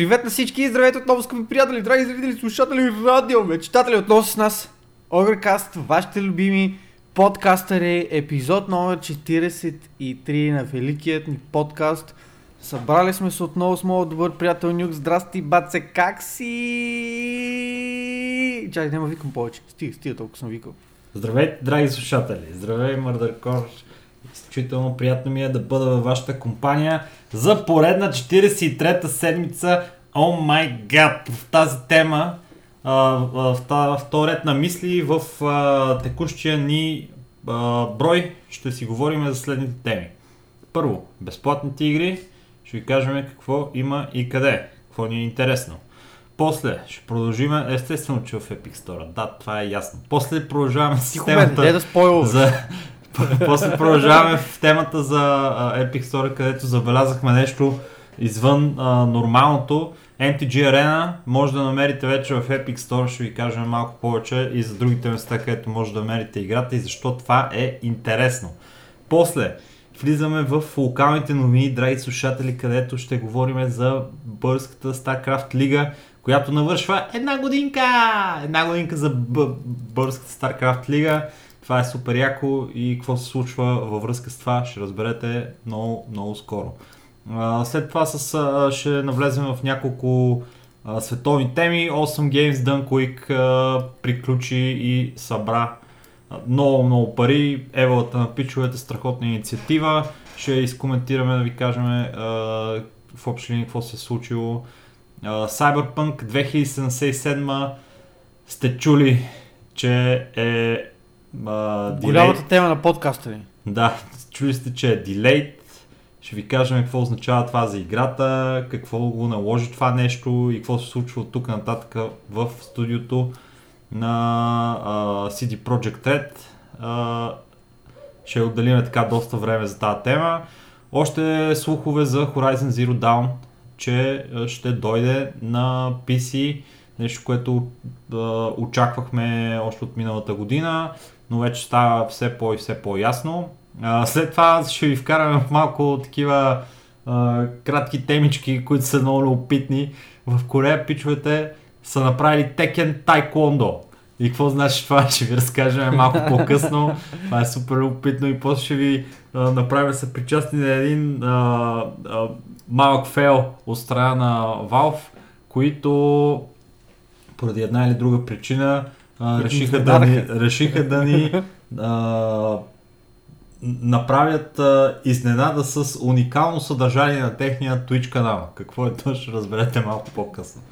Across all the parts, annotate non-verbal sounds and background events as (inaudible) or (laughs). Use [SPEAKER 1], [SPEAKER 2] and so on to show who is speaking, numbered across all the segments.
[SPEAKER 1] Привет на всички и здравейте отново, скъпи приятели, драги зрители, слушатели, радио, мечтатели, отново с нас. Огрекаст, вашите любими подкастъри, епизод номер 43 на великият ни подкаст. Събрали сме се отново с моят добър приятел Нюк. Здрасти, баце, как си? Чакай, няма викам повече. Стига, стига, толкова съм викал.
[SPEAKER 2] Здравейте, драги слушатели! Здравей, Мърдъркор! Изключително приятно ми е да бъда във вашата компания за поредна 43-та седмица. О май гад! В тази тема, а, в, в, в този ред на мисли, в а, текущия ни а, брой ще си говорим за следните теми. Първо, безплатните игри. Ще ви кажем какво има и къде. Какво ни е интересно. После ще продължим, естествено, че в Epic Store. Да, това е ясно. После продължаваме с
[SPEAKER 1] Тихо бе, не
[SPEAKER 2] темата
[SPEAKER 1] да спойлваш.
[SPEAKER 2] за... (laughs) После продължаваме в темата за Epic Store, където забелязахме нещо извън а, нормалното. MTG Arena може да намерите вече в Epic Store, ще ви кажем малко повече и за другите места, където може да намерите играта и защо това е интересно. После влизаме в локалните новини, драги слушатели, където ще говорим за българската StarCraft лига, която навършва една годинка! Една годинка за б- българската StarCraft лига. Това е супер яко и какво се случва във връзка с това ще разберете много, много скоро. А, След това с, а, ще навлезем в няколко а, световни теми. Awesome Games Dunk Week а, приключи и събра много, много пари. Евалата на пичовете, страхотна инициатива. Ще изкоментираме да ви кажем а, в общи линии какво се е случило. А, Cyberpunk 2077 сте чули, че е а,
[SPEAKER 1] Голямата тема на подкаста ни.
[SPEAKER 2] да, чули сте, че е delayed. Ще ви кажем какво означава това за играта, какво го наложи това нещо и какво се случва от тук нататък в студиото на а, CD Projekt Red. А, ще отделим така доста време за тази тема. Още слухове за Horizon Zero Dawn, че ще дойде на PC, нещо, което а, очаквахме още от миналата година, но вече става все по- и все по-ясно. А, след това ще ви вкараме в малко такива а, кратки темички, които са много любопитни. В Корея пичовете са направили Tekken Taekwondo. И какво значи това? (laughs) Ще ви разкажем малко (laughs) по-късно. Това е супер любопитно и после ще ви а, направим се причастни на един а, а, малък фейл от страна на Valve, които поради една или друга причина а, решиха, да ни, решиха да ни а, направят а, изненада с уникално съдържание на техния Twitch канал. Какво е то, ще разберете малко по-късно.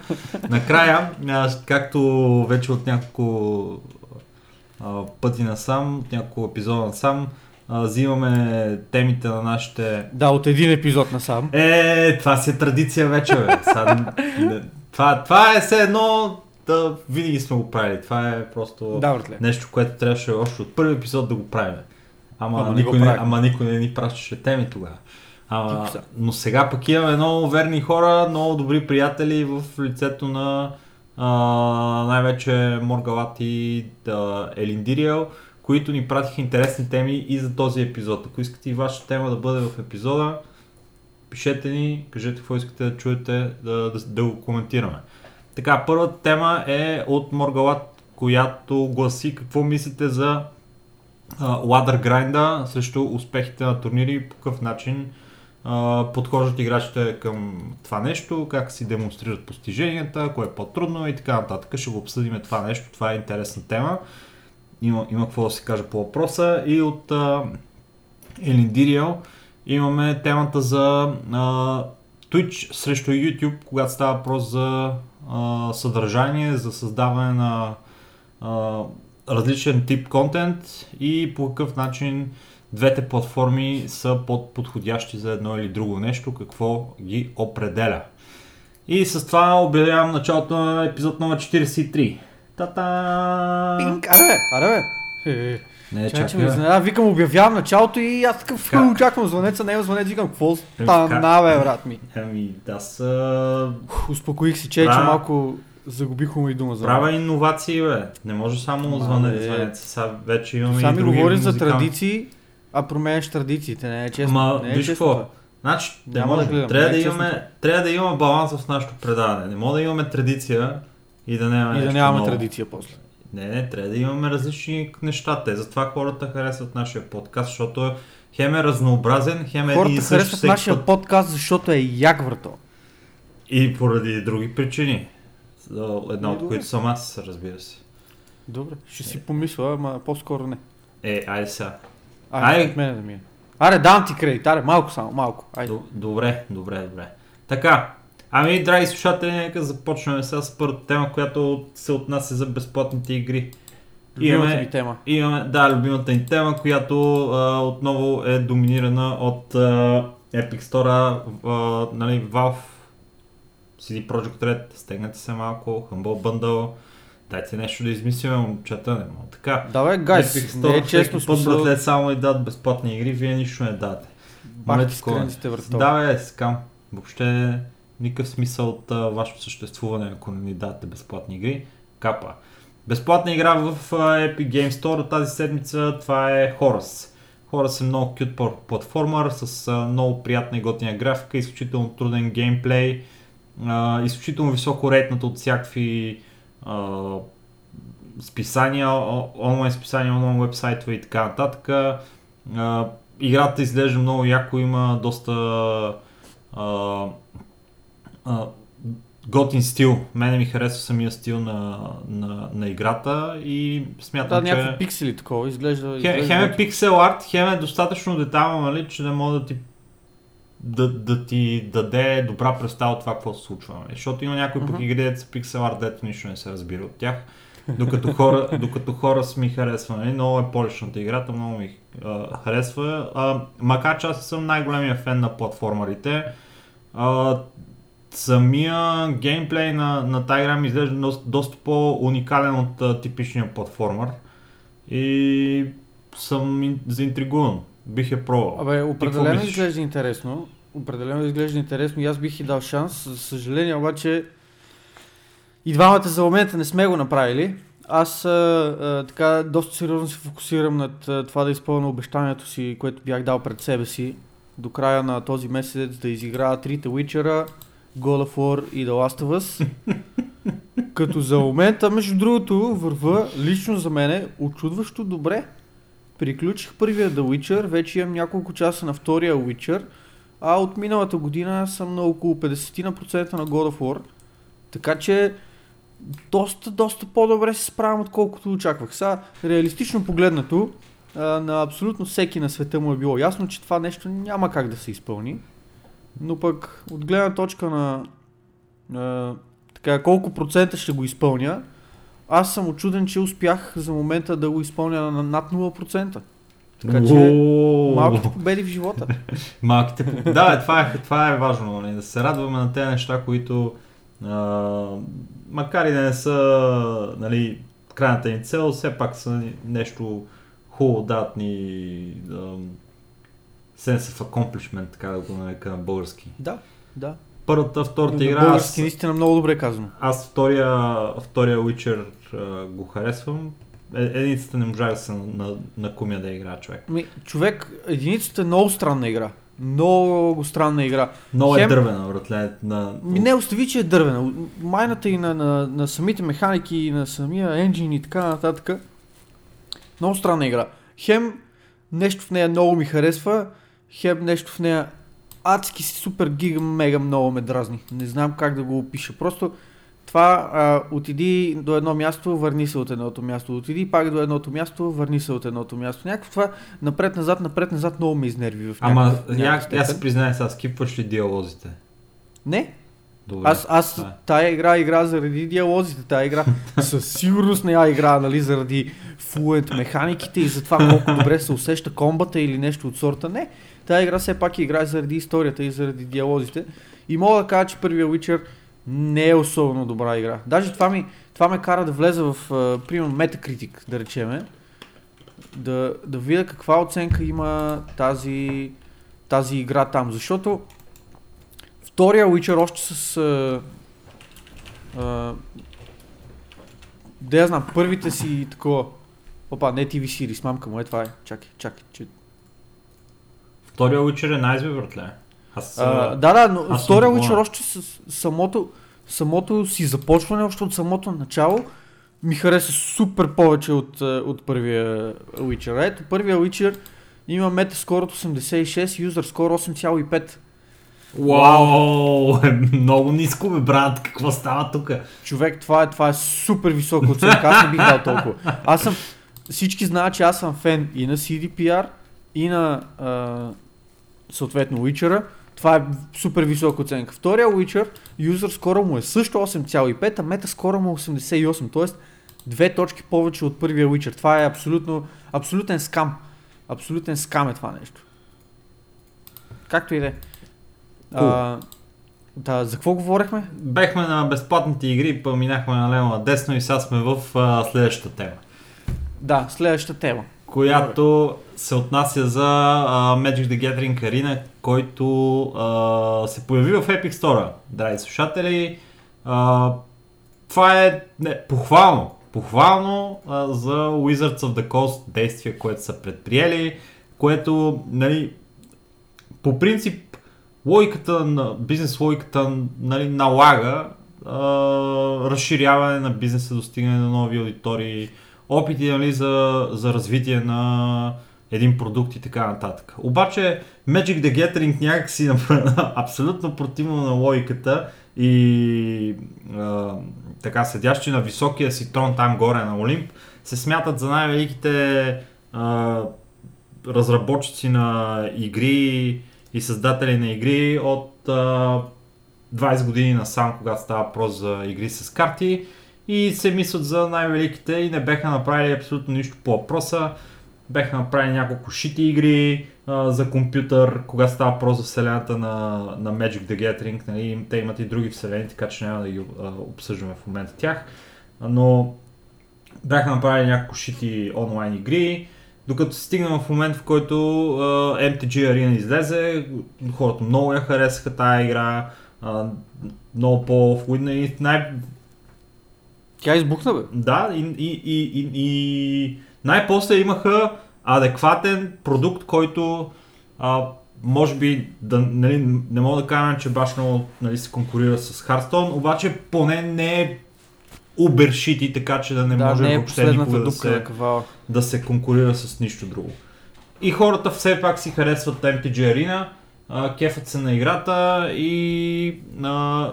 [SPEAKER 2] Накрая, а, както вече от няколко а, пъти насам, от няколко епизода насам, а, взимаме темите на нашите
[SPEAKER 1] Да, от един епизод насам.
[SPEAKER 2] е, това си е традиция вече, бе. Не- това, това е все едно да винаги сме го правили. Това е просто
[SPEAKER 1] Да, братле.
[SPEAKER 2] нещо, което трябваше още от първи епизод да го правим. Ама,
[SPEAKER 1] Ама
[SPEAKER 2] никой, не, ама никой не ни пращаше теми тогава. Ама, но сега пък имаме много верни хора, много добри приятели в лицето на а, най-вече Моргалат и да, Елиндириел, които ни пратиха интересни теми и за този епизод. Ако искате и вашата тема да бъде в епизода, пишете ни, кажете какво искате да чуете, да, да, да го коментираме. Така, първата тема е от Моргалат, която гласи какво мислите за ладър грайнда срещу успехите на турнири и по какъв начин а, подхождат играчите към това нещо, как си демонстрират постиженията, кое е по-трудно и така нататък. Ще го обсъдим това нещо, това е интересна тема. Има, има какво да се каже по въпроса и от а, Елиндириел имаме темата за а, Twitch срещу YouTube, когато става въпрос за а, съдържание, за създаване на а, различен тип контент и по какъв начин двете платформи са подходящи за едно или друго нещо, какво ги определя. И с това обявявам началото на епизод номер 43. Та-та!
[SPEAKER 1] Пинк, аре аре бе. Е, е.
[SPEAKER 2] Не,
[SPEAKER 1] Чакай, че
[SPEAKER 2] чакай,
[SPEAKER 1] ме изненада, викам, обявявам началото и аз такъв
[SPEAKER 2] Как?
[SPEAKER 1] очаквам звънеца, не е звънец, викам, какво стана, бе, брат ми.
[SPEAKER 2] Ами, аз а,
[SPEAKER 1] Успокоих се, че, че
[SPEAKER 2] Правя-
[SPEAKER 1] малко загубих ума и дума за
[SPEAKER 2] правя иновации, бе. Не може само звънец, звънец. Сега вече имаме и
[SPEAKER 1] Сами
[SPEAKER 2] други
[SPEAKER 1] говориш за
[SPEAKER 2] музикални.
[SPEAKER 1] традиции, а променяш традициите, не е честно.
[SPEAKER 2] Ама,
[SPEAKER 1] не е
[SPEAKER 2] виж какво. Значи, не
[SPEAKER 1] Няма да
[SPEAKER 2] може.
[SPEAKER 1] гледам,
[SPEAKER 2] трябва, да
[SPEAKER 1] най-честното.
[SPEAKER 2] имаме, трябва да има баланс в нашото предаване. Не може да имаме традиция и да нямаме
[SPEAKER 1] И да нямаме
[SPEAKER 2] ново.
[SPEAKER 1] традиция после.
[SPEAKER 2] Не, не, трябва да имаме различни неща. Те затова хората харесват нашия подкаст, защото хем е разнообразен, хем е един и
[SPEAKER 1] Хората
[SPEAKER 2] същ
[SPEAKER 1] харесват нашия
[SPEAKER 2] път.
[SPEAKER 1] подкаст, защото е як врато.
[SPEAKER 2] И поради други причини. За Една от
[SPEAKER 1] Добре.
[SPEAKER 2] които съм аз, разбира се.
[SPEAKER 1] Добре, ще си помисля, ама по-скоро не.
[SPEAKER 2] Е, айде сега.
[SPEAKER 1] Айде,
[SPEAKER 2] Ай.
[SPEAKER 1] от мене да ми е. Аре, дам ти кредит, аре, малко само, малко. Айде.
[SPEAKER 2] Добре, добре, добре. Така, ами, драги слушатели, нека започнем сега с първата тема, която се отнася за безплатните игри.
[SPEAKER 1] Любимата
[SPEAKER 2] имаме-
[SPEAKER 1] ми тема.
[SPEAKER 2] Имаме, да, любимата ни тема, която а, отново е доминирана от а, Epic Store, а, нали, Valve, CD Projekt Red, стегнете се малко, Humble Bundle, дайте нещо да измислим, момчета, не мога така.
[SPEAKER 1] Давай, гайс,
[SPEAKER 2] Epic
[SPEAKER 1] не
[SPEAKER 2] Store
[SPEAKER 1] е честно
[SPEAKER 2] път,
[SPEAKER 1] смисъл.
[SPEAKER 2] братле, само ни дадат безплатни игри, вие нищо не дадете.
[SPEAKER 1] Бах ти.
[SPEAKER 2] Да, бе, скам. Въобще никакъв смисъл от а, вашето съществуване, ако не ни дадете безплатни игри. Капа. Безплатна игра в Epic Game Store тази седмица, това е Horus. Horus е много кют платформер с много приятна и готина графика, изключително труден геймплей, изключително високо рейтнат от всякакви списания, онлайн списания, онлайн вебсайтове и така нататък. Играта изглежда много яко, има доста а, готин стил. Мене ми харесва самия стил на, на, на играта и
[SPEAKER 1] Да,
[SPEAKER 2] смятам,
[SPEAKER 1] някакви
[SPEAKER 2] че...
[SPEAKER 1] пиксели такова, изглежда...
[SPEAKER 2] Хем,
[SPEAKER 1] изглежда
[SPEAKER 2] хем е пиксел арт, хем е достатъчно детайлно, нали, че да може да ти да, да ти даде добра представа от това какво се случва. Нали? Защото има някои пък игри, дето са пиксел арт, дето нищо не се разбира от тях. Докато хора, (laughs) докато хора с ми харесва, нали? много е поличната играта, много ми а, харесва. А, макар че аз съм най-големия фен на платформерите, а, самия геймплей на, на ми изглежда доста, доста по-уникален от а, типичния платформер и съм ин- заинтригуван. Бих я пробвал.
[SPEAKER 1] Абе, определено изглежда интересно. Определено изглежда интересно и аз бих и дал шанс. За съжаление обаче и двамата за момента не сме го направили. Аз а, а, така доста сериозно се фокусирам над а, това да изпълня обещанието си, което бях дал пред себе си до края на този месец да изиграя трите Witcher, God of War и The Last of Us. Като за момента, между другото, върва лично за мене очудващо добре. Приключих първия The Witcher, вече имам няколко часа на втория Witcher, а от миналата година съм на около 50% на God of War. Така че доста, доста по-добре се справям, отколкото очаквах. Сега, реалистично погледнато, на абсолютно всеки на света му е било ясно, че това нещо няма как да се изпълни. Но пък от гледна точка на а, така, колко процента ще го изпълня, аз съм очуден, че успях за момента да го изпълня на над 0%. Така че малките победи в живота. (laughs)
[SPEAKER 2] Малките. по- Да, това, е, това е важно, нали? да се радваме на тези неща, които а, макар и да не са нали, крайната ни цел, все пак са нещо хубаво дадат ни а, sense of accomplishment, така да го нарека на български.
[SPEAKER 1] Да, да.
[SPEAKER 2] Първата, втората игра, аз,
[SPEAKER 1] български наистина много добре казано.
[SPEAKER 2] аз втория, втория Witcher а, го харесвам. Е, единицата не можа да се на, на, кумя да игра човек.
[SPEAKER 1] Ми, човек, единицата е много странна игра. Много странна игра.
[SPEAKER 2] Много е
[SPEAKER 1] Хем-
[SPEAKER 2] дървена, братле. На...
[SPEAKER 1] Ми не остави, че е дървена. Майната и на, на, на самите механики, и на самия енджин и така нататък. Много странна игра. Хем нещо в нея много ми харесва, хем нещо в нея адски си супер гига мега много ме дразни. Не знам как да го опиша. Просто това а, отиди до едно място, върни се от едното място. Отиди пак до едното място, върни се от едното място. Някакво това напред-назад, напред-назад много ме изнерви в
[SPEAKER 2] Ама,
[SPEAKER 1] някакъв- някакъв
[SPEAKER 2] я се признай сега, скипваш ли диалозите?
[SPEAKER 1] Не,
[SPEAKER 2] Добре.
[SPEAKER 1] аз, аз тая игра игра заради диалозите, тая игра със сигурност не я игра, нали, заради флуент механиките и за това колко добре се усеща комбата или нещо от сорта. Не, тая игра все пак играе заради историята и заради диалозите. И мога да кажа, че първия Witcher не е особено добра игра. Даже това, ми, това ме кара да влеза в, а, примерно, Metacritic, да речеме, да, да видя каква оценка има тази, тази игра там. Защото втория Witcher още с... А, а, да я знам, първите си такова... Опа, не TV series, мамка му, е това е. Чакай, чакай, че...
[SPEAKER 2] Втория Witcher е найс, бе, братле. Аз,
[SPEAKER 1] А, да, да, но
[SPEAKER 2] аз
[SPEAKER 1] втория. Witcher още с самото, самото си започване, още от самото начало, ми хареса супер повече от, от първия Witcher. Ето, първия Witcher има метаскор от 86, юзър скор 8,5.
[SPEAKER 2] Вау, (laughs) е много ниско бе, брат, какво става тук?
[SPEAKER 1] Човек, това е, това е супер висока оценка, аз не бих дал толкова. Аз съм, всички знаят, че аз съм фен и на CDPR, и на а, съответно Witcher. Това е супер висока оценка. Втория Witcher, юзър скоро му е също 8,5, а мета скоро му е 88, т.е. две точки повече от първия Witcher. Това е абсолютно, абсолютен скам. Абсолютен скам е това нещо. Както и да е. А, Да, за какво говорихме?
[SPEAKER 2] Бехме на безплатните игри, минахме налево надесно и сега сме в а, следващата тема,
[SPEAKER 1] Да, следващата тема.
[SPEAKER 2] която се отнася за а, Magic the Gathering Arena, който а, се появи в Epic Store, драги слушатели. А, това е не, похвално, похвално а, за Wizards of the Coast действие, което са предприели, което, нали, по принцип, логиката на бизнес логиката нали, налага а, разширяване на бизнеса, достигане на нови аудитории, опити нали, за, за развитие на един продукт и така нататък. Обаче Magic the Gathering някакси (laughs) абсолютно противно на логиката и а, така седящи на високия си трон там горе на Олимп се смятат за най-великите а, разработчици на игри и създатели на игри от а, 20 години насам, когато става въпрос за игри с карти и се мислят за най-великите и не беха направили абсолютно нищо по въпроса. Беха направили няколко шити игри а, за компютър, кога става въпрос за вселената на, на Magic the Gathering. Нали? Те имат и други вселени, така че няма да ги а, обсъждаме в момента тях. Но бяха направили няколко шити онлайн игри, докато се стигна в момент, в който а, MTG Arena излезе, хората много я харесаха тая игра, а, много по-флуидна и най-
[SPEAKER 1] Тя избухна, бе.
[SPEAKER 2] да, и, и, и, и, и най-после имаха адекватен продукт, който а, може би да, нали, не мога да кажа, че баш много нали, се конкурира с Hearthstone, обаче поне не е убершити, така че да не
[SPEAKER 1] да,
[SPEAKER 2] може
[SPEAKER 1] не е
[SPEAKER 2] въобще никога да се, да се конкурира с нищо друго. И хората все пак си харесват MTG Arena, а, кефът се на играта и а,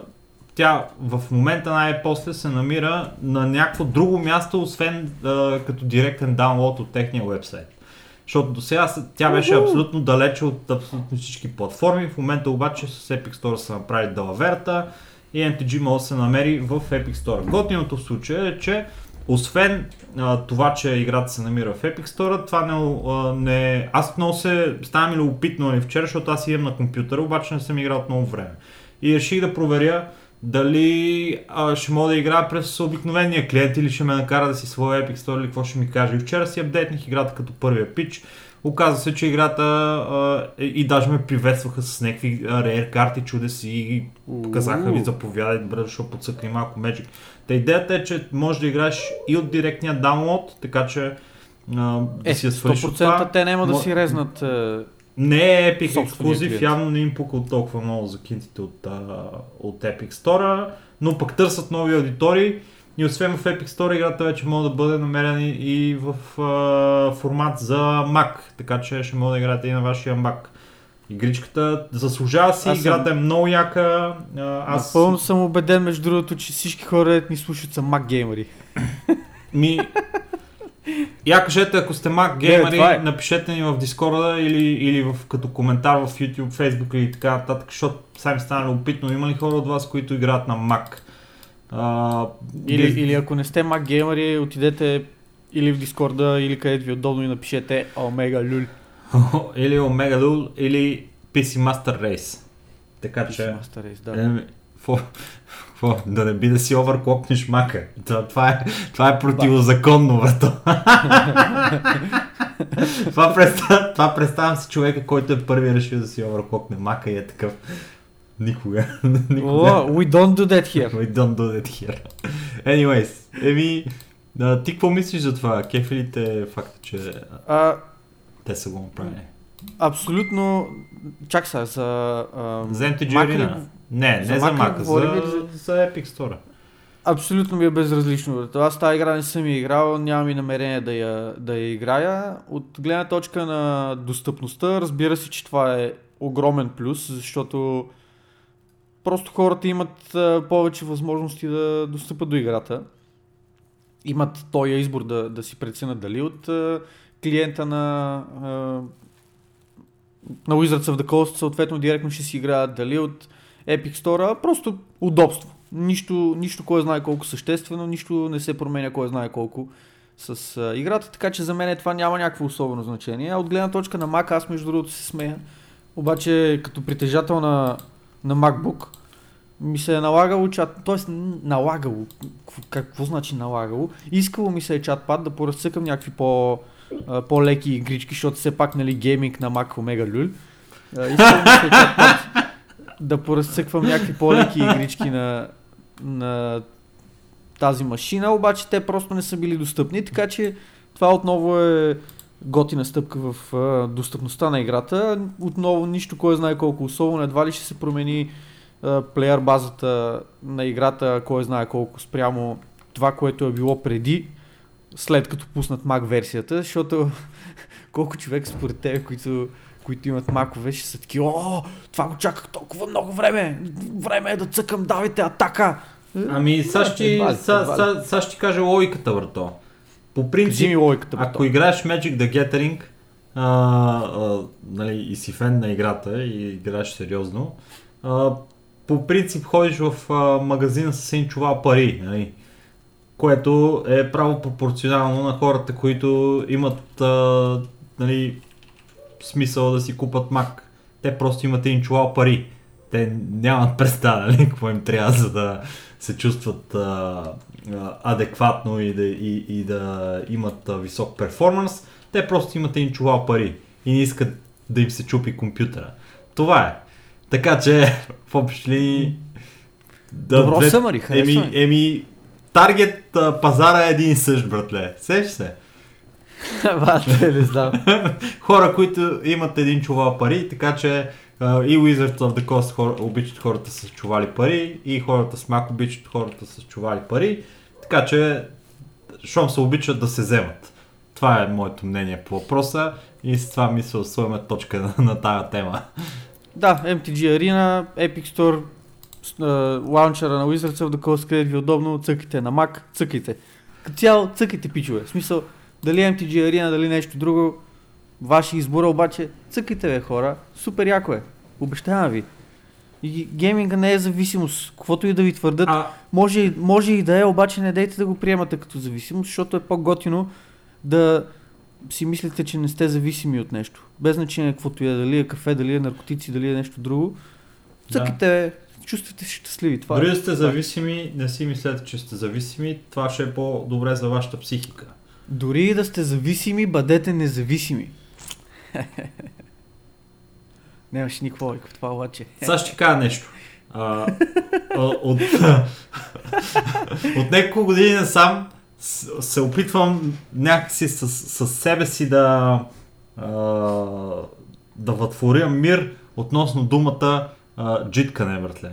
[SPEAKER 2] тя в момента най-после се намира на някакво друго място, освен а, като директен даунлоад от техния вебсайт. Защото до сега тя беше абсолютно далече от абсолютно всички платформи, в момента обаче с Epic Store са направили далаверта и MTG може да се намери в Epic Store. Готиното в случая е, че освен а, това, че играта се намира в Epic Store, това не, а, не... Аз много се... Става ми любопитно нали, вчера, защото аз имам на компютъра, обаче не съм играл от много време. И реших да проверя дали а, ще мога да играя през обикновения клиент или ще ме накара да си своя Epic Store или какво ще ми каже. И вчера си апдейтнах играта като първия пич. Оказва се, че играта а, и, и даже ме приветстваха с някакви rare карти, чудеси и казаха ми заповядай, добре, защото подсъкни малко Magic. Та идеята е, че можеш да играеш и от директния даунлоад, така че а, да
[SPEAKER 1] Е,
[SPEAKER 2] си я свалиш от
[SPEAKER 1] 100%
[SPEAKER 2] това.
[SPEAKER 1] те няма да си резнат. е,
[SPEAKER 2] Не е Epic ексклюзив, явно не им пука от толкова много за кинтите от, а, от Epic Store, но пък търсят нови аудитории и освен в Epic Store играта вече може да бъде намерена и- в а, формат за Mac, така че ще може да играете и на вашия Mac. Игричката заслужава си,
[SPEAKER 1] Аз съм-
[SPEAKER 2] играта е много яка. а, Аз
[SPEAKER 1] Напълно съм убеден, между другото, че всички хора, ни слушат, са мак геймери. (laughs)
[SPEAKER 2] Ми... Я кажете, ако сте Mac геймери,
[SPEAKER 1] е.
[SPEAKER 2] напишете ни в Дискорда или, или в, като коментар в YouTube, Facebook или така нататък, защото сега ми стана любопитно. Има ли хора от вас, които играят на Mac? А,
[SPEAKER 1] Или, или ако не сте мак геймери, отидете или в Дискорда, или където ви е удобно и напишете Омега Люл. (laughs)
[SPEAKER 2] или Omega Lul, или PC Master Race. Така че...
[SPEAKER 1] Master Race, да.
[SPEAKER 2] Еми, какво- какво? Да не би да си оверклокнеш мака. Това, това, е, това е противозаконно, брато. (laughs) това, представ, това представям си човека, който е първи решил да си оверклокне мака и е такъв. Никога. (laughs) Никога.
[SPEAKER 1] О, we don't do that here.
[SPEAKER 2] We don't do that here. Anyways, еми, а, ти какво мислиш за това? Кефи ли те е факта, че а, те са го направили?
[SPEAKER 1] абсолютно... Чак сега, за... А,
[SPEAKER 2] За MTG
[SPEAKER 1] Mac ли-
[SPEAKER 2] Arena. Не,
[SPEAKER 1] за
[SPEAKER 2] не за
[SPEAKER 1] Mac
[SPEAKER 2] за,
[SPEAKER 1] за-
[SPEAKER 2] за Epic Store.
[SPEAKER 1] Абсолютно ми е безразлично. Аз тази игра не съм я играл, нямам и намерение да я, да я играя. От гледна точка на достъпността, разбира се, че това е огромен плюс, защото просто хората имат повече възможности да достъпат до играта. Имат този избор да, да си преценят дали от клиента на, на Wizards of the Coast съответно директно ще си играят, дали от Epic Store, просто удобство. Нищо, нищо кой знае колко съществено, нищо не се променя кой знае колко с а, играта, така че за мен това няма някакво особено значение. От гледна точка на Mac, аз между другото се смея, обаче като притежател на, на MacBook, ми се е налагало чат, т.е. налагало, какво, какво значи налагало, искало ми се е чатпад да поразцъкам някакви по, по-леки игрички, защото все пак нали гейминг на Mac Omega Lul. А, Искало ми се е чатпад да поразцъквам някакви по-леки игрички на, на тази машина, обаче те просто не са били достъпни, така че това отново е готина стъпка в а, достъпността на играта. Отново нищо кой знае колко особено, едва ли ще се промени а, плеер базата на играта, кой знае колко спрямо това, което е било преди, след като пуснат Mac версията, защото (laughs) колко човек според тебе, които, които имат макове, ще са такива, о, това го чаках толкова много време, време е да цъкам, давайте атака.
[SPEAKER 2] Ами, сега ще, ще кажа логиката, брато. По принцип,
[SPEAKER 1] ми логиката.
[SPEAKER 2] ако
[SPEAKER 1] Ако...
[SPEAKER 2] играеш Magic the Gathering а, а, нали, и си фен на играта и играеш сериозно, а, по принцип ходиш в а, магазина с един чувал пари, нали, което е право пропорционално на хората, които имат а, нали, смисъл да си купат мак. Те просто имат един чувал пари. Те нямат представа нали, какво им трябва, за да се чувстват а, адекватно и да, и, и да имат висок перформанс. Те просто имат един чувал пари и не искат да им се чупи компютъра. Това е. Така че, (laughs) в общи линии... Да,
[SPEAKER 1] Добро
[SPEAKER 2] две-
[SPEAKER 1] съмари,
[SPEAKER 2] Еми,
[SPEAKER 1] ми.
[SPEAKER 2] еми, таргет а, пазара е един и същ, братле. Сеш се. (laughs)
[SPEAKER 1] Бате, не знам. (laughs)
[SPEAKER 2] Хора, които имат един чувал пари, така че а, и Wizards of the Coast хора, обичат хората с чували пари, и хората с Mac обичат хората с чували пари, така че щом се обичат да се вземат. Това е моето мнение по въпроса и с това мисля сложим точка на, на тази тема.
[SPEAKER 1] Да, MTG Arena, Epic Store, лаунчера на Wizards of the Coast, където ви е удобно, цъкайте на Mac, цъкайте. Като цяло, цъкайте пичове. В смисъл, дали MTG Arena, дали нещо друго, ваши избора, обаче цъкайте бе хора, супер яко е. Обещавам ви. И гейминга не е зависимост. Каквото и да ви твърдят,
[SPEAKER 2] А,
[SPEAKER 1] може, и- може и да е, обаче не дейте да го приемате като зависимост, защото е по-готино да си мислите, че не сте зависими от нещо. Без значение каквото и е, дали е кафе, дали е наркотици, дали е нещо друго.
[SPEAKER 2] Да.
[SPEAKER 1] Цъкайте, чувствате се щастливи. Това
[SPEAKER 2] дори
[SPEAKER 1] е.
[SPEAKER 2] да сте зависими, не си мислете, че сте зависими, това ще е по-добре за вашата психика.
[SPEAKER 1] Дори и да сте зависими, бъдете независими. Нямаше никаква логика в това обаче.
[SPEAKER 2] Сега ще кажа нещо. А, от, (laughs) от няколко години насам с- се опитвам някакси с, с себе си да, а, да вътворя мир относно думата а, джиткане, братле.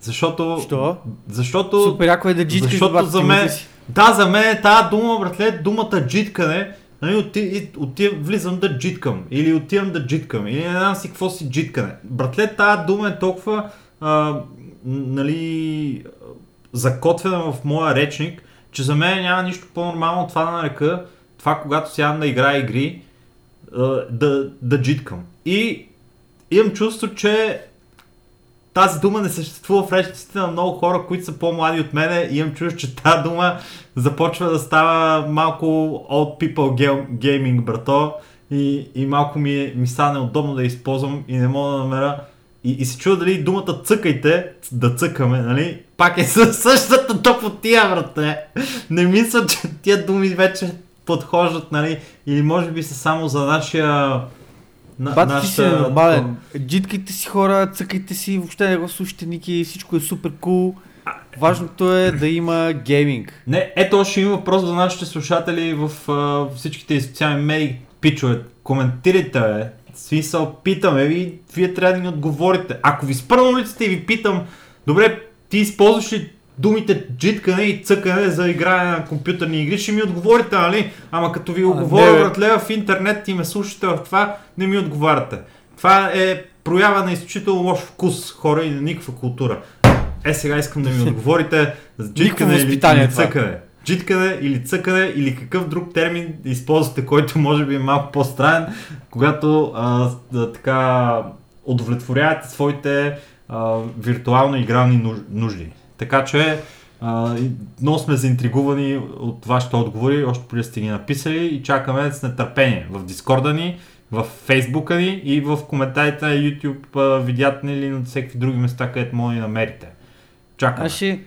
[SPEAKER 2] Защото...
[SPEAKER 1] Що?
[SPEAKER 2] Защото...
[SPEAKER 1] Супер яко е да джиткаш,
[SPEAKER 2] защото за мен-. Да, за мен е тази дума, братле, думата джиткане, нали, оти, и- отивам, влизам да джиткам, или отивам да джиткам, или не знам си какво си джиткане. Братле, тази дума е толкова, а, нали, закотвена в моя речник, че за мен няма нищо по-нормално това да нарека, това когато сядам да играя игри, да, да джиткам. И имам чувство, че тази дума не съществува в речниците на много хора, които са по-млади от мене и имам чувство, че тази дума започва да става малко old people ga- gaming, брато. И, и малко ми, е- ми стане удобно да използвам и не мога да намеря. И, и се чува дали думата цъкайте, да цъкаме, нали? Пак е със същата топотия, брате. Не мисля, че тия думи вече подхождат, нали? Или може би са само за нашия... На,
[SPEAKER 1] Бати ти си
[SPEAKER 2] нашата-
[SPEAKER 1] нормален. Джиткайте си хора, цъкайте си, въобще не го слушайте Ники, всичко е супер кул. Важното е да има гейминг.
[SPEAKER 2] Не, ето още има въпрос за нашите слушатели в а, всичките социални медии. Пичове, коментирайте, бе. Смисъл, питаме ви, вие трябва да ни отговорите. Ако ви спра на улицата и ви питам, добре, ти използваш ли думите джиткане и цъкане за игране на компютърни игри, ще ми отговорите, нали? Ама като ви оговоря, братле, в интернет и ме слушате в това, не ми отговаряте. Това е проява на изключително лош вкус, хора и на никаква култура. Е, сега искам да ми (laughs) отговорите за джиткане или, или цъкане. Джиткане или цъкане или какъв друг термин използвате, който може би е малко по-странен, когато а, да, така удовлетворявате своите а, виртуално игрални нуж- нужди. Така че много сме заинтригувани от вашите отговори, още преди сте ги написали и чакаме с нетърпение в Дискорда ни, в Фейсбука ни и в коментарите на YouTube а, видеята ни или на всеки други места, където може да намерите. Чакаме.
[SPEAKER 1] Аз ще,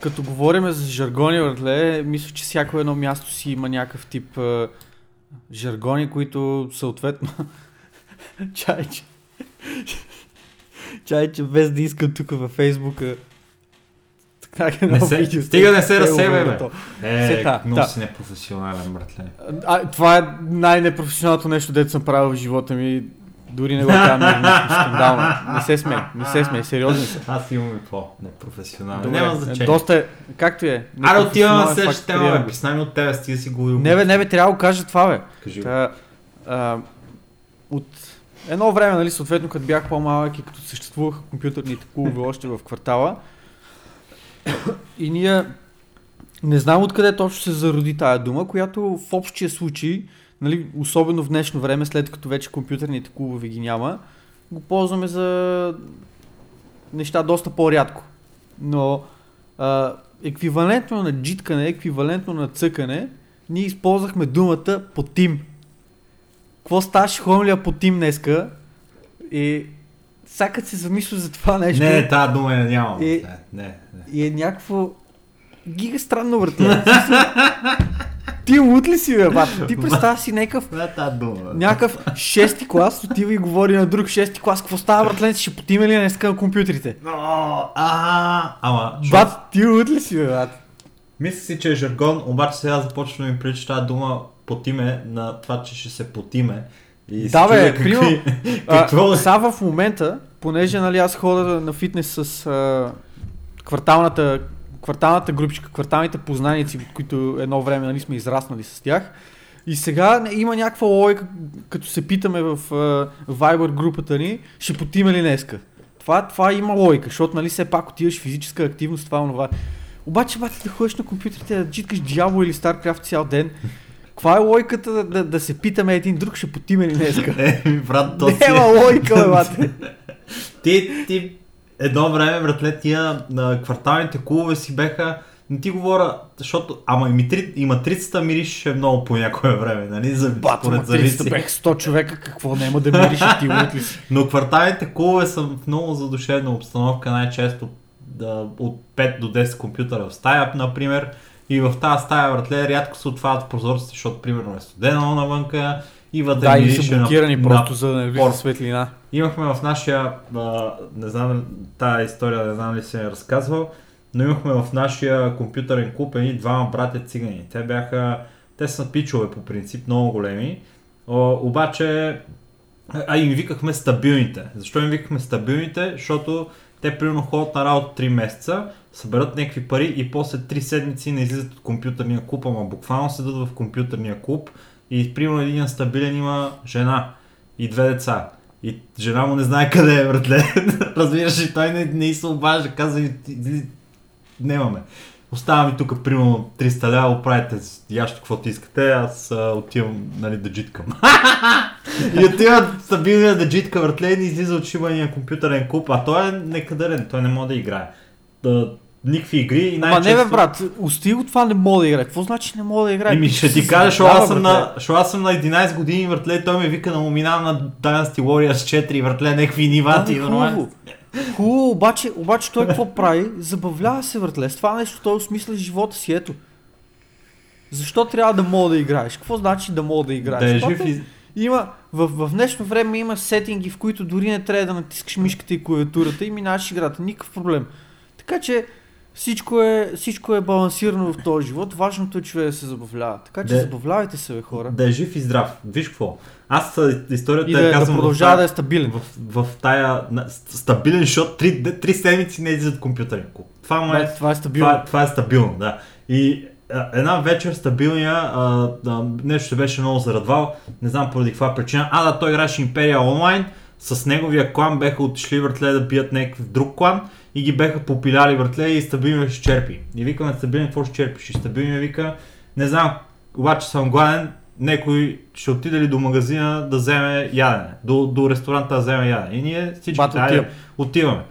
[SPEAKER 1] като говорим за жаргони, братле, мисля, че всяко едно място си има някакъв тип а, жаргони, които съответно... (laughs) Чай, че... (laughs) Чай, че без да искам тук във Фейсбука... Така
[SPEAKER 2] Не се, стига не се разсебе, бе. Е,
[SPEAKER 1] Все та,
[SPEAKER 2] много
[SPEAKER 1] да.
[SPEAKER 2] си непрофесионален, братле.
[SPEAKER 1] А, това е най-непрофесионалното нещо, дето съм правил в живота ми. Дори не го казвам нещо скандално. Не се смей, не се смей, сериозно съм.
[SPEAKER 2] Аз имам и по-непрофесионален.
[SPEAKER 1] Добре,
[SPEAKER 2] Няма значение.
[SPEAKER 1] Доста е, както е.
[SPEAKER 2] Аре, отиваме на следващата тема, бе.
[SPEAKER 1] го.
[SPEAKER 2] Присна ми от тебе, стига си говорил.
[SPEAKER 1] Не бе, не бе, трябва да го кажа това бе.
[SPEAKER 2] Кажи го.
[SPEAKER 1] Та, а, от едно време, нали, съответно, като бях по-малък и като съществуваха компютърните клубове още в квартала, и ние не знам откъде точно се зароди тая дума, която в общия случай, нали, особено в днешно време, след като вече компютърните клубове ги няма, го ползваме за неща доста по-рядко. Но а, еквивалентно на джиткане, еквивалентно на цъкане, ние използвахме думата по тим. Какво ставаше хомлия по тим днеска? И сякът се замисля за това нещо.
[SPEAKER 2] Не, тази дума я нямам.
[SPEAKER 1] И-
[SPEAKER 2] не, не.
[SPEAKER 1] И е някакво гига странно, братле. Ти лут ли си, бе, бат? Ти представя си някакъв
[SPEAKER 2] е
[SPEAKER 1] някакъв шести клас, отива и говори на друг шести клас. Какво става, братле? Ще потиме ли днеска на компютрите?
[SPEAKER 2] А, ама,
[SPEAKER 1] Бат, ти лут ли си, бе, бат?
[SPEAKER 2] мисля си, че е жаргон, обаче сега започва да ми прилича тази дума потиме на това, че ще се потиме. И
[SPEAKER 1] Да, бе,
[SPEAKER 2] какви-
[SPEAKER 1] примерно,
[SPEAKER 2] какво
[SPEAKER 1] А,
[SPEAKER 2] е.
[SPEAKER 1] сега в момента, понеже нали, аз ходя на фитнес с а, кварталната, кварталната групичка, кварталните познаници, от които едно време нали, сме израснали с тях. И сега има някаква логика, като се питаме в а, Viber групата ни, ще потиме ли днеска. Това, това има логика, защото нали все пак отиваш физическа активност, това онова. Обаче, бати, да ходиш на компютрите, да джиткаш Diablo или StarCraft цял ден, каква е логиката да, да, да се питаме един друг, ще потиме ли днеска? (laughs)
[SPEAKER 2] Е, брат, то.
[SPEAKER 1] Няма логика, бе, бате. (laughs)
[SPEAKER 2] Ти, ти, едно време, братле, тия на кварталните клубове си беха, не ти говоря, защото, ама и, митри, и матрицата миришеше много по някое време, нали, за,
[SPEAKER 1] Бат,
[SPEAKER 2] според
[SPEAKER 1] матрицата бех 100 човека, какво няма да мирише ти (laughs) ли си?
[SPEAKER 2] Но кварталните клубове са в много задушевна обстановка, най-често да, от 5 до 10 компютъра в стая, например. И в тази стая, братле, рядко се отварят прозорците, защото примерно е студено навънка и вътре
[SPEAKER 1] Да,
[SPEAKER 2] мирише
[SPEAKER 1] са
[SPEAKER 2] на-
[SPEAKER 1] блокирани
[SPEAKER 2] на
[SPEAKER 1] просто за да не светлина.
[SPEAKER 2] Имахме в нашия, а, не знам, тая история, не знам ли се е разказвал, но имахме в нашия компютърен клуб едни двама братя цигани. Те бяха, те са пичове по принцип, много големи, О, обаче, а им викахме стабилните. Защо им викахме стабилните? Защото те примерно ходят на работа 3 месеца, съберат някакви пари и после 3 седмици не излизат от компютърния клуб, ама буквално седат в компютърния клуб и примерно един стабилен има жена и две деца. И жена му не знае къде е, братле. (laughs) Разбираш ли, той не, не и се обажда, казва, «И- и- немаме. Остава ми тук примерно 300 лева, оправите ящо каквото искате, аз а, отивам нали, да джиткам. (laughs) и отива стабилния да джитка, братле, и излиза от шибания компютърен клуб, а той е некадърен, той не може да играе. Никакви игри и
[SPEAKER 1] Ама
[SPEAKER 2] най-често...
[SPEAKER 1] не бе, брат, усти го това не мога да играе. Какво значи не мога да играе?
[SPEAKER 2] Еми ще ти кажа,
[SPEAKER 1] задава,
[SPEAKER 2] аз, съм на, защото аз съм на 11 години, въртле, той ме вика да му минавам на Dynasty Warriors 4, въртле, някакви нива ти,
[SPEAKER 1] хубаво. Хубаво, обаче, обаче той какво прави? Забавлява се, братле. С това нещо той осмисля живота си, ето. Защо трябва да мога да играеш? Какво значи да мога да играеш?
[SPEAKER 2] Да е жив и...
[SPEAKER 1] Има, в, в днешно време има сетинги, в които дори не трябва да натискаш мишката и клавиатурата и минаваш играта. Никакъв проблем. Така че Всичко е, всичко е балансирано в този живот. Важното е човек да се забавлява. Така че
[SPEAKER 2] Да.
[SPEAKER 1] забавлявайте се, бе, хора.
[SPEAKER 2] Да е жив и здрав. Виж какво. Аз а, историята
[SPEAKER 1] И
[SPEAKER 2] я
[SPEAKER 1] да, да
[SPEAKER 2] казвам в
[SPEAKER 1] продължава
[SPEAKER 2] тая-
[SPEAKER 1] да е стабилен.
[SPEAKER 2] в, в тая на, ст- стабилен шот, три, три седмици не излизат компютърни клуб. Това му е,
[SPEAKER 1] Това, това е стабилно.
[SPEAKER 2] това, това е стабилно, да. И а, една вечер стабилния, а, да, нещо се беше много зарадвал, не знам поради каква причина. А, да, той играше Империя онлайн, с неговия клан беха отишли въртле да бият някакъв друг клан и ги беха попиляли въртле и стабилния ще черпи. И викаме стабилен, какво ще черпиш? И стабилния вика, не знам, обаче съм гладен, някой ще отиде ли до магазина да вземе ядене, до, до ресторанта да вземе ядене. И ние всички
[SPEAKER 1] отивам.
[SPEAKER 2] отиваме.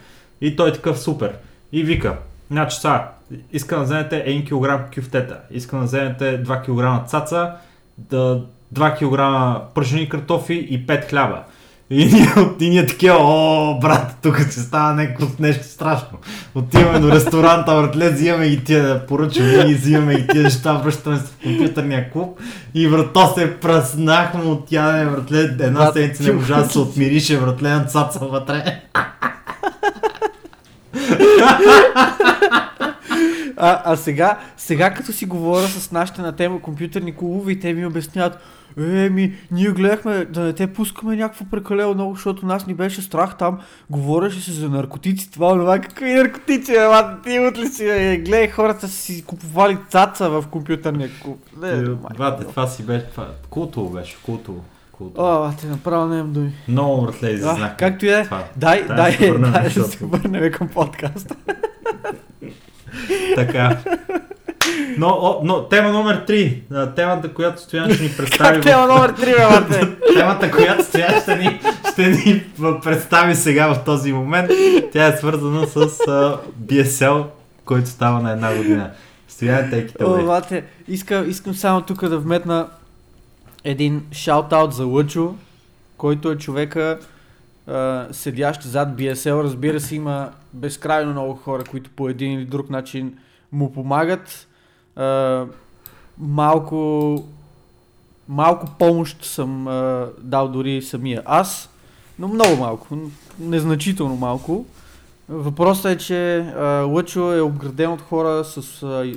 [SPEAKER 2] И той е такъв супер. И вика, значи сега, искам да вземете 1 кг кюфтета, искам да вземете 2 кг цаца, да, 2 кг пържени картофи и 5 хляба. И ние, и ние такива, о, брат, тук ще става някакво нещо страшно. Отиваме до ресторанта, братле, взимаме ги тия, поръчваме и взимаме ги тия неща, връщаме се в компютърния клуб и брато се пръснахме от ядене, братле, една седмица не можа да се отмирише, братле, на цаца вътре.
[SPEAKER 1] А, а сега, сега като си говоря с нашите на тема компютърни клубове и те ми обясняват, Еми, ние гледахме да не те пускаме някакво прекалено много, защото нас ни беше страх там. Говореше се за наркотици, това, това, какви наркотици, бе, ма, ти от ли си, бе? гледай, хората си купували цаца в компютърния клуб. Не,
[SPEAKER 2] Е, това си беше, това, култово беше, култово.
[SPEAKER 1] О, те направо нямам думи.
[SPEAKER 2] Много братле
[SPEAKER 1] А,
[SPEAKER 2] иззнах.
[SPEAKER 1] както и е. Дай,
[SPEAKER 2] Дай
[SPEAKER 1] дай,
[SPEAKER 2] да се върнем
[SPEAKER 1] към подкаста. (laughs)
[SPEAKER 2] Така. Но, о, но тема номер 3. Темата, която Стоян ще ни представи.
[SPEAKER 1] Как тема номер 3, бе, бате? (laughs)
[SPEAKER 2] Темата, която Стоян ще ни, ще ни представи сега в този момент, тя е свързана с а, BSL, който става на една година. Стоян, away.
[SPEAKER 1] бате, искам, искам само тук да вметна един шаут-аут за Лъчо, който е човека а, седящ зад BSL. Разбира се, има безкрайно много хора, които по един или друг начин му помагат. Малко, малко помощ съм а, дал дори самия аз, но много малко, незначително малко. Въпросът е, че а, Лъчо е обграден от хора с а,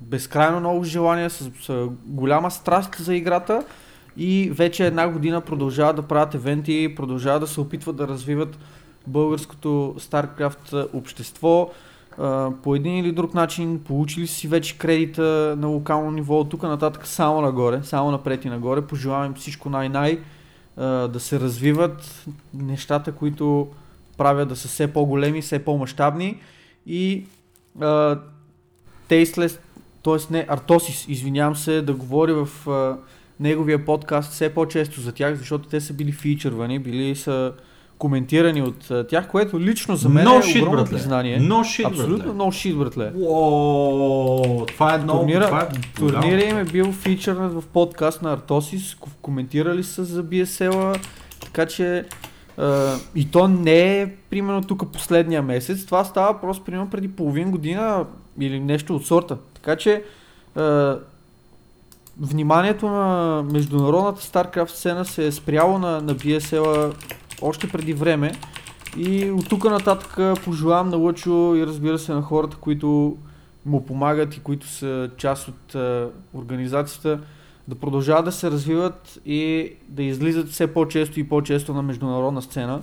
[SPEAKER 1] безкрайно много желание, с, с голяма страст за играта и вече една година продължават да правят евенти, продължават да се опитват да развиват българското StarCraft общество. По един или друг начин получили си вече кредита на локално ниво, от тук нататък само нагоре, само напред и нагоре. Пожелавам всичко най-най да се развиват нещата, които правят да са все по-големи, все по-масштабни и а, Tasteless, т.е. не, Артосис, извинявам се, да говори в а, неговия подкаст все по-често за тях, защото те са били фичървани, били са коментирани от тях, което лично за мен
[SPEAKER 2] No
[SPEAKER 1] е
[SPEAKER 2] shit,
[SPEAKER 1] огромно
[SPEAKER 2] братле.
[SPEAKER 1] признание.
[SPEAKER 2] No shit,
[SPEAKER 1] Абсолютно много шит, братле.
[SPEAKER 2] Уоу, това е много...
[SPEAKER 1] Турнира,
[SPEAKER 2] това е
[SPEAKER 1] турнира им е бил фичърнат в подкаст на Артосис, ко- коментирали са за BSL-а, така че а, и то не е примерно тук последния месец, това става просто примерно преди половин година или нещо от сорта. Така че а, вниманието на международната StarCraft сцена се е спряло на, на BSL-а още преди време и от тук нататък пожелавам на Лъчо и разбира се на хората, които му помагат и които са част от организацията да продължават да се развиват и да излизат все по-често и по-често на международна сцена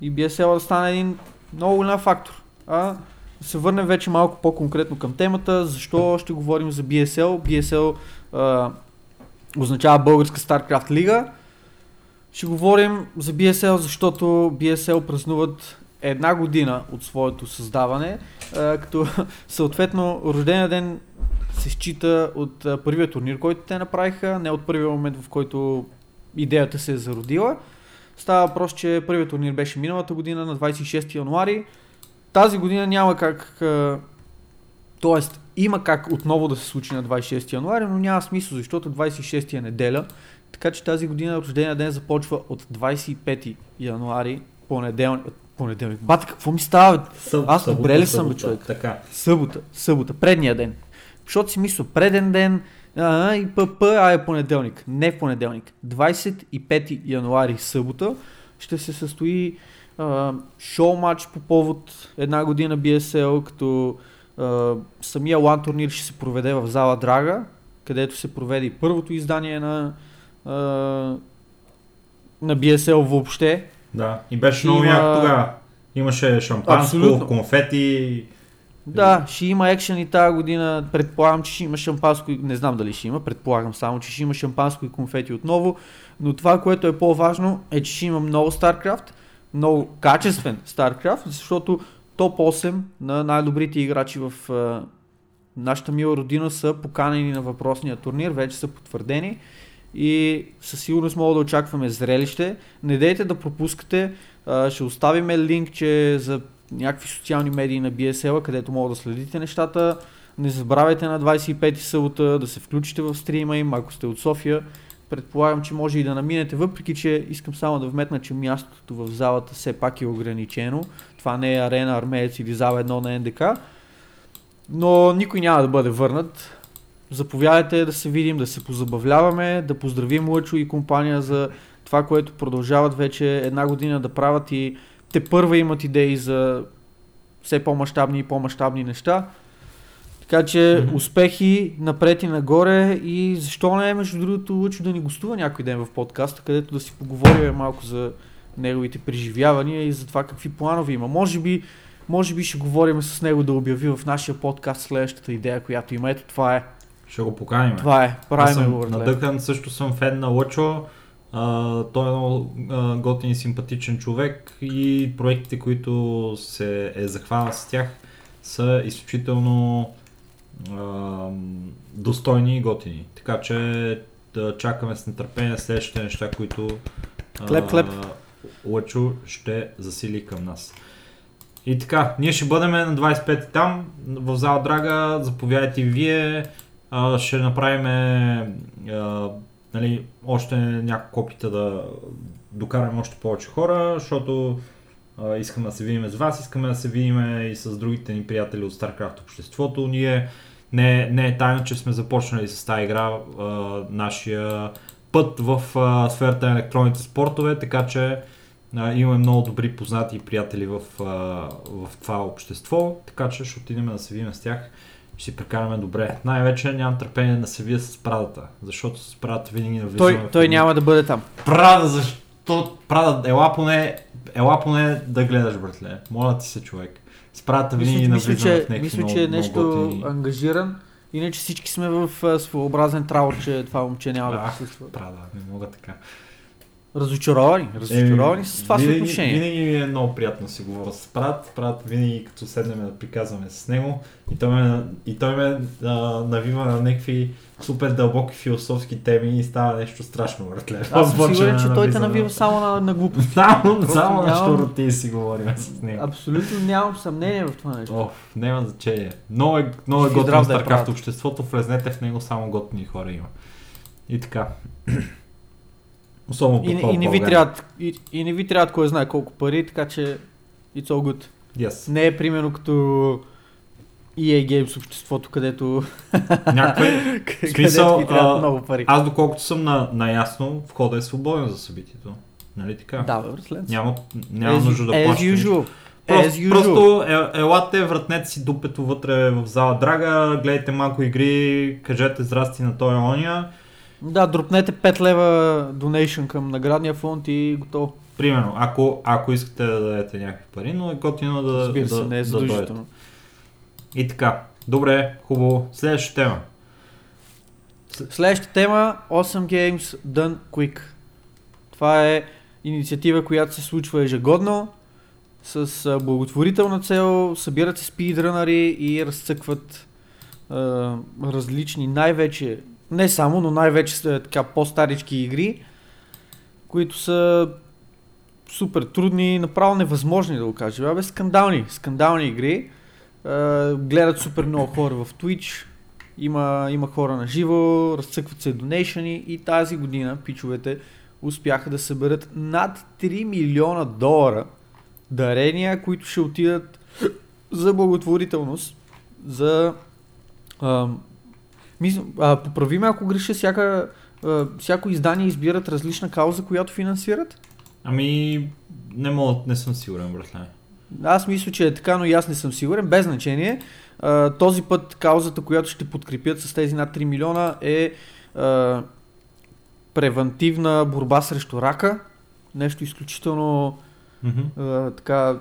[SPEAKER 1] и BSL да стане един много голям фактор. А да се върнем вече малко по-конкретно към темата, защо ще говорим за BSL. BSL а, означава Българска StarCraft лига. Ще говорим за BSL, защото BSL празнуват една година от своето създаване, а, като (laughs) съответно рождения ден се счита от а, първия турнир, който те направиха, не от първия момент, в който идеята се е зародила. Става въпрос, че първият турнир беше миналата година на 26 януари. Тази година няма как, а, т.е. има как отново да се случи на 26 януари, но няма смисъл, защото 26 е неделя. Така че тази година рождения ден започва от 25 януари, понеделник. Понеделник. Бата, какво ми става? бе?
[SPEAKER 2] Съб-
[SPEAKER 1] Аз
[SPEAKER 2] събота,
[SPEAKER 1] добре ли съм,
[SPEAKER 2] събота.
[SPEAKER 1] човек?
[SPEAKER 2] Така.
[SPEAKER 1] Събота, събота, предния ден. Защото си мисля, преден ден а, и ПП, а е понеделник. Не в понеделник. 25 януари, събота, ще се състои а, шоу матч по повод една година BSL, като А, самия лан турнир ще се проведе в зала Драга, където се проведе и първото издание на, а, на BSL въобще.
[SPEAKER 2] Да, и беше много
[SPEAKER 1] има-
[SPEAKER 2] як тогава. Имаше шампанско,
[SPEAKER 1] Абсолютно.
[SPEAKER 2] конфети.
[SPEAKER 1] Да, ще има екшен и тази година. Предполагам, че ще има шампанско и... Не знам дали ще има, предполагам само, че ще има шампанско и конфети отново. Но това, което е по-важно, е, че ще има много StarCraft, много качествен StarCraft, защото топ 8 на най-добрите играчи в а, нашата мила родина са поканени на въпросния турнир, вече са потвърдени и със сигурност мога да очакваме зрелище. Не дейте да пропускате, ще оставиме линк, че за някакви социални медии на BSL, където мога да следите нещата. Не забравяйте на 25 събота да се включите в стрима им, ако сте от София. Предполагам, че може и да наминете, въпреки че искам само да вметна, че мястото в залата все пак е ограничено. Това не е арена армеец или зала едно на НДК. Но никой няма да бъде върнат. Заповядайте да се видим, да се позабавляваме, да поздравим Лъчо и компания за това, което продължават вече една година да правят и те първа имат идеи за все по-масштабни и по-масштабни неща. Така че успехи напред и нагоре и защо не е между другото Лъчо да ни гостува някой ден в подкаста, където да си поговорим малко за неговите преживявания и за това какви планове има. Може би, може би ще говорим с него да обяви в нашия подкаст следващата идея, която има. Ето това е.
[SPEAKER 2] Ще го поканим.
[SPEAKER 1] Това е. Правим го.
[SPEAKER 2] надъхан, също съм фен на Лъчо. А, той е много а, готин и симпатичен човек и проектите, които се е захванал с тях са изключително а, достойни и готини. Така че да чакаме с нетърпение следващите неща, които а,
[SPEAKER 1] Клеп, клеп.
[SPEAKER 2] Лъчо ще засили към нас. И така, ние ще бъдем на 25 там, в зала Драга, заповядайте вие, а, ще направим а, нали, още няколко опита да докараме още повече хора, защото а, искаме да се видим с вас, искаме да се видим и с другите ни приятели от StarCraft обществото. Ние не, не е тайна, че сме започнали с тази игра а, нашия път в а, сферата на електронните спортове, така че а, имаме много добри познати и приятели в, а, в това общество, така че ще отидем да се видим с тях ще си прекараме добре. Най-вече нямам търпение да се вия с Прадата, защото с Прадата винаги навлизаме
[SPEAKER 1] Той,
[SPEAKER 2] в
[SPEAKER 1] той няма да бъде там.
[SPEAKER 2] Прада, защо? Прада, ела поне, ела поне да гледаш, братле. Моля ти се, човек. С Прадата винаги
[SPEAKER 1] Мисля, мисля,
[SPEAKER 2] навлизаме
[SPEAKER 1] че,
[SPEAKER 2] в някакви
[SPEAKER 1] мисля, че е нещо
[SPEAKER 2] готини-
[SPEAKER 1] ангажиран. Иначе всички сме в своеобразен траур, че това момче няма да
[SPEAKER 2] Ах,
[SPEAKER 1] присъства.
[SPEAKER 2] Прада, не мога така.
[SPEAKER 1] Разочаровани, разочаровани
[SPEAKER 2] Еми,
[SPEAKER 1] с това
[SPEAKER 2] винаги,
[SPEAKER 1] съотношение.
[SPEAKER 2] Винаги ми е много приятно да си говоря с Прад. Прад винаги като седнем да приказваме с него и той ме, и той ме а, навива на някакви супер дълбоки философски теми и става нещо страшно, братле.
[SPEAKER 1] Аз съм сигурен, че той те навива само на, на глупост.
[SPEAKER 2] Само, само на
[SPEAKER 1] нямам-
[SPEAKER 2] щуроти си говорим с него.
[SPEAKER 1] Абсолютно нямам съмнение в това нещо.
[SPEAKER 2] Оф, няма значение. Много е, много е готино
[SPEAKER 1] да е правят.
[SPEAKER 2] обществото, влезнете в него, само готини хора има. И така. Особено
[SPEAKER 1] И, и, не ви трябват, и, и не ви трябват кой знае колко пари, така че it's all good.
[SPEAKER 2] Yes.
[SPEAKER 1] Не е примерно като EA Games обществото, където, (laughs)
[SPEAKER 2] Някакви... (laughs)
[SPEAKER 1] където
[SPEAKER 2] смисъл, а,
[SPEAKER 1] много пари.
[SPEAKER 2] Аз доколкото съм на, наясно, входа е свободен за събитието. Нали така?
[SPEAKER 1] Да, бе.
[SPEAKER 2] Няма, няма
[SPEAKER 1] as,
[SPEAKER 2] нужда да
[SPEAKER 1] usual.
[SPEAKER 2] Просто, просто е, елате, вратнете си дупето вътре в зала Драга, гледайте малко игри, кажете здрасти на той ония.
[SPEAKER 1] Да, дропнете 5 лева донейшн към наградния фонд и готово.
[SPEAKER 2] Примерно, ако, ако искате да дадете някакви пари, но е готино да,
[SPEAKER 1] Разбира се,
[SPEAKER 2] да,
[SPEAKER 1] не е
[SPEAKER 2] да
[SPEAKER 1] задължително.
[SPEAKER 2] И така, добре, хубаво. Следваща тема.
[SPEAKER 1] Следващата тема 8 Games Done Quick. Това е инициатива, която се случва ежегодно с благотворителна цел, събират се спидрънари и разцъкват а, различни, най-вече, не само, но най-вече са така по-старички игри, които са супер трудни, направо невъзможни да го кажем. Абе, скандални, скандални игри. А, гледат супер много хора в Twitch, има, има хора на живо, разцъкват се донейшъни и тази година пичовете успяха да съберат над 3 милиона долара дарения, които ще отидат за благотворителност, за... А, мисля, а, поправи ме ако греша, всяка, а, всяко издание избират различна кауза, която финансират.
[SPEAKER 2] Ами, не мога, не съм сигурен, братле.
[SPEAKER 1] Аз мисля, че е така, но и аз не съм сигурен. Без значение. А, този път каузата, която ще подкрепят с тези над 3 милиона е а, превентивна борба срещу рака. Нещо изключително
[SPEAKER 2] Мгм.
[SPEAKER 1] а, така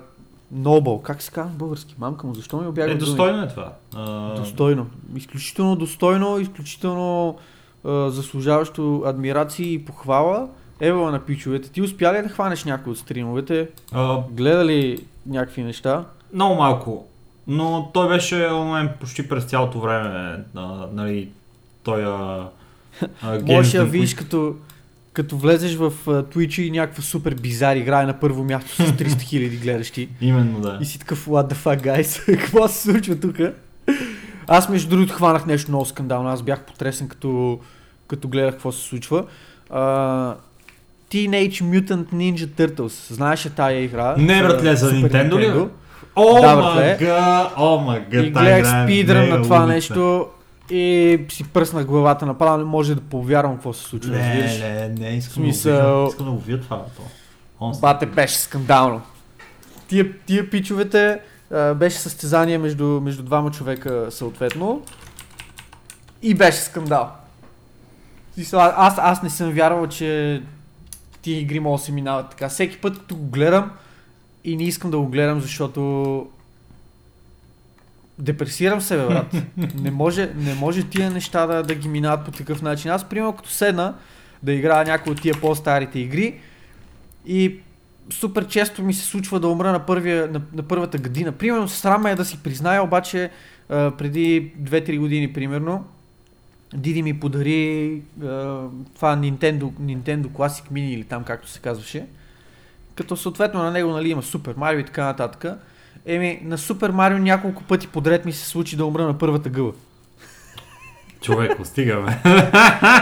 [SPEAKER 1] нобъл. Как се казва български? Мамка му, защо ми обяга
[SPEAKER 2] Е, достойно е това. А,
[SPEAKER 1] Достойно. Изключително достойно, изключително а, заслужаващо адмирации и похвала. Ева на пичовете. Ти успя ли да хванеш някой от стримовете?
[SPEAKER 2] а,
[SPEAKER 1] Гледа ли някакви неща?
[SPEAKER 2] много малко. Но той беше онлайн почти през цялото време. А, нали, той а, а,
[SPEAKER 1] Можеш да видиш като, като влезеш в Twitch и някаква супер бизар играе на първо място с (laughs) 300 хиляди гледащи.
[SPEAKER 2] Именно да.
[SPEAKER 1] И си такъв, what the fuck, guys? (laughs) Какво се случва тук? Аз между другото хванах нещо много скандално. Аз бях потресен като, като гледах какво се случва. Uh, Teenage Mutant Ninja Turtles. Знаеш ли тая игра?
[SPEAKER 2] Не, братле, за Nintendo ли. О,
[SPEAKER 1] Да, братле.
[SPEAKER 2] о, мага,
[SPEAKER 1] И гледах спидрън на това нещо и си пръснах главата направо. Не може да повярвам какво се случва.
[SPEAKER 2] Не,
[SPEAKER 1] разбираш?
[SPEAKER 2] не, не, искам
[SPEAKER 1] Смисъл-
[SPEAKER 2] да. Искам да го видя това. То. Он
[SPEAKER 1] Бате беше скандално. Тия, тия пичовете а, беше състезание между, между двама човека съответно. И беше скандал. Аз, аз не съм вярвал, че тия игри могат да се минават така. Всеки път, като го гледам и не искам да го гледам, защото депресирам се, бе, брат. (laughs) не, може, не може тия неща да, да ги минават по такъв начин. Аз, примерно, като седна да играя някои от тия по-старите игри и супер често ми се случва да умра на, първия, на, на първата година. Примерно, срама е да си призная, обаче а, преди 2-3 години, примерно, Диди ми подари а, това Nintendo, Nintendo Classic Mini или там както се казваше. Като съответно на него нали, има Супер Марио и така нататък. Еми, на Супер Марио няколко пъти подред ми се случи да умра на първата гъба.
[SPEAKER 2] Човек, стигаме.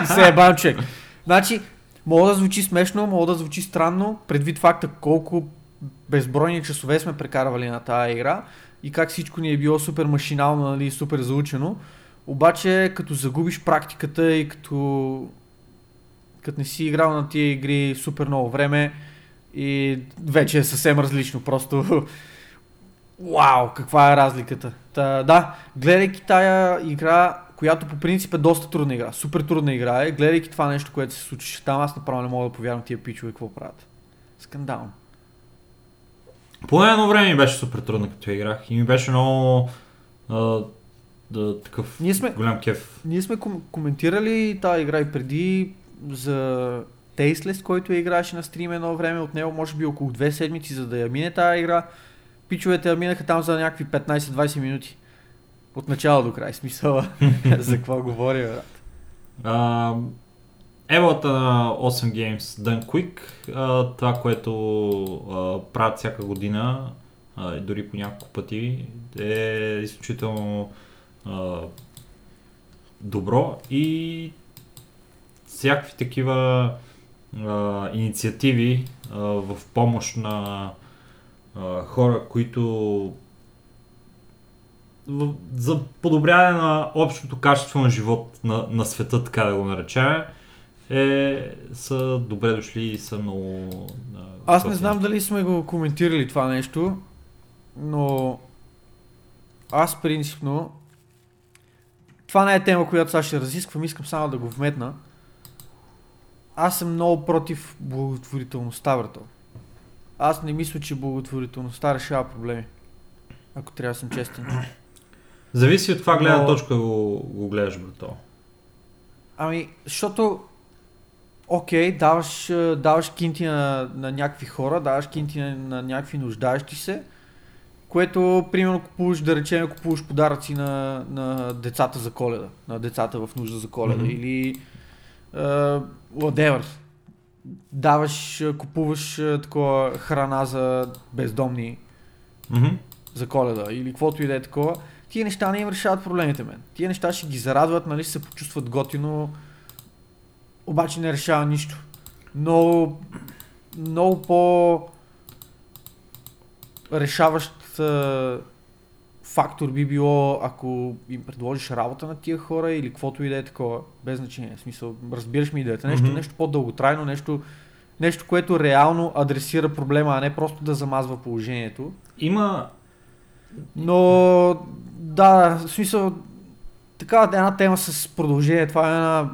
[SPEAKER 1] И се ебам човек. Значи, мога да звучи смешно, мога да звучи странно, предвид факта колко безбройни часове сме прекарвали на тази игра и как всичко ни е било супер машинално, нали, супер заучено. Обаче, като загубиш практиката и като, като не си играл на тия игри супер много време и вече е съвсем различно. Просто Вау, каква е разликата. Та, да, гледайки тая игра, която по принцип е доста трудна игра, супер трудна игра е, гледайки това нещо, което се случи там, аз направо не мога да повярвам тия пичове какво правят. Скандално.
[SPEAKER 2] По едно време ми беше супер трудно като играх и ми беше много а, да, такъв
[SPEAKER 1] Ние сме,
[SPEAKER 2] голям кеф.
[SPEAKER 1] ние сме ком- коментирали тази игра и преди за Tasteless, който я играеше на стрим едно време, от него може би около две седмици, за да я мине тази игра. Пичовете минаха там за някакви 15-20 минути. От начало до край, смисъла. (laughs) за какво говоря, брат?
[SPEAKER 2] А, Еволата на 8 Games Done Quick, това, което а, правят всяка година, и дори по няколко пъти, е изключително добро и всякакви такива инициативи в помощ на а, хора, които за подобряване на общото качество на живот на, на света, така да го наречем, е, са добре дошли и са много...
[SPEAKER 1] Аз не знам дали сме го коментирали това нещо, но аз принципно това не е тема, която сега ще разисквам, искам само да го вметна. Аз съм много против благотворителността, брато. Аз не мисля, че благотворителността решава проблеми. Ако трябва да съм честен.
[SPEAKER 2] Зависи от каква гледна
[SPEAKER 1] Но-
[SPEAKER 2] точка го, го гледаш, брато.
[SPEAKER 1] Ами, защото Окей, даваш, а, даваш кинти на, на някакви хора, даваш кинти на, на някакви нуждаещи се, което, примерно, купуваш, да речем, купуваш подаръци на, на децата за коледа, на децата в нужда за коледа,
[SPEAKER 2] Мгм.
[SPEAKER 1] или uh, whatever. Даваш, купуваш такова храна за бездомни
[SPEAKER 2] Мгм.
[SPEAKER 1] за коледа или каквото и да е такова, тия неща не им решават проблемите, мен. Тия неща ще ги зарадват, нали, ще се почувстват готино, обаче не решава нищо. Но много по решаващ фактор би било, ако им предложиш работа на тия хора или каквото и да е такова, без значение. В смисъл, разбираш ми идеята. Нещо,
[SPEAKER 2] Мгм.
[SPEAKER 1] нещо по-дълготрайно, нещо нещо, което реално адресира проблема, а не просто да замазва положението.
[SPEAKER 2] Има...
[SPEAKER 1] Но, да, в смисъл, така една тема с продължение, това е една,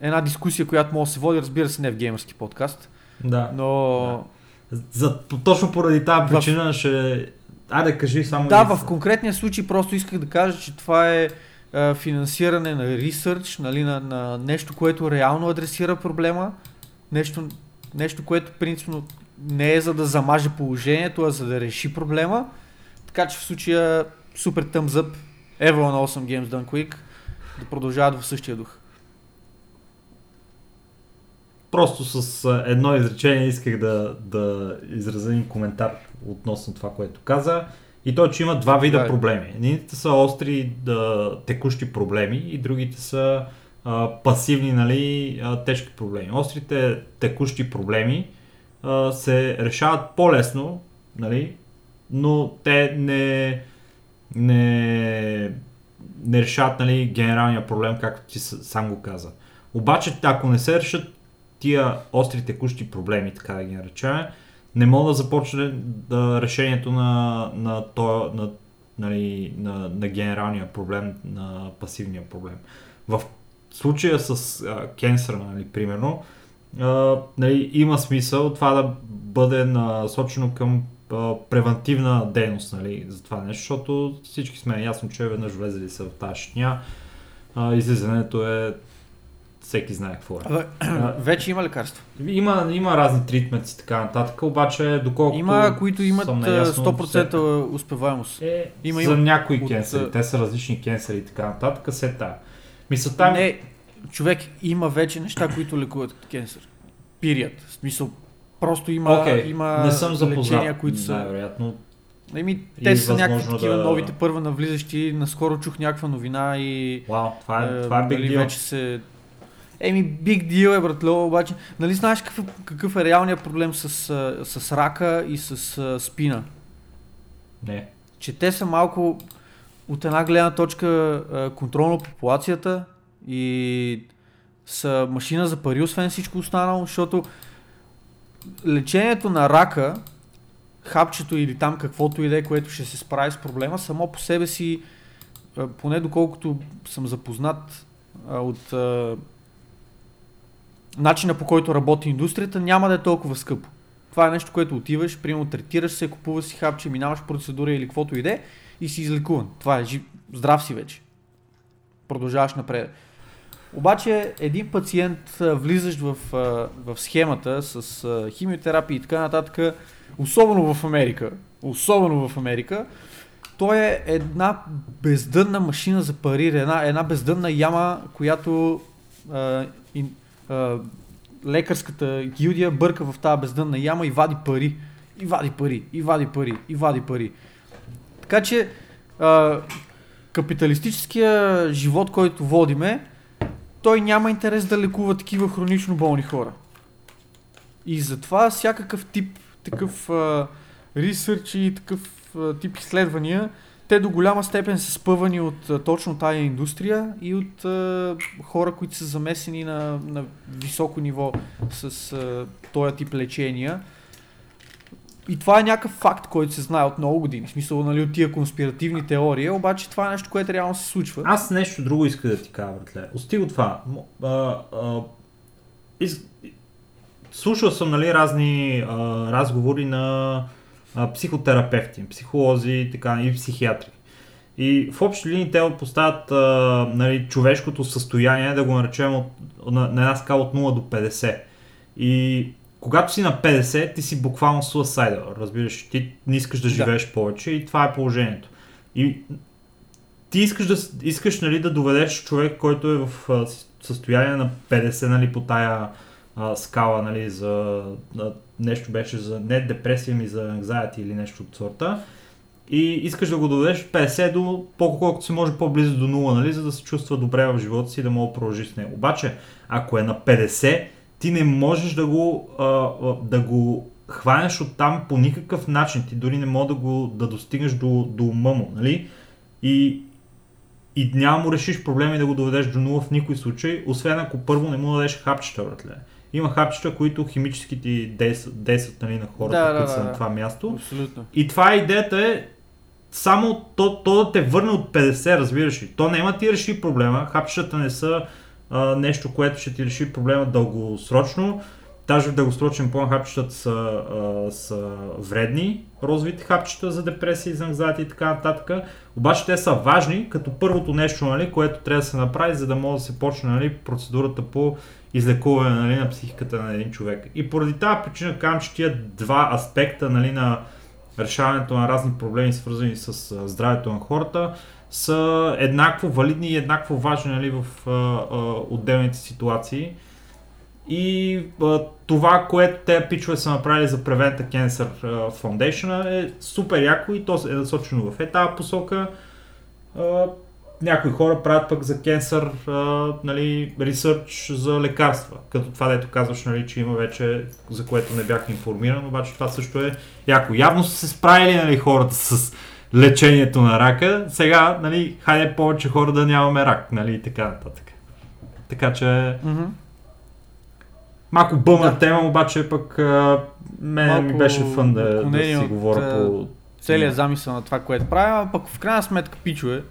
[SPEAKER 1] една дискусия, която може да се води, разбира се, не в геймърски подкаст,
[SPEAKER 2] Да.
[SPEAKER 1] но...
[SPEAKER 2] За, точно поради тази причина ще... Айде, кажи само...
[SPEAKER 1] Да, в конкретния случай просто исках да кажа, че това е а, финансиране на ресърч, нали, на, на нещо, което реално адресира проблема, нещо, нещо, което принципно не е за да замаже положението, а за да реши проблема. Така че в случая супер thumbs up, Everyone Awesome Games Done Quick, да продължават в същия дух.
[SPEAKER 2] Просто с а, едно изречение исках да, да изразя един коментар относно това, което каза. И то, че има два вида проблеми. Едните са остри да, текущи проблеми и другите са а, пасивни, нали, а, тежки проблеми. Острите текущи проблеми а, се решават по-лесно, нали, но те не, не, не решават нали, генералния проблем, както ти сам го каза. Обаче, ако не се решат тия остри текущи проблеми, така да ги наречем, не мога да започне да, решението на, на, то, на, нали, на, на генералния проблем, на пасивния проблем. В случая с а, кенсъра, нали, примерно, а, нали, има смисъл това да бъде насочено към а, превентивна дейност нали, за това нещо, защото всички сме ясно, че веднъж влезли са в тази шня, излизането е всеки знае какво е. (clears throat)
[SPEAKER 1] Вече има лекарства.
[SPEAKER 2] Има, има разни тритменти и така нататък, обаче доколкото
[SPEAKER 1] Има, които имат
[SPEAKER 2] наясно,
[SPEAKER 1] 100% успеваемост.
[SPEAKER 2] е,
[SPEAKER 1] Има,
[SPEAKER 2] за
[SPEAKER 1] има.
[SPEAKER 2] някои
[SPEAKER 1] От,
[SPEAKER 2] кенсери, те са различни кенсери и така нататък, се та. Мисълта ми...
[SPEAKER 1] Не, човек, има вече неща, които лекуват кенсър. Пирият. В смисъл, просто има,
[SPEAKER 2] Окей,
[SPEAKER 1] има
[SPEAKER 2] не съм запознат,
[SPEAKER 1] лечения, които са...
[SPEAKER 2] най-вероятно.
[SPEAKER 1] Еми, те са някакви такива
[SPEAKER 2] да-
[SPEAKER 1] новите първа навлизащи. Наскоро чух някаква новина и...
[SPEAKER 2] Вау, това е, това е deal.
[SPEAKER 1] вече се... Еми, биг дил е, братле, обаче. Нали знаеш какъв, какъв е реалният проблем с, с рака и с а, спина?
[SPEAKER 2] Не.
[SPEAKER 1] че те са малко от една гледна точка а, контрол на популацията и са машина за пари, освен всичко останало, защото лечението на рака, хапчето или там каквото и да е, което ще се справи с проблема, само по себе си, поне доколкото съм запознат от начина по който работи индустрията, няма да е толкова скъпо. Това е нещо, което отиваш, примерно третираш се, купуваш си хапче, минаваш процедура или каквото и да е и си излекуван. Това е жив... здрав си вече. Продължаваш напред. Обаче един пациент, а, влизащ в, в схемата с химиотерапия и така нататък, особено в Америка, особено в Америка, той е една бездънна машина за пари, една, една бездънна яма, която ин, лекарската гилдия бърка в тази бездънна яма и вади пари. И вади пари, и вади пари, и вади пари. Така че а, капиталистическия живот, който водиме, той няма интерес да лекува такива хронично болни хора. И затова всякакъв тип такъв а, ресърч и такъв а, тип изследвания, те до голяма степен са спъвани от точно тая индустрия и от а, хора, които са замесени на, на високо ниво с а, този тип лечения. И това е някакъв факт, който се знае от много години. В смисъл, нали, от тия конспиративни теории, обаче това е нещо, което реално се случва.
[SPEAKER 2] Аз нещо друго иска да ти кажа, братле. Остига това. А, а, из... Слушал съм нали, разни а, разговори на а, психотерапевти, психолози и така, и психиатри. И в общи линии те поставят а, нали, човешкото състояние, да го наречем от, на, на една скала от 0 до 50. И когато си на 50, ти си буквално суасайдъл, разбираш, ти не искаш да
[SPEAKER 1] Да.
[SPEAKER 2] живееш повече и това е положението. И ти искаш да, искаш, нали, да доведеш човек, който е в състояние на 50 нали, по тая а, скала, нали, за а, нещо беше за не депресия ми, за anxiety или нещо от сорта. И искаш да го доведеш от 50 до по-колкото се може по-близо до 0, нали, за да се чувства добре в живота си и да мога да продължи с него. Обаче, ако е на 50, ти не можеш да го, а, да го хванеш от там по никакъв начин. Ти дори не мога да го да достигнеш до, до ума му, нали? И, и няма му решиш проблеми да го доведеш до нула в никой случай, освен ако първо не му дадеш хапчета, братле. Има хапчета, които химически ти действат, действат нали, на хората,
[SPEAKER 1] Да, да,
[SPEAKER 2] които са
[SPEAKER 1] да,
[SPEAKER 2] на
[SPEAKER 1] да.
[SPEAKER 2] това място.
[SPEAKER 1] Абсолютно.
[SPEAKER 2] И това идеята е само то, то да те върне от 50, разбираш ли. То няма да ти реши проблема. Хапчетата не са а, нещо, което ще ти реши проблема дългосрочно. Даже в дългосрочен план хапчетата са, а, са вредни, розовите хапчета за депресия, за анкзайти и така нататък. Обаче те са важни като първото нещо, нали, което трябва да се направи, за да може да се почне нали, процедурата по излекуване нали, на психиката на един човек. И поради тази причина казвам, че тия два аспекта нали, на решаването на разни проблеми, свързани с здравето на хората, са еднакво валидни и еднакво важни нали, в а, а, отделните ситуации. И а, това, което те пичове са направили за Prevent Cancer Foundation е супер яко и то е насочено в е тази посока. А, някои хора правят пък за кенсър а, нали, ресърч за лекарства, като това дето казваш, нали, че има вече, за което не бях информиран, обаче това също е яко. Явно са се справили нали, хората с лечението на рака, сега, нали, хайде повече хора да нямаме рак, нали, и така нататък. Така че,
[SPEAKER 1] Мгм.
[SPEAKER 2] малко бъмна
[SPEAKER 1] Да.
[SPEAKER 2] тема, обаче пък а, мен ми
[SPEAKER 1] Малко
[SPEAKER 2] беше фън да, да си говоря по...
[SPEAKER 1] Целият замисъл на това, което правим, а пък в крайна сметка, пичове,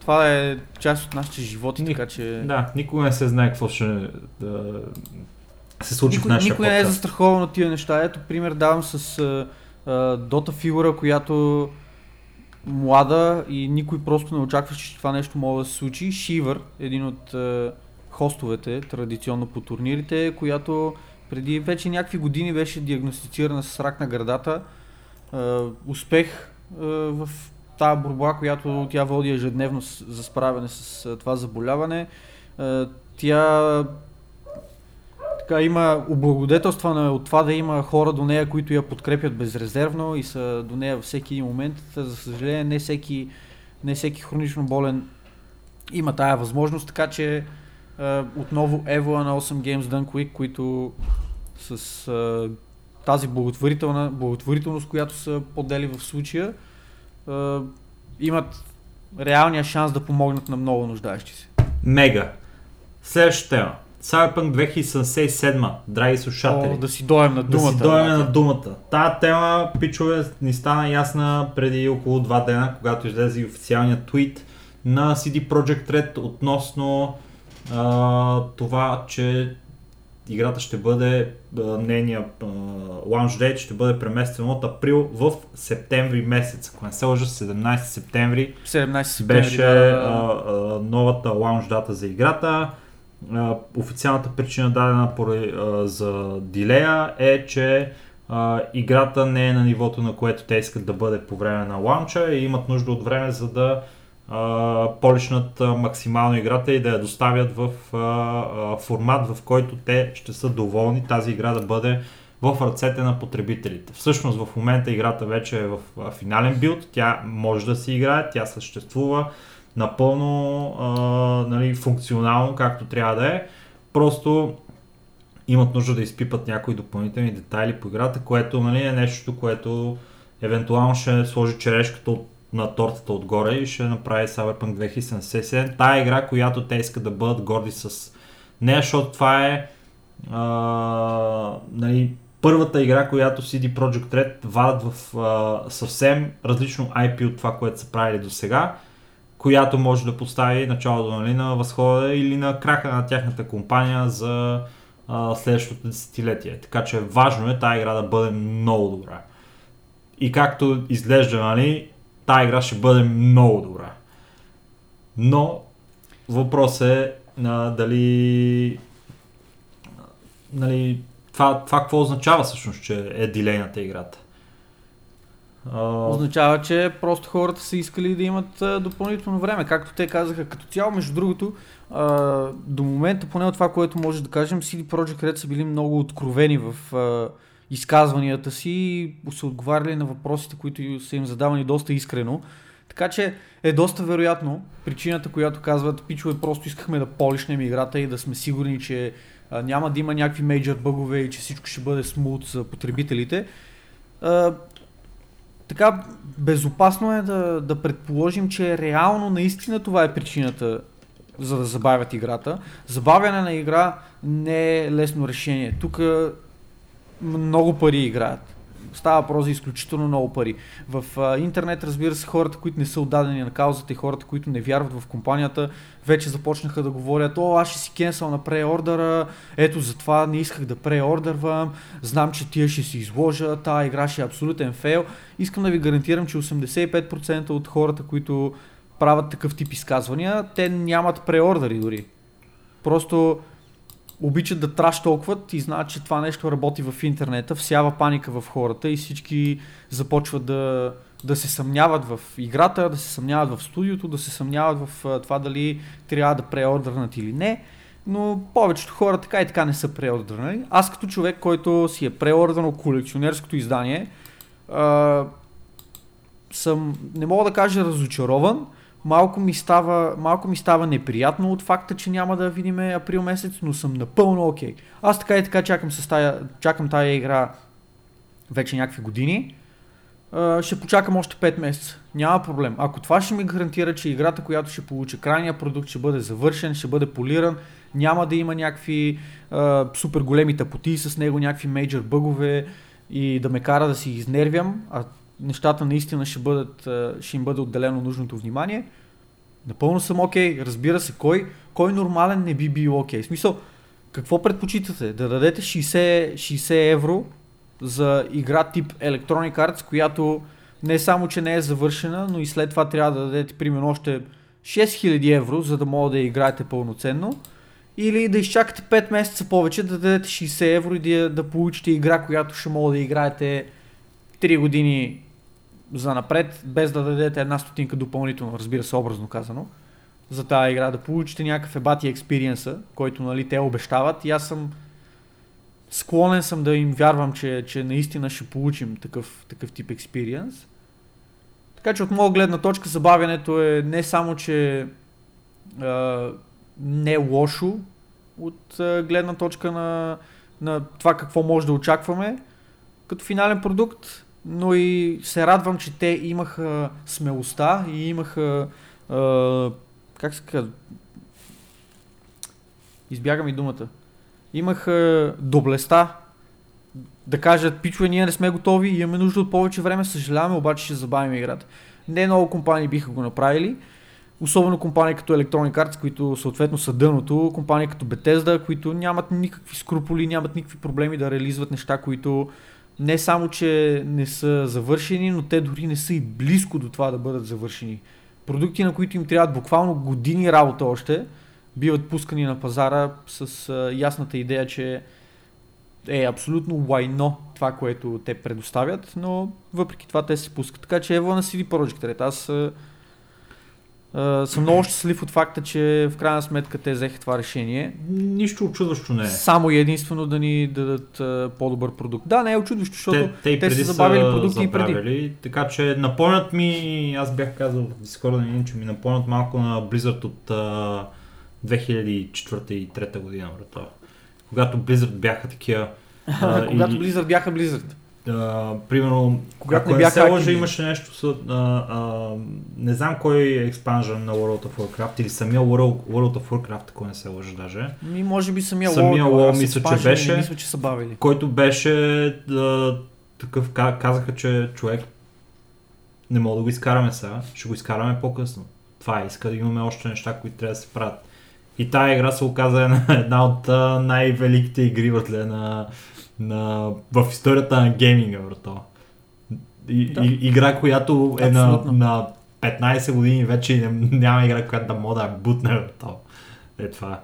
[SPEAKER 1] това е част от нашите животи,
[SPEAKER 2] Ни-
[SPEAKER 1] така че...
[SPEAKER 2] Да, никога не се знае какво ще да, се случи в
[SPEAKER 1] Никой,
[SPEAKER 2] нашия
[SPEAKER 1] никой не е застрахован от тия неща. Ето пример давам с а, а, Дота фигура, която млада и никой просто не очакваше, че това нещо може да се случи. Шивър, един от а, хостовете, традиционно по турнирите, която преди вече някакви години беше диагностицирана с рак на гърдата. А, успех а, в тази борба, която тя води ежедневно за справяне с това заболяване. Тя така има облагодетелствана от това да има хора до нея, които я подкрепят безрезервно и са до нея във всеки един момент. За съжаление, не всеки, не всеки хронично болен има тая възможност, така че отново Евола на 8 Games Dunk Week, които с тази благотворителна, благотворителност, която са подели в случая, имат реалния шанс да помогнат на много нуждаещи се.
[SPEAKER 2] Мега. Следващата тема. Cyberpunk 2077, драги слушатели.
[SPEAKER 1] О, да си доем на
[SPEAKER 2] да
[SPEAKER 1] думата.
[SPEAKER 2] си дойме
[SPEAKER 1] брате.
[SPEAKER 2] на думата. Тая тема, пичове, ни стана ясна преди около два дена, когато излезе и официалният твит на CD Projekt Red относно а, това, че играта ще бъде, нейния launch date ще бъде преместен от април в септември месец. Ако не се лъжа, 17 септември
[SPEAKER 1] 17 септември.
[SPEAKER 2] беше
[SPEAKER 1] да,
[SPEAKER 2] а, а, новата лаунж дата за играта. А, официалната причина дадена поради, а, за дилея е, че а, играта не е на нивото, на което те искат да бъде по време на лаунча и имат нужда от време за да а, максимално играта и да я доставят в формат, в който те ще са доволни тази игра да бъде в ръцете на потребителите. Всъщност в момента играта вече е в финален билд, тя може да си играе, тя съществува напълно а, нали, функционално, както трябва да е. Просто имат нужда да изпипат някои допълнителни детайли по играта, което нали, е нещо, което евентуално ще сложи черешката от, на тортата отгоре и ще направи Cyberpunk 2077. Тая игра, която те искат да бъдат горди с нея, защото това е а, нали, първата игра, която CD Projekt Red вадат в а, съвсем различно IP от това, което са правили до сега, която може да постави началото нали, на възхода или на крака на тяхната компания за а, следващото десетилетие. Така че важно е тази игра да бъде много добра. И както изглежда, нали, тази игра ще бъде много добра. Но въпрос е а, дали нали, това, това какво означава всъщност, че е дилейната играта? А,
[SPEAKER 1] Означава, че просто хората са искали да имат а, допълнително време. Както те казаха, като цяло, между другото, а, до момента, поне от това, което може да кажем, CD Projekt Red са били много откровени в а, изказванията си и са отговаряли на въпросите, които са им задавани доста искрено. Така че е доста вероятно причината, която казват, пичове, просто искахме да полишнем играта и да сме сигурни, че а, няма да има някакви мейджор бъгове и че всичко ще бъде смут за потребителите. А, така безопасно е да, да предположим, че реално наистина това е причината за да забавят играта. Забавяне на игра не е лесно решение. Тук много пари играят. Става въпрос за изключително много пари. В а, интернет, разбира се, хората, които не са отдадени на каузата и хората, които не вярват в компанията, вече започнаха да говорят, о, аз ще си кенсъл на преордъра, ето затова не исках да преордървам, знам, че тия ще си изложа, тази игра ще е абсолютен фейл. Искам да ви гарантирам, че 85% от хората, които правят такъв тип изказвания, те нямат преордъри дори. Просто обичат да траш толкват и знаят, че това нещо работи в интернета, всява паника в хората и всички започват да, да се съмняват в играта, да се съмняват в студиото, да се съмняват в това дали трябва да преордърнат или не. Но повечето хора така и така не са преордърнали. Аз като човек, който си е преордърнал колекционерското издание, а, съм, не мога да кажа разочарован, малко ми, става, малко ми става неприятно от факта, че няма да видим април месец, но съм напълно окей. Okay. Аз така и така чакам, с тая, чакам тая игра вече някакви години. Ще почакам още 5 месеца. Няма проблем. Ако това ще ми гарантира, че играта, която ще получи крайния продукт, ще бъде завършен, ще бъде полиран, няма да има някакви uh, супер големи тъпоти с него, някакви мейджор бъгове и да ме кара да си изнервям, а нещата наистина ще, бъдат, ще им бъде отделено нужното внимание, напълно съм окей. Okay. Разбира се, кой, кой нормален не би бил окей. Okay. В смисъл, какво предпочитате? Да дадете 60, 60 евро за игра тип Electronic Arts, която не само, че не е завършена, но и след това трябва да дадете примерно още 6000 евро, за да мога да я играете пълноценно. Или да изчакате 5 месеца повече, да дадете 60 евро и да, да получите игра, която ще мога да играете 3 години за напред, без да дадете една стотинка допълнително, разбира се, образно казано, за тази игра, да получите някакъв ебати експириенса, който нали, те обещават и аз съм склонен съм да им вярвам, че, че наистина ще получим такъв, такъв тип експириенс. Така че от моя гледна точка забавянето е не само, че а, не е лошо от а, гледна точка на, на това какво може да очакваме като финален продукт, но и се радвам, че те имаха смелостта и имаха, а, как се казва, избягам и думата, имаха доблеста да кажат, пичове, ние не сме готови, имаме нужда от повече време, съжаляваме, обаче ще забавим играта. Не много компании биха го направили, особено компании като Electronic Arts, които съответно са дъното, компании като Bethesda, които нямат никакви скруполи, нямат никакви проблеми да реализват неща, които не само, че не са завършени, но те дори не са и близко до това да бъдат завършени. Продукти, на които им трябват буквално години работа още, биват пускани на пазара с а, ясната идея, че е абсолютно лайно това, което те предоставят, но въпреки това те се пускат. Така че ево на CD Projekt Red. Аз Uh, съм много щастлив от факта, че в крайна сметка те взеха това решение.
[SPEAKER 2] Нищо очудващо не е.
[SPEAKER 1] Само и единствено да ни дадат uh, по-добър продукт. Да, не е очудващо, защото
[SPEAKER 2] те, те,
[SPEAKER 1] те са забавили продукти
[SPEAKER 2] и преди. Така че напомнят ми, аз бях казал в Discord, че ми напомнят малко на Blizzard от uh, 2004 и 2003 година, брата. Когато Blizzard бяха такива. (laughs)
[SPEAKER 1] Когато. Blizzard бяха Blizzard.
[SPEAKER 2] Uh, примерно, когато не бяха се лъжа, имаше нещо с... Uh, uh, не знам кой е експанжен на World of Warcraft или самия World, World of Warcraft, ако не се лъжа даже.
[SPEAKER 1] Ми, може би самия,
[SPEAKER 2] самия WoW, мисля, че беше,
[SPEAKER 1] мисля, че са бавили.
[SPEAKER 2] който беше uh, такъв, казаха, че човек не мога да го изкараме сега, ще го изкараме по-късно. Това е, иска да имаме още неща, които трябва да се правят. И тая игра се оказа една, една от най-великите игри на, на, в историята на гейминга, брато. И, да. и, игра, която е на, на 15 години вече няма игра, която да мога да бутне, брато. Е това.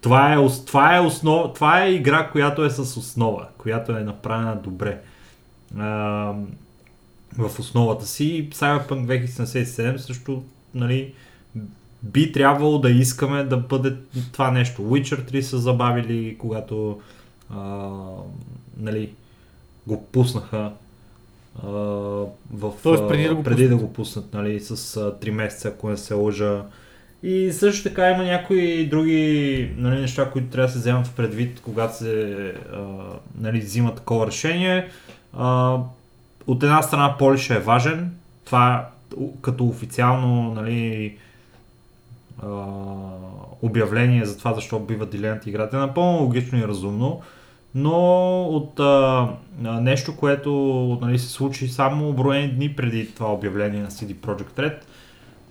[SPEAKER 2] Това е, това, е основ, това е игра, която е с основа, която е направена добре. А, в основата си. Cyberpunk 2077 също нали, би трябвало да искаме да бъде това нещо. Witcher 3 са забавили, когато а, нали, го пуснаха а, в,
[SPEAKER 1] Тоест, преди, да го,
[SPEAKER 2] преди да го пуснат, нали, с а, 3 месеца, ако не се лъжа. И също така има някои други нали, неща, които трябва да се вземат в предвид, когато се а, нали, взима такова решение. А, от една страна полиша е важен, това като официално нали, обявление за това защо бива дилената играта е напълно логично и разумно, но от а, нещо, което нали, се случи само броени дни преди това обявление на CD Projekt Red,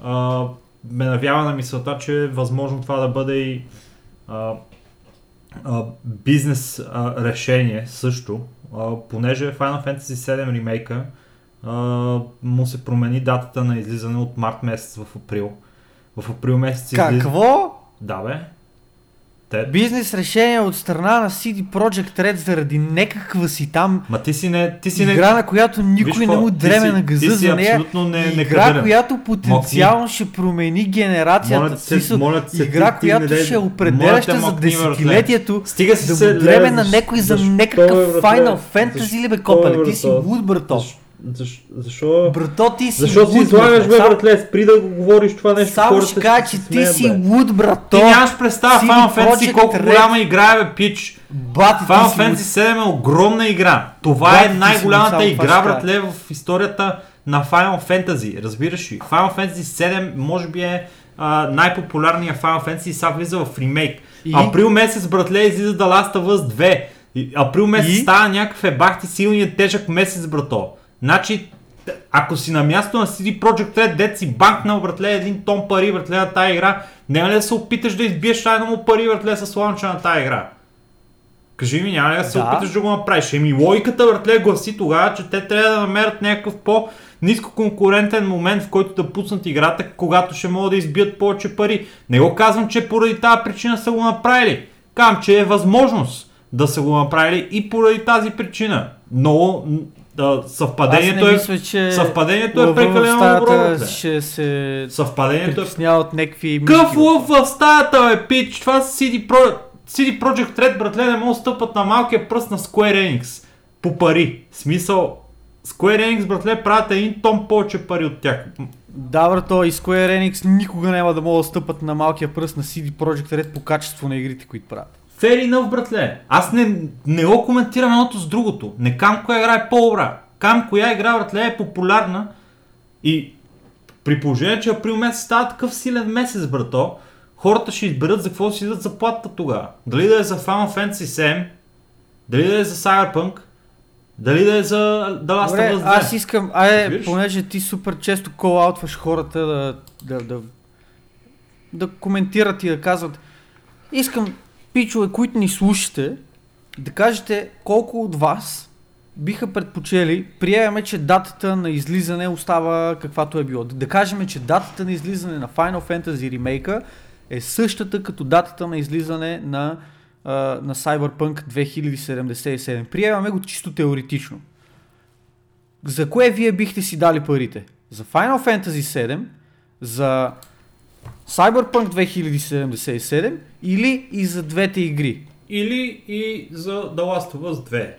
[SPEAKER 2] а, ме навява на мисълта, че е възможно това да бъде и а, а, бизнес а, решение също, а, понеже Final Fantasy 7 ремейка а, му се промени датата на излизане от март месец в април. В април месец.
[SPEAKER 1] Какво?
[SPEAKER 2] Да бе. Те...
[SPEAKER 1] Бизнес решение от страна на CD Projekt Red заради някаква си там
[SPEAKER 2] Ма ти си не... Ти си не...
[SPEAKER 1] игра, на която никой
[SPEAKER 2] Виж
[SPEAKER 1] не му
[SPEAKER 2] ти
[SPEAKER 1] дреме
[SPEAKER 2] си-
[SPEAKER 1] на
[SPEAKER 2] ти
[SPEAKER 1] газа
[SPEAKER 2] си
[SPEAKER 1] за нея.
[SPEAKER 2] не-
[SPEAKER 1] игра,
[SPEAKER 2] некадърен.
[SPEAKER 1] която потенциално ще промени генерацията.
[SPEAKER 2] Моля се-
[SPEAKER 1] Смисъл,
[SPEAKER 2] моля се,
[SPEAKER 1] игра,
[SPEAKER 2] ти- ти
[SPEAKER 1] която
[SPEAKER 2] не дай-
[SPEAKER 1] ще е определяща за
[SPEAKER 2] мокни
[SPEAKER 1] десетилетието.
[SPEAKER 2] Стига си
[SPEAKER 1] Да
[SPEAKER 2] се
[SPEAKER 1] му дреме
[SPEAKER 2] лезе,
[SPEAKER 1] на някой за някакъв
[SPEAKER 2] бе,
[SPEAKER 1] Final? Fantasy ли бе,
[SPEAKER 2] бе,
[SPEAKER 1] Ти си луд, брато.
[SPEAKER 2] Защо? Защо?
[SPEAKER 1] Брато, ти си
[SPEAKER 2] Защо си излагаш, бе, братле? Спри да го говориш това нещо.
[SPEAKER 1] Само ще кажа, че ти си луд, брато.
[SPEAKER 2] Ти нямаш представа Final Fantasy колко
[SPEAKER 1] Red.
[SPEAKER 2] голяма игра е, бе, пич.
[SPEAKER 1] Бати, ти
[SPEAKER 2] Final Fantasy
[SPEAKER 1] луд.
[SPEAKER 2] 7 е огромна игра. Това
[SPEAKER 1] Бати,
[SPEAKER 2] е най-голямата игра, братле, в историята на Final Fantasy. Разбираш ли? Final Fantasy 7 може би е а, най-популярният Final Fantasy и сега влиза в ремейк.
[SPEAKER 1] И?
[SPEAKER 2] Април месец, братле, излиза The Last of Us 2. И, април месец
[SPEAKER 1] И?
[SPEAKER 2] става някакъв ебахти силният тежък месец, брато. Значи, ако си на място на CD Projekt Red, дет си банкнал, братле, един тон пари, братле, на тази игра, няма ли да се опиташ да избиеш една му пари, братле, с лаунча на тази игра? Кажи ми, няма ли да се
[SPEAKER 1] Да.
[SPEAKER 2] опиташ да го направиш? Еми логиката, братле, гласи тогава, че те трябва да намерят някакъв по ниско конкурентен момент, в който да пуснат играта, когато ще могат да избият повече пари. Не го казвам, че поради тази причина са го направили. Казвам, че е възможност да са го направили и поради тази причина. Но м, да, съвпадението
[SPEAKER 1] Аз
[SPEAKER 2] е...
[SPEAKER 1] мисля, че
[SPEAKER 2] съвпадението е
[SPEAKER 1] лъва в
[SPEAKER 2] прекалено добро.
[SPEAKER 1] Ще се
[SPEAKER 2] Съвпадението е
[SPEAKER 1] от някакви
[SPEAKER 2] Къв лъв в стаята, бе, пич! Това CD, Pro... CD Projekt Red, братле, не могат стъпат на малкия пръст на Square Enix. По пари. Смисъл, Square Enix, братле, правят един тон повече пари от тях.
[SPEAKER 1] Да, брато, и Square Enix никога няма да могат да стъпат на малкия пръст на CD Projekt Red по качество на игрите, които правят.
[SPEAKER 2] Fair enough, братле. Аз не, не го коментирам едното с другото. Не кам коя игра е по-добра. Кам коя игра, братле, е популярна и при положение, че април месец става такъв силен месец, брато, хората ще изберат за какво си дадат заплатата тогава. Дали да е за Final Fantasy 7, дали да е за Cyberpunk, дали да е за The Last of Us 2.
[SPEAKER 1] аз искам,
[SPEAKER 2] Разбираш?
[SPEAKER 1] понеже ти супер често кол-аутваш хората да, да, да, да коментират и да казват, искам пичове, които ни слушате, да кажете колко от вас биха предпочели, приемаме, че датата на излизане остава каквато е било. Да кажем, че датата на излизане на Final Fantasy ремейка е същата като датата на излизане на, на Cyberpunk 2077. Приемаме го чисто теоретично. За кое вие бихте си дали парите? За Final Fantasy 7, за Cyberpunk 2077 или и за двете игри?
[SPEAKER 2] Или и за The Last of Us 2.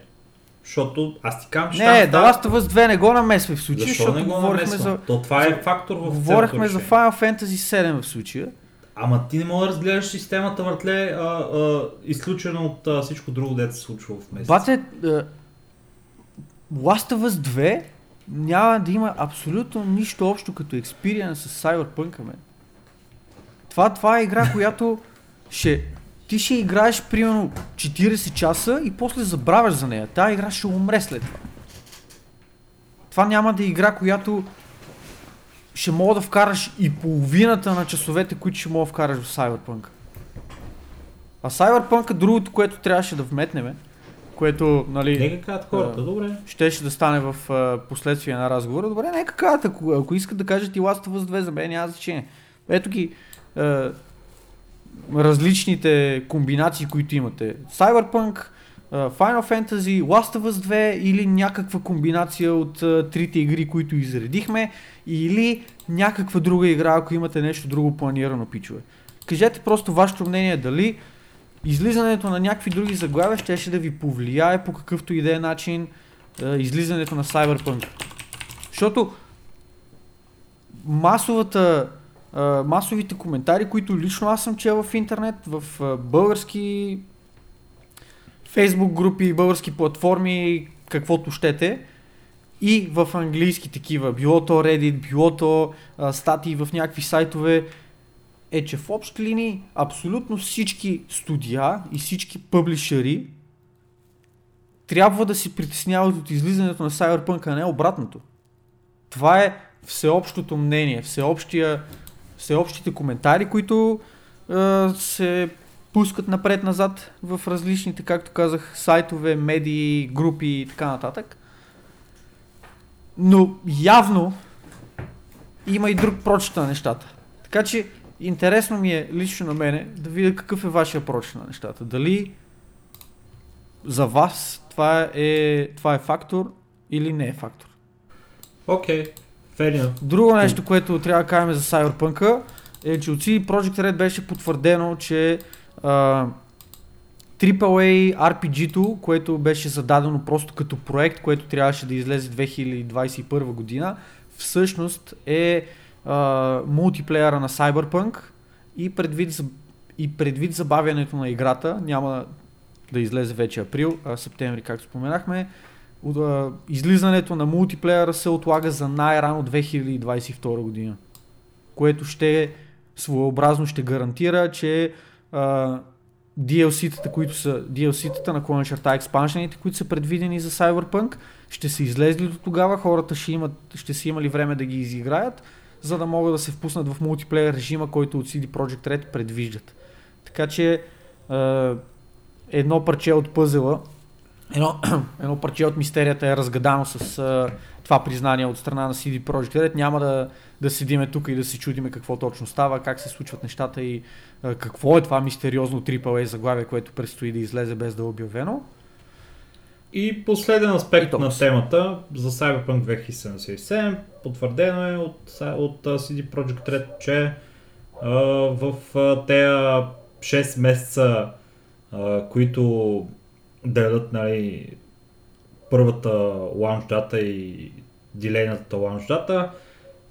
[SPEAKER 2] Защото аз ти казвам, че
[SPEAKER 1] Не, The Last of Us 2 не го намесвай в случая,
[SPEAKER 2] Защо
[SPEAKER 1] защото
[SPEAKER 2] не го
[SPEAKER 1] говорихме за,
[SPEAKER 2] То това е фактор в
[SPEAKER 1] говорихме за. Final Fantasy 7 в случая.
[SPEAKER 2] Ама ти не мога да разгледаш системата, въртле, а, а, изключено от а, всичко друго, дето се случва в месеца.
[SPEAKER 1] Бате, е, Last of Us 2 няма да има абсолютно нищо общо като experience с Cyberpunk, мен. Това, това е игра, (laughs) която ще... Ти ще играеш примерно 40 часа и после забравяш за нея. Тая игра ще умре след това. Това няма да е игра, която ще мога да вкараш и половината на часовете, които ще мога да вкараш в Cyberpunk. А Cyberpunk е другото, което трябваше да вметнем, което, нали,
[SPEAKER 2] Нека кажат хората,
[SPEAKER 1] Да.
[SPEAKER 2] добре.
[SPEAKER 1] щеше да стане в а, последствие на разговора. Добре, нека кажат, ако, ако искат да кажат и Last of Us 2 за мен няма значение. Ето ги а, различните комбинации, които имате. Cyberpunk, Final Fantasy, Last of Us 2 или някаква комбинация от трите игри, които изредихме или някаква друга игра, ако имате нещо друго планирано, пичове. Кажете просто вашето мнение дали излизането на някакви други заглавия щеше да ви повлияе по какъвто и да е начин излизането на Cyberpunk. Защото масовата, масовите коментари, които лично аз съм чел в интернет, в български фейсбук групи, български платформи, каквото щете, и в английски такива, било то Reddit, било то статии в някакви сайтове, е, че в общи линии абсолютно всички студия и всички пъблишери трябва да се притесняват от излизането на Cyberpunk, а не обратното. Това е всеобщото мнение, всеобщия, всеобщите коментари, които е, се пускат напред-назад в различните, както казах, сайтове, медии, групи и така нататък. Но явно има и друг прочит на нещата. Така че интересно ми е лично на мене да видя какъв е вашия прочит на нещата. Дали за вас това е, това е фактор или не е фактор.
[SPEAKER 2] Окей, okay.
[SPEAKER 1] Друго нещо, което трябва да кажем за Cyberpunk е, че от CD Projekt Red беше потвърдено, че uh, AAA RPG-то, което беше зададено просто като проект, което трябваше да излезе 2021 година, всъщност е uh, мултиплеера на Cyberpunk и предвид, и предвид забавянето на играта, няма да излезе вече април, а, септември, както споменахме, а, излизането на мултиплеера се отлага за най-рано 2022 година, което ще своеобразно ще гарантира, че а, DLC-тата, които са DLC-тата на черта експаншените, които са предвидени за Cyberpunk, ще са излезли до тогава, хората ще, имат, ще са имали време да ги изиграят, за да могат да се впуснат в мултиплеер режима, който от CD Projekt Red предвиждат. Така че едно парче от пъзела, едно, (clears throat) едно парче от мистерията е разгадано с а, това признание от страна на CD Projekt Red. Няма да, да седиме тук и да се чудиме какво точно става, как се случват нещата и а, какво е това мистериозно AAA заглавие, което предстои да излезе без да е обявено.
[SPEAKER 2] И последен аспект и на темата за Cyberpunk 2077, потвърдено е от, от CD Projekt Red, че а, в тези 6 месеца които делят нали, първата лаунч дата и дилейната лаунч дата.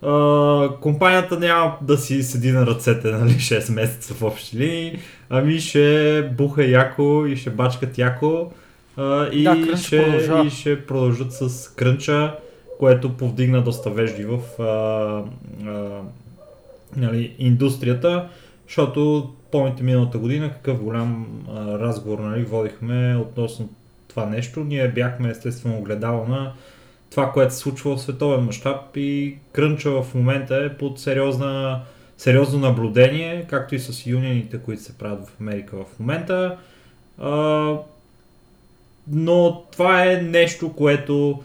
[SPEAKER 2] Uh, компанията няма да си седи на ръцете нали, (laughs) 6 месеца в общи линии, ами ще буха яко и ще бачкат яко uh, и, да, ще, и ще продължат с крънча, което повдигна доста вежди в uh, нали, индустрията, защото помните миналата година какъв голям а, разговор нали, водихме относно това нещо. Ние бяхме естествено огледало на това, което се случва в световен мащаб и крънча в момента е под сериозна, сериозно наблюдение, както и с юнионите, които се правят в Америка в момента. А, но това е нещо, което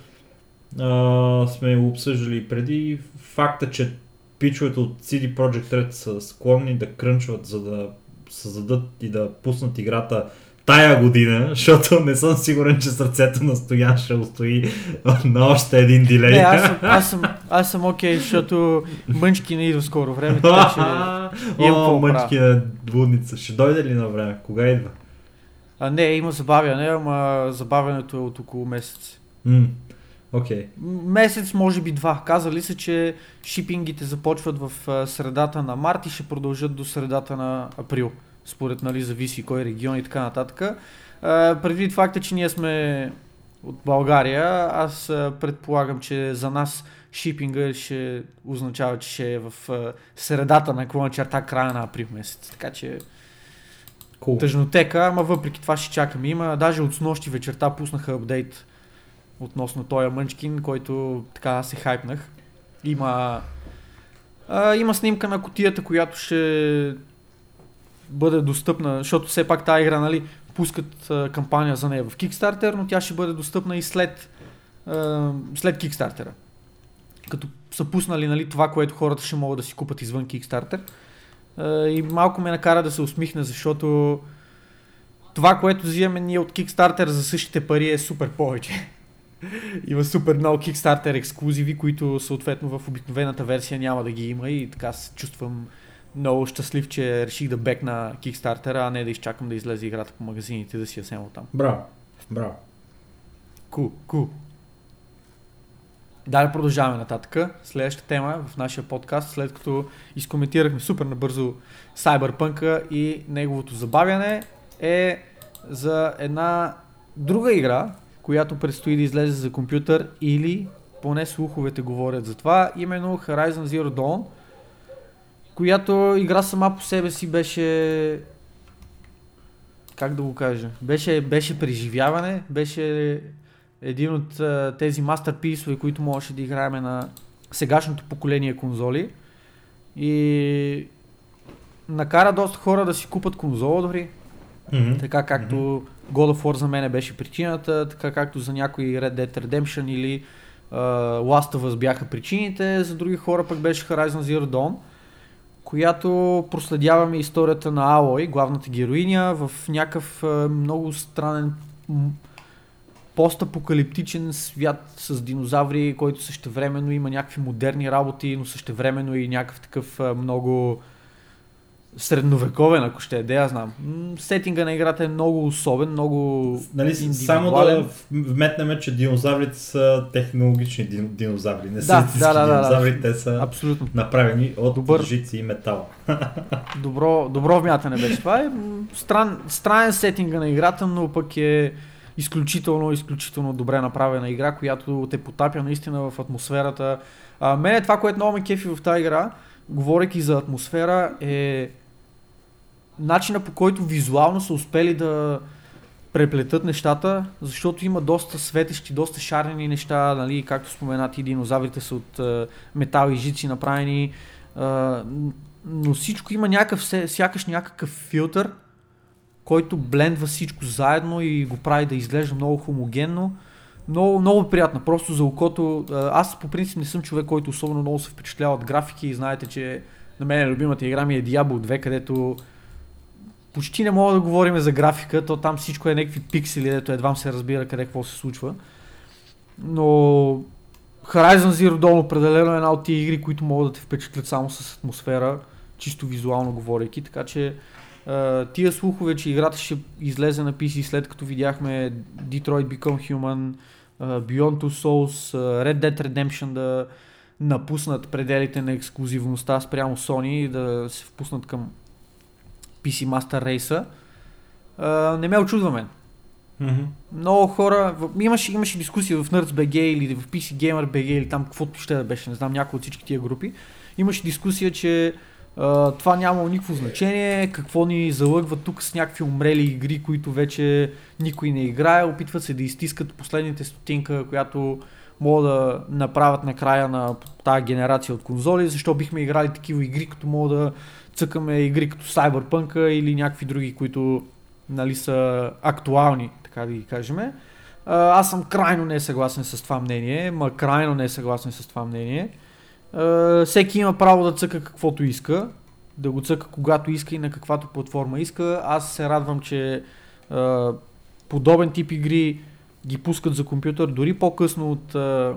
[SPEAKER 2] а, сме обсъждали преди. Факта, че пичовете от CD Projekt Red са склонни да крънчват, за да създадат и да пуснат играта тая година, (laughs) защото не съм сигурен, че сърцето на Стоян ще устои (laughs) на още един дилей.
[SPEAKER 1] Не, аз съм, аз съм, аз съм окей, okay, защото Мънчки не идва скоро време, така че (laughs)
[SPEAKER 2] О, Мънчки на блудница. Ще дойде ли на време? Кога идва?
[SPEAKER 1] А, не, има забавяне, ама забавянето е от около месец.
[SPEAKER 2] Mm. Okay.
[SPEAKER 1] Месец, може би два. Казали са, че шипингите започват в средата на март и ще продължат до средата на април. Според, нали, зависи кой регион и така нататък. Предвид факта, че ние сме от България, аз предполагам, че за нас шипинга ще означава, че ще е в средата на клона черта края на април месец. Така че cool. тъжнотека, ама въпреки това ще чакаме. Има, даже от снощи вечерта пуснаха апдейт относно този Мънчкин, който така се хайпнах. Има, а, има снимка на котията, която ще бъде достъпна, защото все пак тази игра, нали, пускат а, кампания за нея в Kickstarter, но тя ще бъде достъпна и след, а, след Kickstarter. Като са пуснали нали, това, което хората ще могат да си купат извън Kickstarter. А, и малко ме накара да се усмихне, защото това, което взимаме ние от Kickstarter за същите пари е супер повече. Има супер много Kickstarter ексклюзиви, които съответно в обикновената версия няма да ги има и така се чувствам много щастлив, че реших да бекна Kickstarter, а не да изчакам да излезе играта по магазините да си я снема там.
[SPEAKER 2] Браво, браво.
[SPEAKER 1] Ку, ку. Дали продължаваме нататък. Следващата тема в нашия подкаст, след като изкоментирахме супер набързо Cyberpunk и неговото забавяне, е за една друга игра, която предстои да излезе за компютър или поне слуховете говорят за това, именно Horizon Zero Dawn, която игра сама по себе си беше как да го кажа, беше, беше преживяване, беше един от а, тези мастерписове, които можеше да играем на сегашното поколение конзоли и накара доста хора да си купат конзола дори,
[SPEAKER 2] Мгм.
[SPEAKER 1] така както
[SPEAKER 2] Мгм.
[SPEAKER 1] God of War за мен беше причината, така както за някои Red Dead Redemption или uh, Last of Us бяха причините, за други хора пък беше Horizon Zero Dawn, която проследяваме историята на Алой, главната героиня, в някакъв uh, много странен постапокалиптичен свят с динозаври, който същевременно има някакви модерни работи, но същевременно и някакъв такъв а, много средновековен, ако ще е, да я знам. Сетинга на играта е много особен, много
[SPEAKER 2] Нали, само да вметнем, че динозаврите са технологични дин, динозаври, не са
[SPEAKER 1] Да, да, да, да, да.
[SPEAKER 2] динозаври, те са
[SPEAKER 1] Абсолютно.
[SPEAKER 2] направени от
[SPEAKER 1] Добър.
[SPEAKER 2] жици и метал. (laughs)
[SPEAKER 1] Добро, добро вмятане беше това. Е стран, странен сетинга на играта, но пък е изключително, изключително добре направена игра, която те потапя наистина в атмосферата. А, мене това, което много ме кефи в тази игра, говорейки за атмосфера, е начина по който визуално са успели да преплетат нещата, защото има доста светещи, доста шарени неща, нали, както споменати, динозаврите са от е, метал и жици направени, е, но всичко има някакъв, сякаш някакъв филтър, който блендва всичко заедно и го прави да изглежда много хомогенно. Много, много приятно, просто за окото. А, Аз по принцип не съм човек, който особено много се впечатлява от графики и знаете, че на мен любимата игра ми е Diablo 2, където почти не мога да говорим за графика, то там всичко е някакви пиксели, дето едва се разбира къде какво се случва. Но Horizon Zero Dawn определено е една от тия игри, които могат да те впечатлят само с атмосфера, чисто визуално говорейки, така че тия слухове, че играта ще излезе на PC след като видяхме Detroit Become Human, Beyond Two Souls, Red Dead Redemption да напуснат пределите на ексклюзивността спрямо Sony и да се впуснат към PC Master Race, а, не ме очудва мен. Много хора, имаше, имаше дискусия в NerdsBG или в PC Gamer BG или там каквото ще да беше, не знам, някой от всички тия групи. Имаше дискусия, че а, това няма никакво значение, какво ни залъгва тук с някакви умрели игри, които вече никой не играе, опитват се да изтискат последните стотинка, която могат да направят на края на тази генерация от конзоли, защо бихме играли такива игри, като мога да цъкаме игри като Cyberpunk или някакви други, които нали, са актуални, така да ги кажем. Аз съм крайно не съгласен с това мнение, ма крайно не съгласен с това мнение. А, Всеки има право да цъка каквото иска, да го цъка когато иска и на каквато платформа иска. Аз се радвам, че а, подобен тип игри ги пускат за компютър дори по-късно от а,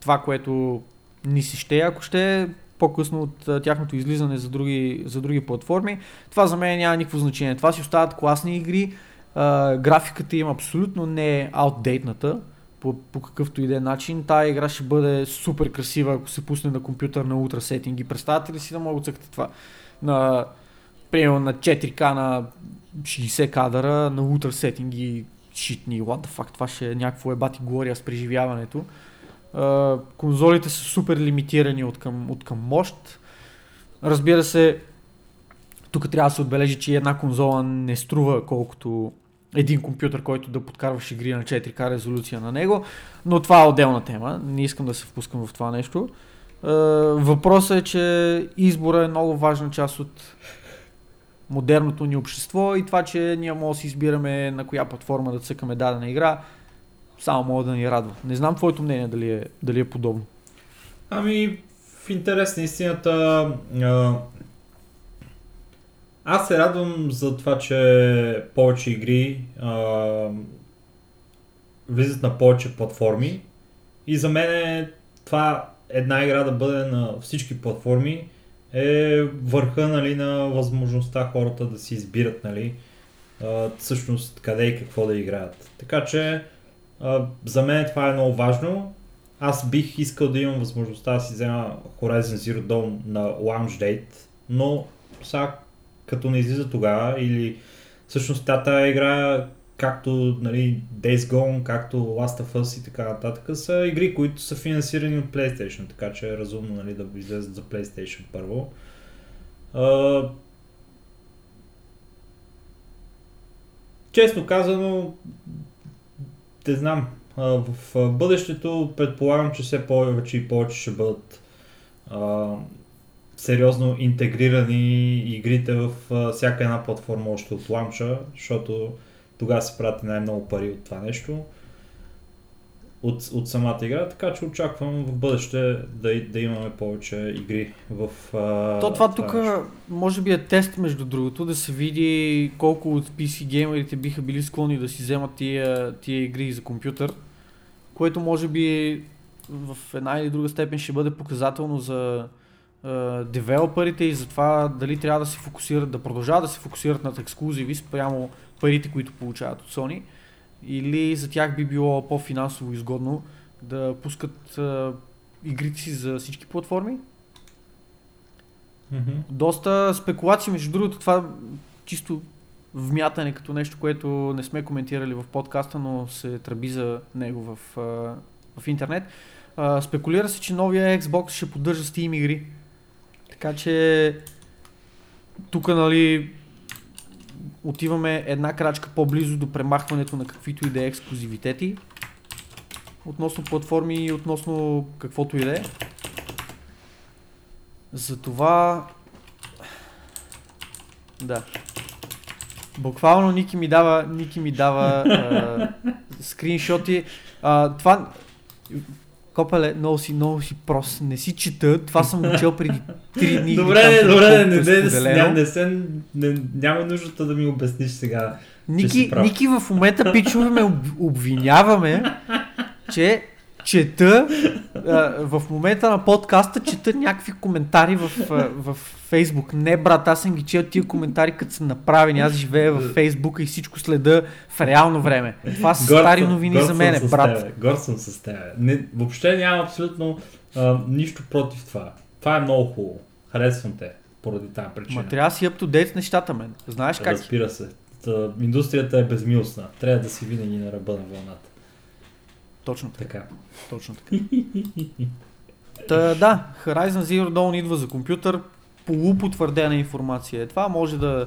[SPEAKER 1] това, което ни си ще, ако ще по-късно от тяхното излизане за други, за други платформи. Това за мен няма никакво значение. Това си остават класни игри. А, графиката им абсолютно не е аутдейтната по, по какъвто и да е начин. Тая игра ще бъде супер красива, ако се пусне на компютър на ултра сетинги. Представяте ли си да мога да цъкате това? На, примерно на 4K на 60 кадъра, на ултра сетинги, шитни, what the fuck, това ще е някакво ебати глория с преживяването. Конзолите са супер лимитирани от към, от към мощ. Разбира се, тук трябва да се отбележи, че една конзола не струва колкото един компютър, който да подкарваш игри на 4К резолюция на него, но това е отделна тема, не искам да се впускам в това нещо. Въпросът е, че избора е много важна част от модерното ни общество и това, че ние може да си избираме на коя платформа да цъкаме дадена игра, само мога да ни радва. Не знам твоето мнение дали е, дали е подобно.
[SPEAKER 2] Ами, в интерес на истината, а, аз се радвам за това, че повече игри а, влизат на повече платформи и за мен е това една игра да бъде на всички платформи е върха нали, на възможността хората да си избират нали, а, всъщност къде и какво да играят. Така че за мен това е много важно. Аз бих искал да имам възможността да си взема Horizon Zero Dawn на launch date, но сега като не излиза тогава или всъщност тата игра както нали, Days Gone, както Last of Us и така нататък са игри, които са финансирани от PlayStation, така че е разумно нали, да излезат за PlayStation първо. А, честно казано, не знам. В бъдещето предполагам, че все повече и повече ще бъдат а, сериозно интегрирани игрите в а, всяка една платформа още от ланча, защото тогава се правят най-много пари от това нещо от, от самата игра, така че очаквам в бъдеще да, да имаме повече игри в а,
[SPEAKER 1] То това тук може би е тест между другото, да се види колко от PC геймерите биха били склонни да си вземат тия, тия игри за компютър, което може би в една или друга степен ще бъде показателно за а, девелоперите и за това дали трябва да се фокусират, да продължават да се фокусират над ексклюзиви спрямо парите, които получават от Sony или за тях би било по-финансово изгодно да пускат а, игрите си за всички платформи.
[SPEAKER 2] Mm-hmm.
[SPEAKER 1] Доста спекулации, между другото, това чисто вмятане като нещо, което не сме коментирали в подкаста, но се тръби за него в, а, в интернет. А, спекулира се, че новия Xbox ще поддържа Steam игри. Така че тук, нали, отиваме една крачка по-близо до премахването на каквито и да е ексклюзивитети относно платформи и относно каквото и да е. Затова... Да. Буквално Ники ми дава, Ники ми дава а, (laughs) скриншоти. А, това Копеле, много си, много си прост. Не си чета. Това съм го чел преди 3 дни.
[SPEAKER 2] Добре, не, добре, не, не, не, не, се, не, няма нуждата да ми обясниш сега.
[SPEAKER 1] Ники, Ники в момента пичове ме обвиняваме, че чета в момента на подкаста чета някакви коментари в, в Фейсбук. Не, брат, аз съм ги чел тия коментари, като са направени. Аз живея в Фейсбук и всичко следа в реално време. Това са гор стари новини за мен, брат.
[SPEAKER 2] Гор съм с теб. Не, въобще нямам абсолютно а, нищо против това. Това е много хубаво. Харесвам те поради тази причина.
[SPEAKER 1] Ма трябва да си up to date нещата, мен. Знаеш как?
[SPEAKER 2] Разбира се. Та, индустрията е безмилостна. Трябва да си винаги на ръба на вълната.
[SPEAKER 1] Точно
[SPEAKER 2] така. така.
[SPEAKER 1] Точно така. Та, да, Horizon Zero Dawn идва за компютър, полупотвърдена информация. Е това може да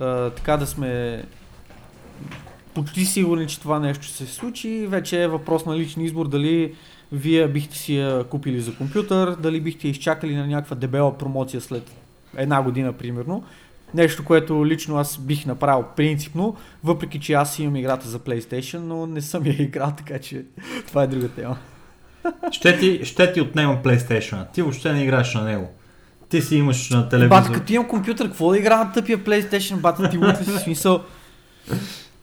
[SPEAKER 1] а, така да сме почти сигурни, че това нещо се случи. Вече е въпрос на личен избор дали вие бихте си я купили за компютър, дали бихте изчакали на някаква дебела промоция след една година, примерно. Нещо, което лично аз бих направил принципно, въпреки че аз имам играта за PlayStation, но не съм я играл, така че (laughs) това е друга тема.
[SPEAKER 2] Ще ти, ще ти отнема PlayStation. Ти въобще не играеш на него. Ти си имаш на телевизор.
[SPEAKER 1] Бат, като имам компютър, какво да игра на тъпия PlayStation, бат, ти му си смисъл.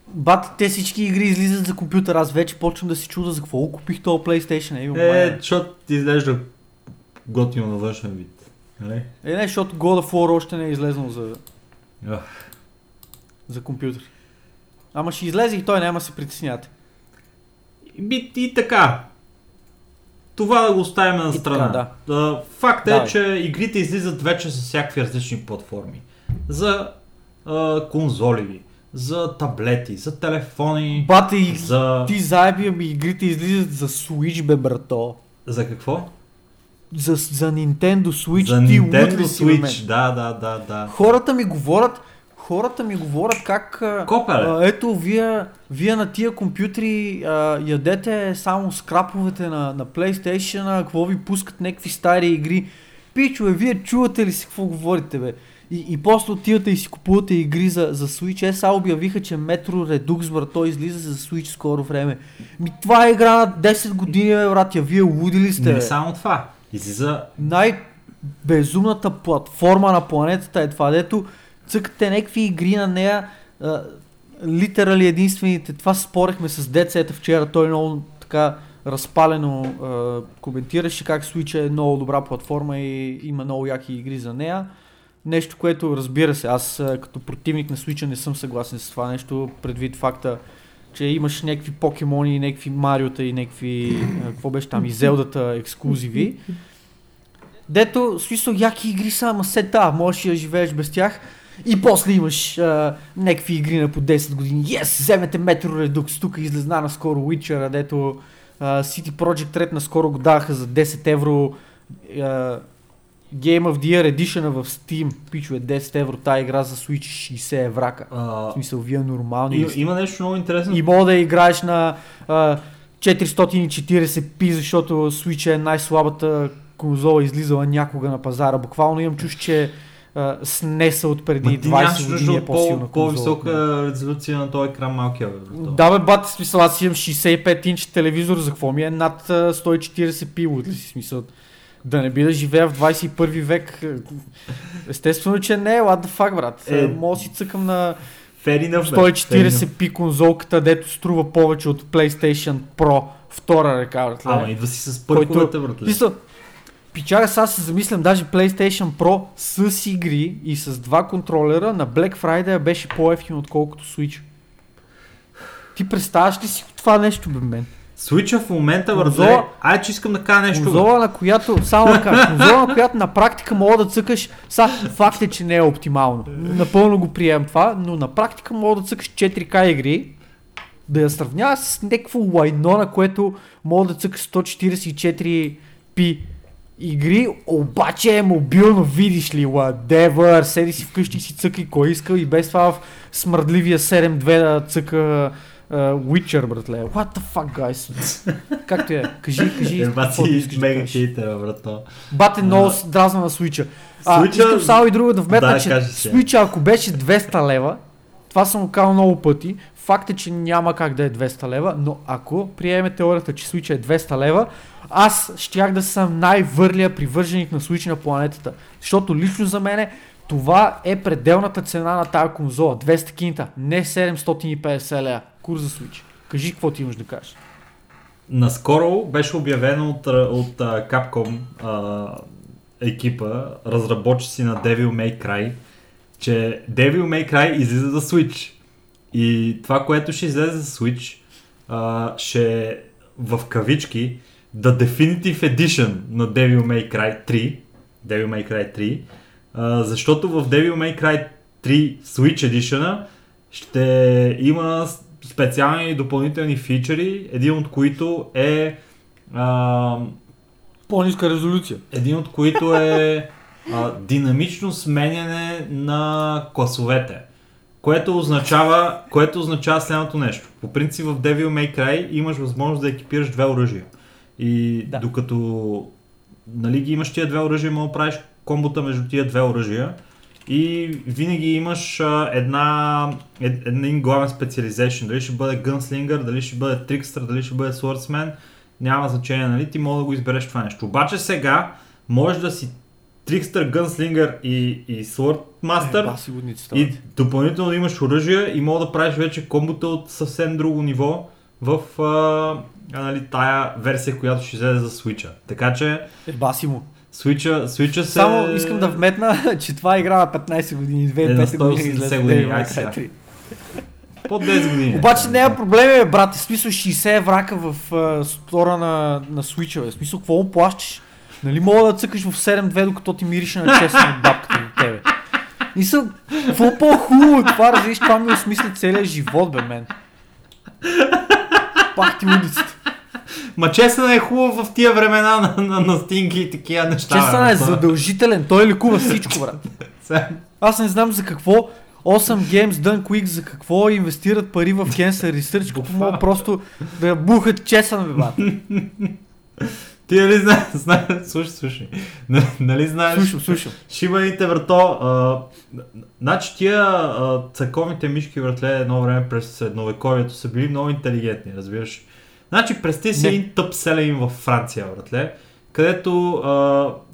[SPEAKER 1] Бат, те всички игри излизат за компютър, аз вече почвам да си чуда за какво купих този PlayStation.
[SPEAKER 2] Е, е защото ти изглежда готино на външен вид.
[SPEAKER 1] Не? Нали? Е, не, защото God of War още не е излезнал за,
[SPEAKER 2] Oh.
[SPEAKER 1] За компютър. Ама ще излезе и той няма се притеснявате.
[SPEAKER 2] И, и така. Това да го оставим на страна. Така, да. Факт е, Давай. че игрите излизат вече с всякакви различни платформи. За а, конзоли, за таблети, за телефони.
[SPEAKER 1] Бате, за... ти заеби, ами игрите излизат за Switch, бе, брато.
[SPEAKER 2] За какво?
[SPEAKER 1] За, за Nintendo Switch.
[SPEAKER 2] За ти Nintendo Switch, да, да, да, да.
[SPEAKER 1] Хората ми говорят, хората ми говорят как
[SPEAKER 2] а,
[SPEAKER 1] ето вие, вие на тия компютри а, ядете само скраповете на, на PlayStation, какво ви пускат някакви стари игри. Пичове, вие чувате ли си какво говорите, бе? И, и после отивате и си купувате игри за, за Switch. Е, сега обявиха, че Metro Redux, брат, той излиза за Switch скоро време. Ми това е игра на 10 години, бе, братя. Вие лудили сте.
[SPEAKER 2] Не само това. Излиза...
[SPEAKER 1] Най-безумната платформа на планетата е това, дето цъкате някакви игри на нея. литерали единствените. Това спорехме с децата вчера. Той много така разпалено коментираше как Switch е много добра платформа и има много яки игри за нея. Нещо, което разбира се, аз като противник на Switch не съм съгласен с това нещо, предвид факта, че имаш някакви покемони, някакви Мариота и някакви, какво беше там, и Зелдата ексклюзиви. Дето, смисъл, яки игри са, ама се да, можеш да живееш без тях. И после имаш някакви игри на по 10 години. Yes, вземете Metro Redux, тук излезна наскоро Witcher, дето а, City Project Red наскоро го даха за 10 евро. А, Game of the Year Edition в Steam, пичове 10 евро, тази игра за Switch 60 еврака.
[SPEAKER 2] А,
[SPEAKER 1] В смисъл, вие нормални
[SPEAKER 2] и, има нещо много интересно.
[SPEAKER 1] И мога да играеш на а, 440p, защото Switch е най-слабата конзола, излизала някога на пазара. Буквално имам чуш, че а, снеса от преди
[SPEAKER 2] Ма ти нямаш
[SPEAKER 1] 20
[SPEAKER 2] нужда
[SPEAKER 1] години е по-силна
[SPEAKER 2] по, по-висока резолюция на този екран малкия. Бе.
[SPEAKER 1] Да бе, бат, смисъл, аз имам 65 инч телевизор, за какво ми е над а, 140p, от ли си смисъл? Да не би да живея в 21 век. Естествено, че не, what the fuck, брат.
[SPEAKER 2] Е.
[SPEAKER 1] Мога си цъкам на
[SPEAKER 2] Fair enough, бе. Fair enough.
[SPEAKER 1] 140p конзолката, дето струва повече от PlayStation Pro втора ръка, брат.
[SPEAKER 2] Ама идва си с пърковете, братле.
[SPEAKER 1] Мисля, Пичага, сега се замислям, даже PlayStation Pro с игри и с два контролера на Black Friday беше по-ефтин отколкото Switch. Ти представяш ли си това нещо, бе, мен?
[SPEAKER 2] Switch в момента, братле,
[SPEAKER 1] Конзола-
[SPEAKER 2] ай, че искам да кажа нещо.
[SPEAKER 1] Конзола, на която, само да кажа, конзола, на която на практика мога да цъкаш, са, факт е, че не е оптимално. Напълно го приемам това, но на практика мога да цъкаш 4К игри, да я сравняваш с някакво лайно, на което мога да цъкаш 144p игри, обаче е мобилно, видиш ли, whatever, седи си вкъщи и си цъкай кой иска и без това в смърдливия 7.2 да цъка Witcher, братле. What the fuck, guys? Както е, кажи, кажи.
[SPEAKER 2] Е, ба
[SPEAKER 1] каквото
[SPEAKER 2] си
[SPEAKER 1] искаш да
[SPEAKER 2] мега хейтера, брато.
[SPEAKER 1] Бате много дразна на Switch. А,
[SPEAKER 2] Switch-а-
[SPEAKER 1] искам само и друго да вметна,
[SPEAKER 2] Да,
[SPEAKER 1] че. Switch ако беше 200 лева, това съм казал много пъти, факт е, че няма как да е 200 лева, но ако приемем теорията, че Switch е 200 лева, аз щях да съм най-върлия привърженик на Switch на планетата. Защото лично за мене това е пределната цена на тази конзола. 200 кинта, не 750 лева. Курс за Switch. Кажи какво ти имаш да кажеш.
[SPEAKER 2] Наскоро беше обявено от, от Capcom а, екипа, разработчици на Devil May Cry, че Devil May Cry излиза за Switch. И това, което ще излезе за Switch, а, ще в кавички The Definitive Edition на Devil May Cry 3. Devil May Cry 3. А, защото в Devil May Cry 3 Switch Edition ще има специални допълнителни фичери, един от които е а,
[SPEAKER 1] По-ниска резолюция.
[SPEAKER 2] един от които е а, динамично сменяне на класовете. Което означава, което означава следното нещо. По принцип в Devil May Cry имаш възможност да екипираш две оръжия. И
[SPEAKER 1] Да.
[SPEAKER 2] докато нали, ги имаш тия две оръжия, мога да правиш комбота между тия две оръжия. И винаги имаш а, една, ед, един главен специализейшн. Дали ще бъде Gunslinger, дали ще бъде Trickster, дали ще бъде Swordsman. Няма значение, нали? Ти мога да го избереш това нещо. Обаче сега можеш да си Trickster, Gunslinger и, и Swordmaster.
[SPEAKER 1] Е,
[SPEAKER 2] И допълнително имаш оръжие и мога да правиш вече комбота от съвсем друго ниво в а, нали, тая версия, която ще излезе за Switch. Така че
[SPEAKER 1] Е, баси му.
[SPEAKER 2] Switch, Switch се...
[SPEAKER 1] Само искам да вметна, (laughs) че това е игра на 15 години, 2005
[SPEAKER 2] на
[SPEAKER 1] година
[SPEAKER 2] 180
[SPEAKER 1] излезе
[SPEAKER 2] години.
[SPEAKER 1] 3.
[SPEAKER 2] Под 10 години.
[SPEAKER 1] Обаче няма проблеми, бе, брат. В смисъл 60 еврака в uh, стора на, на Switch, бе. В смисъл, какво му плащаш? Нали мога да цъкаш в 7-2, докато ти мирише на честно от бабката до тебе? Мисъл, какво по-хубаво от това, разбираш, това ми осмисля целият живот, бе, мен. Пах ти улицата.
[SPEAKER 2] Ма честно е хубаво в тия времена на, на, на стинки и такива неща.
[SPEAKER 1] Честно
[SPEAKER 2] бе,
[SPEAKER 1] е задължителен, той ликува всичко, брат. Аз не знам за какво 8 Games Done Quick за какво инвестират пари в Cancer Research, могат просто да бухат чесън, бе, брат.
[SPEAKER 2] Ти нали знаеш, знаеш, слушай, слушай, Н- нали знаеш,
[SPEAKER 1] Слушам, слушам.
[SPEAKER 2] шибаните врато, а, значи тия а, църковните мишки вратле едно време през средновековието са били много интелигентни, разбираш. Значи представи си един тъп селен във Франция, вратле, където а,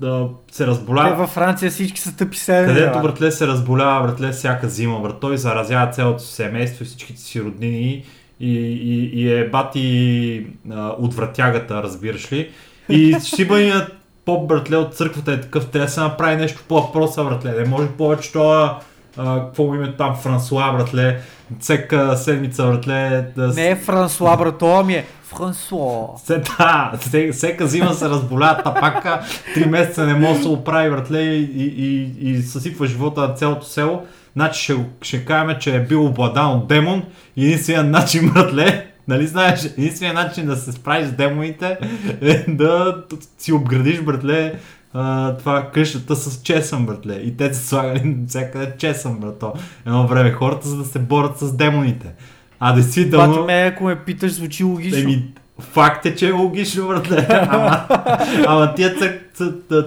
[SPEAKER 2] а, се
[SPEAKER 1] Те
[SPEAKER 2] разболява,
[SPEAKER 1] във Франция всички са тъпи седени.
[SPEAKER 2] където
[SPEAKER 1] брат.
[SPEAKER 2] братле се разболява, братле всяка зима, брат, той заразява цялото семейство и всичките си роднини и, и, и е бати а, от вратягата, разбираш ли. И шибаният поп, братле, от църквата е такъв, трябва да се направи нещо по-въпроса, братле. Не може повече това, какво му име там, Франсуа, братле, всека седмица, братле, да
[SPEAKER 1] Не е Франсуа, брат, това ми е Франсуа.
[SPEAKER 2] се, да, се- всека зима се разболя тапака, три месеца не може да се оправи, братле, и, и, и, съсипва живота на цялото село. Значи ще, ще кажем, че е бил обладан от демон и единственият начин, братле, нали знаеш, единственият начин да се справиш с демоните е да си обградиш, братле, това къщата с чесън, братле. И те са слагали всякъде чесън, брато. Едно време хората, за да се борят с демоните. А действително...
[SPEAKER 1] Ме, ако ме питаш, звучи логично.
[SPEAKER 2] Еми, факт е, че е логично, братле. Ама, ама тия, цък,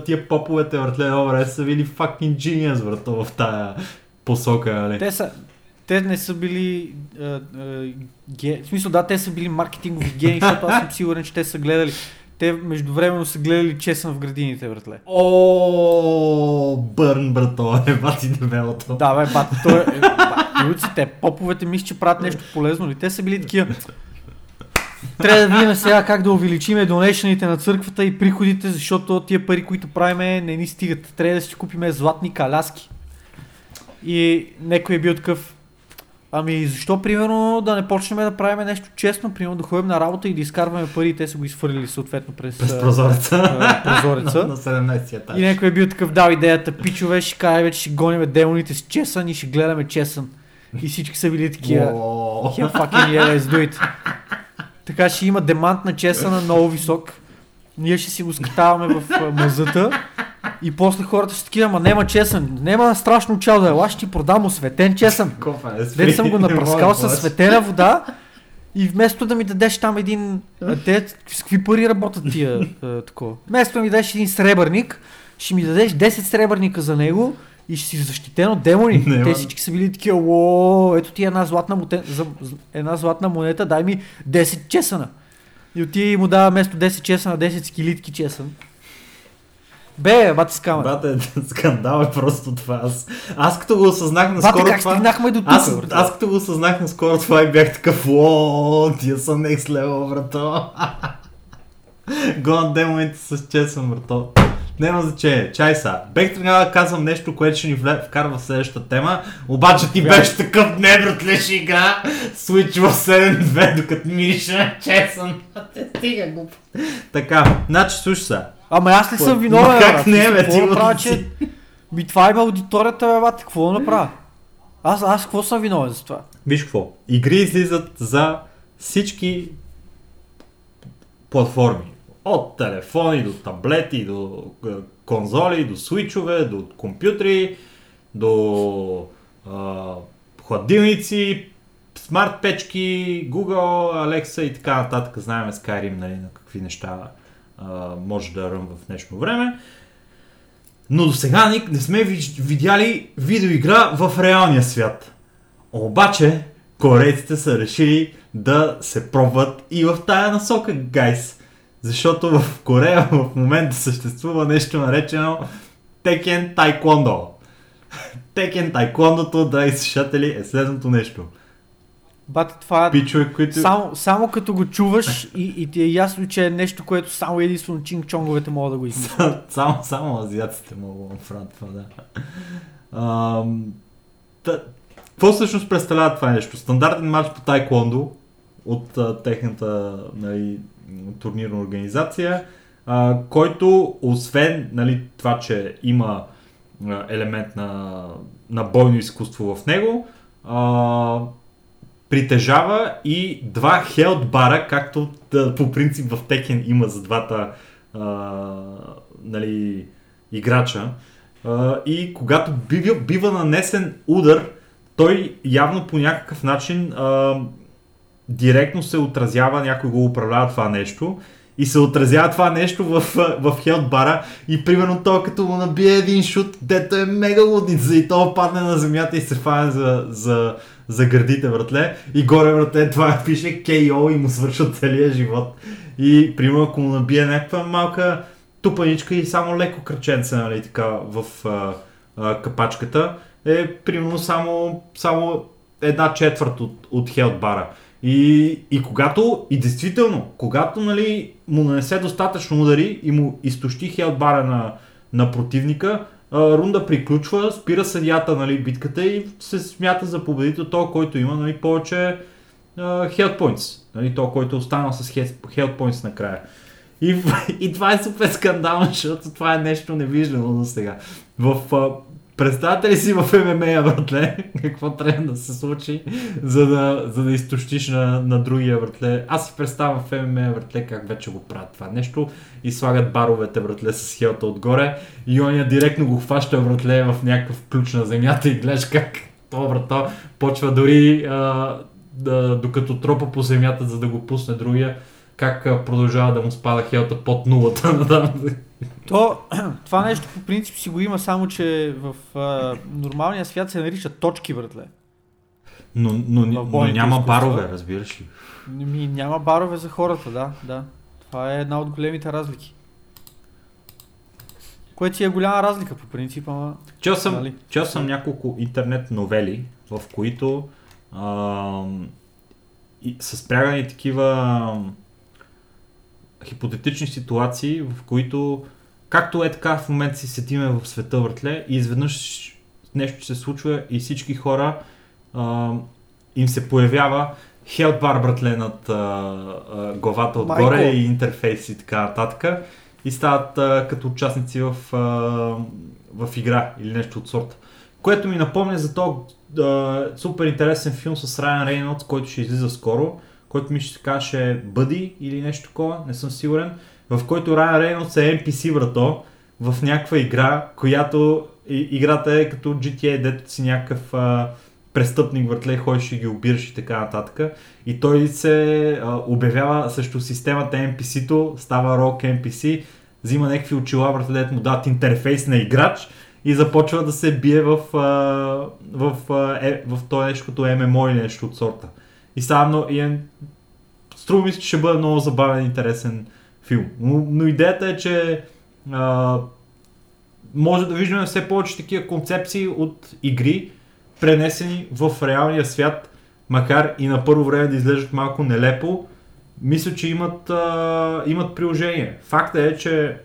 [SPEAKER 2] тия поповете, братле, едно време са били fucking genius, брато, в тая посока, нали?
[SPEAKER 1] Те са, те не са били а, а, ге... в смисъл да, те са били маркетингови гени, защото аз съм сигурен, че те са гледали те междувременно са гледали чесън в градините, братле.
[SPEAKER 2] О, бърн, брато, е бати дебелото.
[SPEAKER 1] Да, бе, бати, той е, бати, те, поповете мисля, че правят нещо полезно ли? Те са били такива. Трябва да видим сега как да увеличиме донешените на църквата и приходите, защото тия пари, които правиме, не ни стигат. Трябва да си купиме златни каляски. И някой е бил такъв, Ами защо, примерно, да не почнем да правим нещо честно, примерно да ходим на работа и да изкарваме пари и те са го изфърлили съответно през,
[SPEAKER 2] през прозореца.
[SPEAKER 1] А, прозореца.
[SPEAKER 2] на 17 етаж.
[SPEAKER 1] И някой е бил такъв, дал идеята, пичове, ще каже, вече ще гоним демоните с чесън и ще гледаме чесън. И всички са били такива, yeah, fucking yeah, let's do it. Така ще има демант на чесъна много висок. Ние ще си го скатаваме в мазата и после хората ще такива, ама нема чесън, нема страшно чал да е, аз ще ти продам осветен чесън. Дете съм го напръскал с светена вода и вместо да ми дадеш там един, те, с какви пари работят тия такова? Вместо да ми дадеш един сребърник, ще ми дадеш 10 сребърника за него и ще си защитен от демони.
[SPEAKER 2] Не,
[SPEAKER 1] Те всички са били такива, о, ето ти една златна, муте, за, една златна монета, дай ми 10 чесъна. И отиде и му дава вместо 10 чесъна, 10 скилитки чесън. Бе, бати скама.
[SPEAKER 2] Бате, (laughs) скандал е просто това. Аз, аз като го осъзнах наскоро
[SPEAKER 1] Бате, как
[SPEAKER 2] това...
[SPEAKER 1] стигнахме до тук,
[SPEAKER 2] Аз,
[SPEAKER 1] брат?
[SPEAKER 2] аз като го осъзнах наскоро това и бях такъв, о, тия са next level, брато. (laughs) Гон демоните с чесън, брато. Няма значение. Чай са. Бех тогава да казвам нещо, което ще ни вкарва в следващата тема. Обаче ти беше такъв не, братле, игра. Switch в 7-2, докато мирише на чесън. Те стига го. Така, значи слушай са.
[SPEAKER 1] Ама аз ли съм виновен,
[SPEAKER 2] как не, бе, ти
[SPEAKER 1] направя, че... Ми това има аудиторията, бе, бате, какво да направя? Аз, аз какво съм виновен за това?
[SPEAKER 2] Виж какво. Игри излизат за всички платформи. От телефони до таблети, до е, конзоли, до свичове, до компютри, до а, хладилници, смарт печки, Google, Alexa и така нататък. Знаем Skyrim, нали, на какви неща а, може да ръм в днешно време. Но до сега ник не сме видяли видеоигра в реалния свят. Обаче, корейците са решили да се пробват и в тая насока, гайс. Защото в Корея в момента съществува нещо наречено Текен Тайкондо. Текен Тайкондото, драги слушатели, е следното нещо.
[SPEAKER 1] Бате, това е...
[SPEAKER 2] Пичове, които...
[SPEAKER 1] Само, само като го чуваш и, и ти е ясно, че е нещо, което само единствено чинг-чонговете могат да го измислят. (laughs)
[SPEAKER 2] само, само азиатците могат да направят това, да. Ам, та, какво всъщност представлява това нещо? Стандартен матч по тайкондо от а, техната нали, турнирна организация, а, който освен нали, това, че има а, елемент на, на бойно изкуство в него, а, притежава и два хелт бара, както да, по принцип в Текен има за двата а, нали, играча. А, и когато бива, бива нанесен удар, той явно по някакъв начин а, директно се отразява, някой го управлява това нещо и се отразява това нещо в, в хелт бара и примерно той като му набие един шут, дето е мега лудница и то падне на земята и се фане за, за, за гърдите, братле. И горе, братле, това пише KO и му свършва целия живот. И примерно ако му набие някаква малка тупаничка и само леко кръченце, нали, така, в а, а, капачката, е примерно само, само една четвърт от, от хелт бара. И, и когато, и действително, когато нали, му нанесе достатъчно удари и му изтощи хелт бара на, на противника, рунда приключва, спира съдията нали, битката и се смята за победител то, който има нали, повече хелт points. Нали, то, който е останал с хелт points накрая. И, (laughs) и това е супер скандално, защото това е нещо невиждано до сега. В, а, Представете ли си в ММА, братле, какво трябва да се случи, за да, за да изтощиш на, на другия, братле. Аз си представям в ММА, братле, как вече го правят това нещо и слагат баровете, братле, с хелта отгоре и оня директно го хваща, братле, в някакъв ключ на земята и гледаш как то, брато, почва дори а, да, докато тропа по земята, за да го пусне другия, как продължава да му спада хелта под нулата. (laughs)
[SPEAKER 1] То, (clears throat) това нещо по принцип си го има, само че в а, нормалния свят се нарича точки, братле.
[SPEAKER 2] Но, но, но няма
[SPEAKER 1] изкуства.
[SPEAKER 2] барове, разбираш ли?
[SPEAKER 1] Ми, няма барове за хората, да, да. Това е една от големите разлики. Което си е голяма разлика по принцип, ама...
[SPEAKER 2] Чел съм,
[SPEAKER 1] Нали?
[SPEAKER 2] чел съм няколко интернет новели, в които и, са спрягани такива хипотетични ситуации, в които както е така в момента си седиме в света въртле и изведнъж нещо се случва и всички хора ам, им се появява хелбар братле над а, а, главата отгоре
[SPEAKER 1] Майко.
[SPEAKER 2] и интерфейс и така нататък и стават а, като участници в, а, в игра или нещо от сорта. Което ми напомня за този а, супер интересен филм с Райан Рейнолдс, който ще излиза скоро, който ми ще казваше Бъди или нещо такова, не съм сигурен, в който Райан Рейнолдс е NPC брато в някаква игра, която и, играта е като GTA, дето си някакъв а, престъпник въртле, ходиш и ги обираш и така нататък. И той се а, обявява срещу системата NPC-то, става рок NPC, взима някакви очила, въртле, дето му дадат интерфейс на играч и започва да се бие в, а, в, а, е, в този нещо като ММО или нещо от сорта. И много, и е, струва ми се, че ще бъде много забавен и интересен филм. Но, но идеята е, че а, може да виждаме все повече такива концепции от игри, пренесени в реалния свят, макар и на първо време да изглеждат малко нелепо, мисля, че имат, а, имат приложение. Факта е, че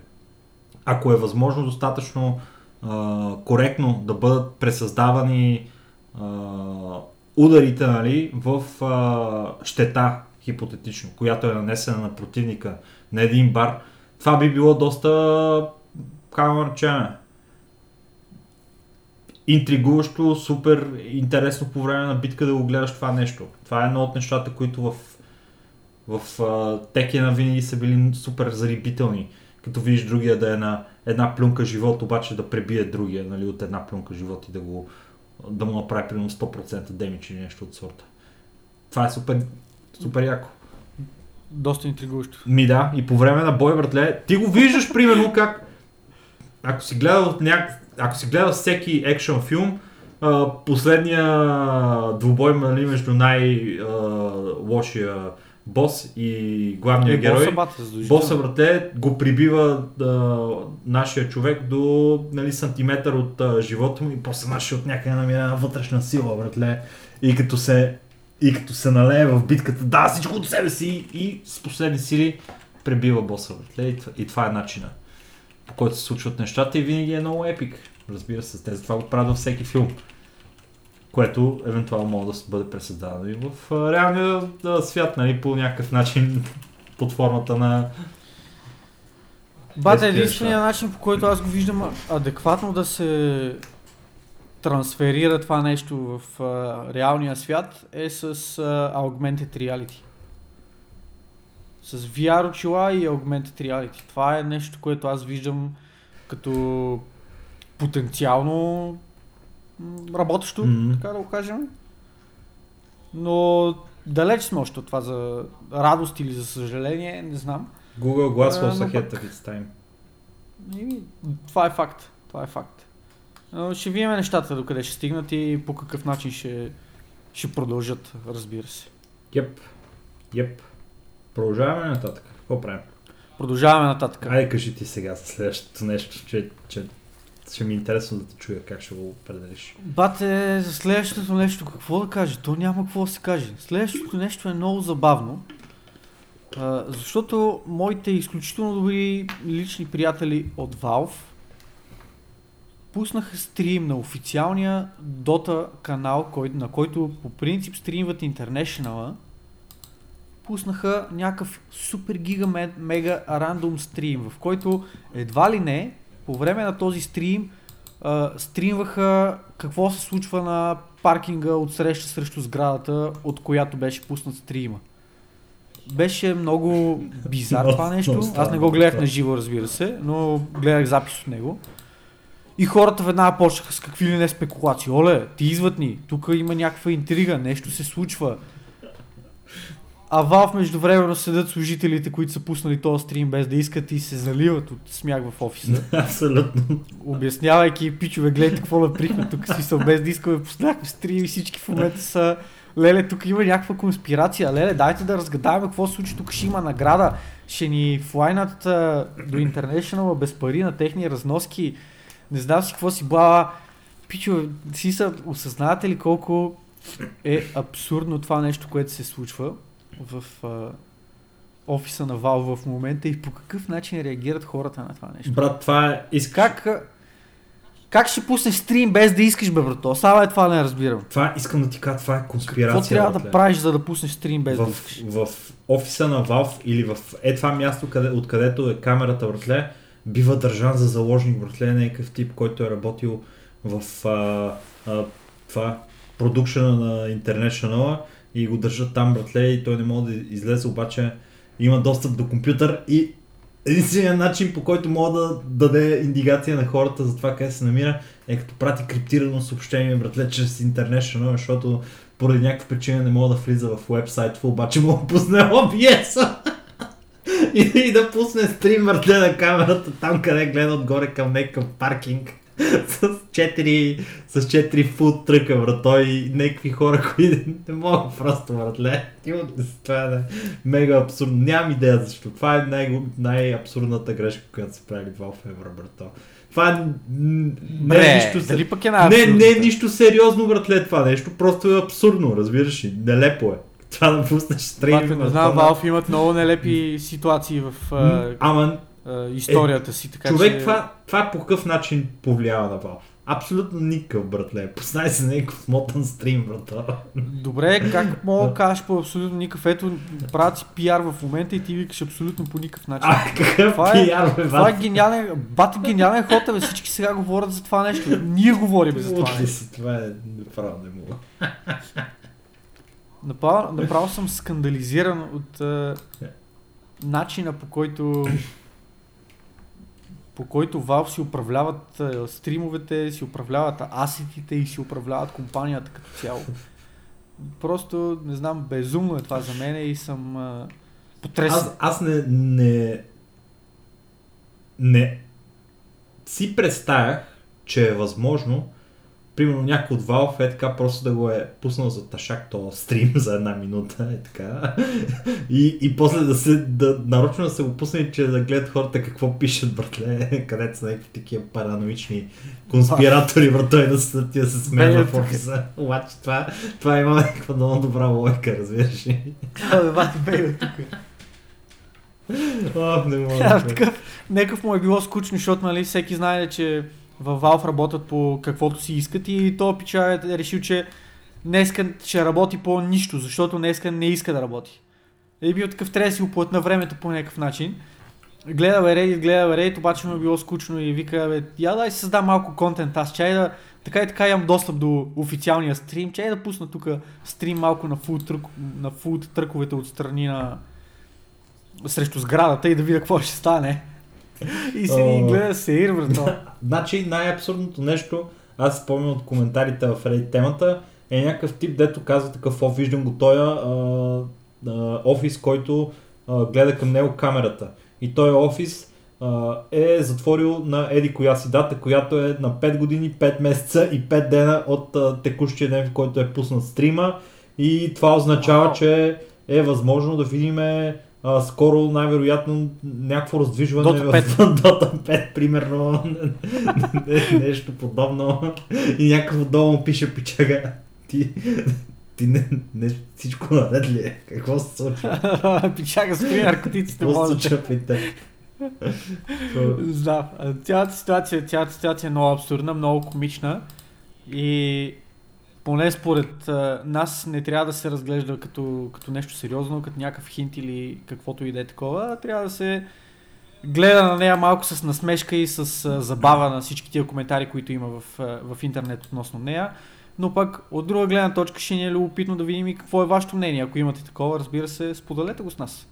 [SPEAKER 2] ако е възможно достатъчно а, коректно да бъдат пресъздавани а, ударите нали, в а, щета, хипотетично, която е нанесена на противника на един бар, това би било доста, как интригуващо, супер интересно по време на битка да го гледаш това нещо. Това е едно от нещата, които в, в а, Текена винаги са били супер зарибителни. Като видиш другия да е на една плюнка живот, обаче да пребие другия нали, от една плюнка живот и да, го, да му направи примерно 100% демидж или нещо от сорта. Това е супер, супер яко.
[SPEAKER 1] Доста интригуващо.
[SPEAKER 2] Ми да, и по време на бой, братле, ти го виждаш примерно как ако си гледал, няк... ако си гледал всеки екшен филм, последния двубой нали, между най-лошия бос и главния
[SPEAKER 1] Е,
[SPEAKER 2] герой,
[SPEAKER 1] боса, бата,
[SPEAKER 2] боса, братле, го прибива а, нашия човек до нали, сантиметър от а, живота му и после нашия от някъде намира вътрешна сила, братле. И като се и като се налее в битката, да, всичко от себе си и с последни сили пребива боса, братле. И, и това е начина по който се случват нещата и винаги е много епик. Разбира се, те това го правят във всеки филм. Което евентуално може да бъде пресъздадено и в реалния а, свят, нали, по някакъв начин под формата на...
[SPEAKER 1] Бата,
[SPEAKER 2] Тези
[SPEAKER 1] единственият
[SPEAKER 2] неща.
[SPEAKER 1] начин, по който аз го виждам адекватно да се трансферира това нещо в а, реалния свят е с а, Augmented Reality. С VR очила и Augmented Reality. Това е нещо, което аз виждам като потенциално работещо,
[SPEAKER 2] Мгм.
[SPEAKER 1] така да го кажем. Но далеч сме още от това за радост или за съжаление, не знам.
[SPEAKER 2] Google Glass was ahead of its time.
[SPEAKER 1] Това е факт. Това е факт. Но ще видим нещата докъде ще стигнат и по какъв начин ще, ще продължат, разбира се.
[SPEAKER 2] Йеп. Йеп. Продължаваме нататък. Какво правим?
[SPEAKER 1] Продължаваме нататък.
[SPEAKER 2] Айде кажи ти сега следващото нещо, че, че ще ми е интересно да те чуя как ще го определиш.
[SPEAKER 1] Бате, за следващото нещо, какво да каже? То няма какво да се каже. Следващото нещо е много забавно. Защото моите изключително добри лични приятели от Valve пуснаха стрим на официалния Dota канал, кой, на който по принцип стримват International. Пуснаха някакъв супер гига ме- мега рандом стрим, в който едва ли не по време на този стрим а, стримваха какво се случва на паркинга от среща срещу сградата, от която беше пуснат стрима. Беше много (laughs) бизар това нещо. Аз не го гледах
[SPEAKER 2] да.
[SPEAKER 1] на живо, разбира се, но гледах запис от него. И хората веднага почнаха с какви ли не спекулации. Оле, ти извътни, тук има някаква интрига, нещо се случва. А Valve междувременно седят служителите, които са пуснали този стрим без да искат и се заливат от смях в офиса. (laughs)
[SPEAKER 2] Абсолютно.
[SPEAKER 1] Обяснявайки, пичове, гледайте какво наприхме тук, си са без да искаме пуснахме стрим и всички в момента са Леле, тук има някаква конспирация. Леле, дайте да разгадаваме какво се случи. Тук ще има награда. Ще ни флайнат а, до International без пари на техни разноски. Не знам си какво си блава. Пичо, си са, осъзнавате ли колко е абсурдно това нещо, което се случва в а, офиса на Valve в момента и по какъв начин реагират хората на това нещо?
[SPEAKER 2] Брат, това е... Искаш...
[SPEAKER 1] Как, как ще пуснеш стрим без да искаш, бе, брато? Сега е това не разбирам.
[SPEAKER 2] Това искам да ти кажа, това е конспирация.
[SPEAKER 1] Какво трябва да
[SPEAKER 2] братле.
[SPEAKER 1] правиш, за да пуснеш стрим без да
[SPEAKER 2] в,
[SPEAKER 1] искаш?
[SPEAKER 2] в офиса на Valve или в е това място, къде, откъдето е камерата, братле, бива държан за заложник, братле, някакъв тип, който е работил в а, а, това продукшена на International и го държат там, братле, и той не може да излезе, обаче има достъп до компютър и единственият начин по който мога да даде индикация на хората за това къде се намира е като прати криптирано съобщение, братле, чрез International, защото поради някаква причина не мога да влиза в вебсайт, обаче мога да пусне OBS (laughs) (laughs) и, и да пусне стрим братле на камерата там, къде гледа отгоре към някакъв паркинг (laughs) с 4, с 4 фут тръка, брато, и някакви хора, (laughs) които не могат просто, братле. Да се- Това е мега абсурдно. Нямам идея защо. Това е най- най-абсурдната грешка, която са правили в Евро, брато. Това е не
[SPEAKER 1] Бре,
[SPEAKER 2] е нищо...
[SPEAKER 1] дали пък е
[SPEAKER 2] не, не е нищо сериозно, братле, това нещо. Просто е абсурдно, разбираш ли? Нелепо е. Това да пуснеш стрим.
[SPEAKER 1] Не знам, Valve имат много нелепи ситуации в а,
[SPEAKER 2] Ама
[SPEAKER 1] а, историята си, така
[SPEAKER 2] човек,
[SPEAKER 1] че...
[SPEAKER 2] това, това по какъв начин повлиява на Valve? Абсолютно никакъв, братле. Познай се някакъв смотан стрим, брато.
[SPEAKER 1] Добре, как (laughs) мога да кажеш по абсолютно никакъв? Ето, правят си пиар в момента и ти викаш абсолютно по никакъв начин.
[SPEAKER 2] А, какъв
[SPEAKER 1] Това е-
[SPEAKER 2] пиар, бе,
[SPEAKER 1] Това е
[SPEAKER 2] бат?
[SPEAKER 1] гениален, бати гениален ход, бе. Всички сега говорят за това нещо. Ние говорим за това нещо.
[SPEAKER 2] си, това е направо не мога.
[SPEAKER 1] Направо, направо съм скандализиран от а, начина по който по който Valve си управляват а, стримовете, си управляват асетите и си управляват компанията като цяло. Просто, не знам, безумно е това за мен и съм а, потресен.
[SPEAKER 2] Аз, аз не, не, не си представях, че е възможно примерно някой от Valve е така просто да го е пуснал за ташак то стрим за една минута е така (laughs) и, и после да се да, нарочно да се го пусне, че да гледат хората какво пишат братле, (laughs) където са някакви такива параноични конспиратори брато и да се, да се смеят в
[SPEAKER 1] тук.
[SPEAKER 2] офиса. Обаче това, това има някаква много добра лойка, разбираш ли?
[SPEAKER 1] Бати, бе, тук.
[SPEAKER 2] Ох, не мога.
[SPEAKER 1] Да- такъв, някакъв му е било скучно, защото нали, всеки знае, че във Valve работят по каквото си искат и то пича е решил, че днеска ще работи по нищо, защото днеска не иска да работи. Е бил такъв, трябва да си оплът на времето по някакъв начин. Гледа бе Reddit, гледа бе Reddit, обаче му е било скучно и вика, бе, я дай си създам малко контент, аз чай да, така и така имам достъп до официалния стрим, чай да пусна тук стрим малко на фуд, трък, на фуд тръковете отстрани на срещу сградата и да видя какво ще стане. И се
[SPEAKER 2] О.
[SPEAKER 1] и гледа сеир, брато. (laughs)
[SPEAKER 2] Значи най-абсурдното нещо, аз спомням от коментарите в Reddit темата, е някакъв тип, дето казва такъв, о, виждам го тоя а, а, офис, който а, гледа към него камерата. И той офис а, е затворил на еди коя си дата, която е на 5 години, 5 месеца и 5 дена от а, текущия ден, в който е пуснат стрима. И това означава,
[SPEAKER 1] Вау.
[SPEAKER 2] че е възможно да видим а, скоро най-вероятно някакво раздвижване
[SPEAKER 1] Dota (laughs)
[SPEAKER 2] в Dota 5, примерно Не- нещо подобно и някакво долу му пише пичага ти, ти не, не, всичко наред ли е? Какво се случва? (laughs)
[SPEAKER 1] Пичага спри наркотиците,
[SPEAKER 2] Какво се случва при теб? (laughs)
[SPEAKER 1] Да, цялата ситуация, цялата ситуация е много абсурдна, много комична и поне според а, нас не трябва да се разглежда като, като нещо сериозно, като някакъв хинт или каквото и да е такова, трябва да се гледа на нея малко с насмешка и с а, забава на всички тия коментари, които има в, а, в интернет относно нея. Но пък от друга гледна точка ще ни е любопитно да видим и какво е вашето мнение. Ако имате такова, разбира се, споделете го с нас.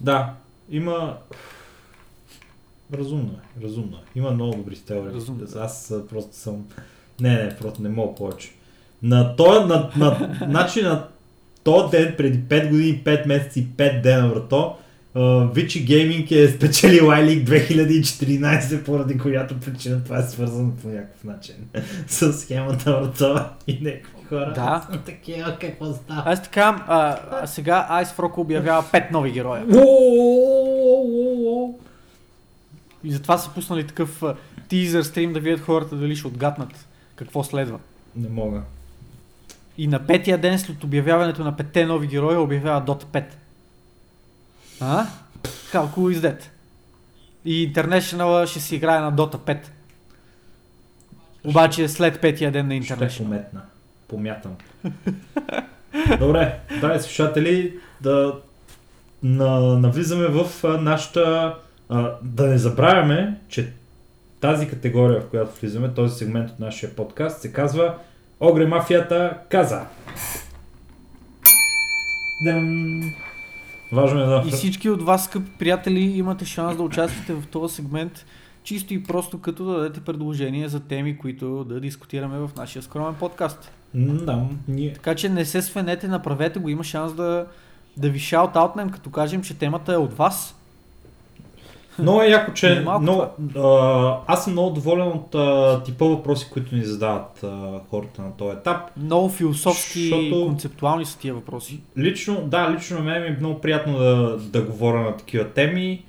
[SPEAKER 2] Да, има... Разумно е, разумно е. Има много добри теории.
[SPEAKER 1] Разумно.
[SPEAKER 2] Аз а, просто съм... Не, не, просто не мога повече. На то, на, на, значи на то ден, преди 5 години, 5 месеца и 5 дена, брато, Вичи Гейминг е спечелил iLeague 2014, поради която причина това е свързано по някакъв начин (laughs) с схемата брато и някакви хора.
[SPEAKER 1] Да.
[SPEAKER 2] Са (laughs) такива, какво става?
[SPEAKER 1] Аз така, а, а сега Ice Frog обявява 5 нови героя. И затова са пуснали такъв тизър стрим да видят хората дали ще отгаднат какво следва.
[SPEAKER 2] Не мога.
[SPEAKER 1] И на петия ден след обявяването на петте нови героя обявява Dota 5. А? How cool is that? И International ще си играе на Dota 5. Обаче след петия ден на
[SPEAKER 2] Ще
[SPEAKER 1] International.
[SPEAKER 2] пометна. Помятам. (laughs) Добре, драги слушатели, да на, навлизаме в нашата... Да не забравяме, че тази категория, в която влизаме, този сегмент от нашия подкаст, се казва Огре мафията каза. Дам. Важно е да...
[SPEAKER 1] И всички от вас, скъпи приятели, имате шанс да участвате в този сегмент, чисто и просто като да дадете предложения за теми, които да дискутираме в нашия скромен подкаст.
[SPEAKER 2] Да, ние...
[SPEAKER 1] Така че не се свенете, направете го, има шанс да, да ви шаут-аутнем, като кажем, че темата е от вас.
[SPEAKER 2] Много е яко, че... Много, а, аз съм много доволен от а, типа въпроси, които ни задават а, хората на този етап.
[SPEAKER 1] Много философски
[SPEAKER 2] Защото-
[SPEAKER 1] концептуални са тия въпроси.
[SPEAKER 2] Лично, да, лично на мен ми е много приятно да, да говоря на такива теми,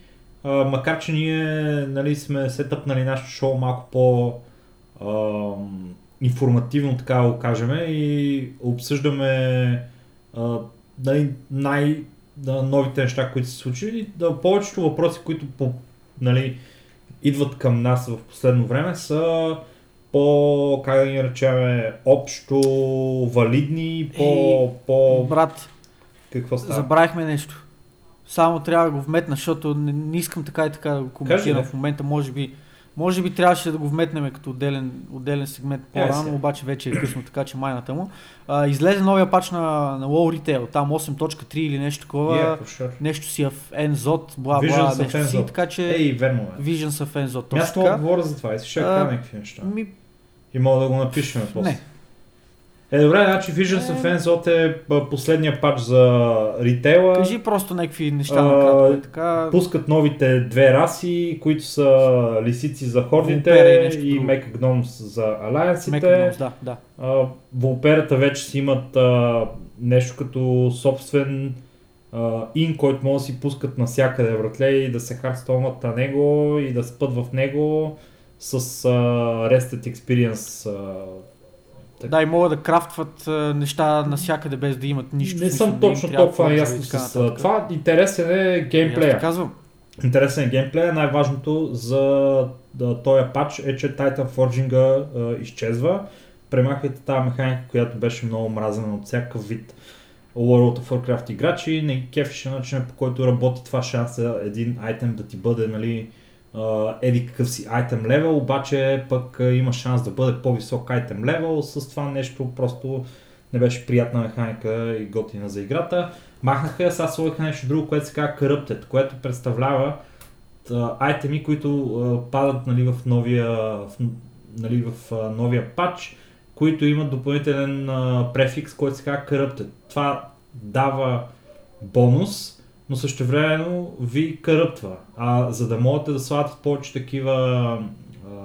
[SPEAKER 2] а, макар че ние нали, сме сетъпнали нашето шоу малко по а, информативно, така го кажем, и обсъждаме а, нали, най- да, новите неща, които се случили. Да, повечето въпроси, които по, нали, идват към нас в последно време са по, как да ги наречем, общо валидни, по,
[SPEAKER 1] Ей,
[SPEAKER 2] по
[SPEAKER 1] Брат,
[SPEAKER 2] какво става?
[SPEAKER 1] забравихме нещо. Само трябва да го вметна, защото не, не искам така и така да го коментирам в момента. Може би, може би трябваше да го вметнем като отделен, отделен сегмент
[SPEAKER 2] Яй
[SPEAKER 1] по-рано, обаче вече е късно, така че майната му. А, излезе новия пач на, на WoW Retail, там 8.3 или нещо такова.
[SPEAKER 2] Yeah, sure.
[SPEAKER 1] Нещо си е в Enzot, бла бла, нещо си,
[SPEAKER 2] Enzot.
[SPEAKER 1] така че
[SPEAKER 2] Ей, верно е.
[SPEAKER 1] Visions of Enzot,
[SPEAKER 2] Ами Аз
[SPEAKER 1] точно така.
[SPEAKER 2] говоря за това и ще кажа някакви неща.
[SPEAKER 1] Ми,
[SPEAKER 2] И мога да го напишем после.
[SPEAKER 1] не,
[SPEAKER 2] Е, добре, значи Visions of е а, последния пач за ритейла.
[SPEAKER 1] кажи просто някакви неща накратко. е така.
[SPEAKER 2] Пускат новите две раси, които са лисици за хордите
[SPEAKER 1] Вулпера и
[SPEAKER 2] и. Мекагномс за алиансите.
[SPEAKER 1] Мекагномс, да, да.
[SPEAKER 2] А, Вулперата вече си имат а, нещо като собствен а, ин, който могат да си пускат навсякъде братле и да се хардстонват на него и да спът в него с а, Rested Experience. А, Так.
[SPEAKER 1] Да, и могат да крафтват а, неща навсякъде без да имат нищо.
[SPEAKER 2] не съм точно толкова ясно
[SPEAKER 1] така
[SPEAKER 2] с това. Интересен е геймплея.
[SPEAKER 1] казвам.
[SPEAKER 2] Интересен е геймплея. Най-важното за да, този пач е, че Titan Forging изчезва. Премахвайте тази механика, която беше много мразена от всякакъв вид World of Warcraft играчи. Не кефише начинът по който работи това шанса един айтем да ти бъде нали, еди какъв си айтем левел, обаче пък има шанс да бъде по-висок айтем левел. С това нещо просто не беше приятна механика и готина за играта. Махнаха я, сега сложиха нещо друго, което се казва Corrupted, което представлява айтеми, които падат нали, в, новия, в, нали, в новия патч, които имат допълнителен префикс, който се казва Corrupted. Това дава бонус, но същевременно ви каръптва. А за да можете да слагате повече такива а,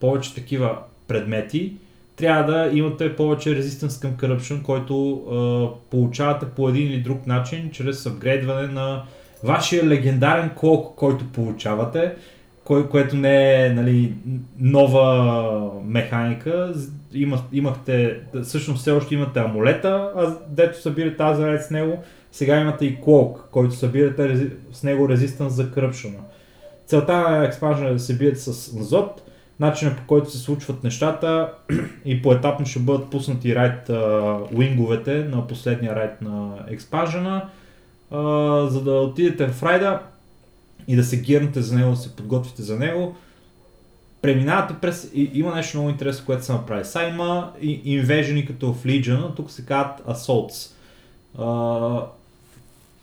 [SPEAKER 2] повече такива предмети, трябва да имате повече резистенс към corruption, който а, получавате по един или друг начин, чрез апгрейдване на вашия легендарен клок, който получавате, кой, което не е нали, нова механика. Има, имахте, всъщност все още имате амулета, а дето събирате Азарет с него, сега имате и клок, който събирате рези- с него резистенс за corruption. Целта на експанжена е да се биете с азот, начинът по който се случват нещата (clears throat) и поетапно ще бъдат пуснати райд уинговете на последния райд на експанжена. а, за да отидете в райда и да се гирнете за него, да се подготвите за него. Преминавате през... И, има нещо много интересно, което се направи. Сега има инвежени като в Legion, тук се казват Assaults. Uh,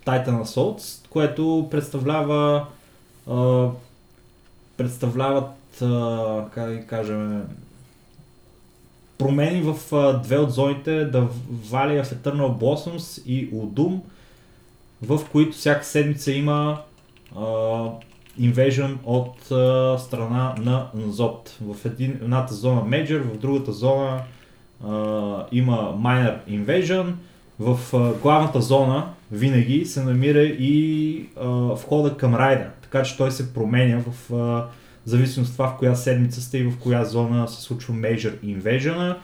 [SPEAKER 2] Titan Assaults, което представлява uh, представляват, uh, как да кажем, промени в uh, две от зоните, The Valley of Eternal Blossoms и Udum, в които всяка седмица има uh, invasion от uh, страна на Нзот. В един, едната зона Major, в другата зона uh, има Minor Invasion. В uh, главната зона винаги се намира и uh, входа към райда, така че той се променя в uh, зависимост от това в коя седмица сте и в коя зона се случва Major Invasion.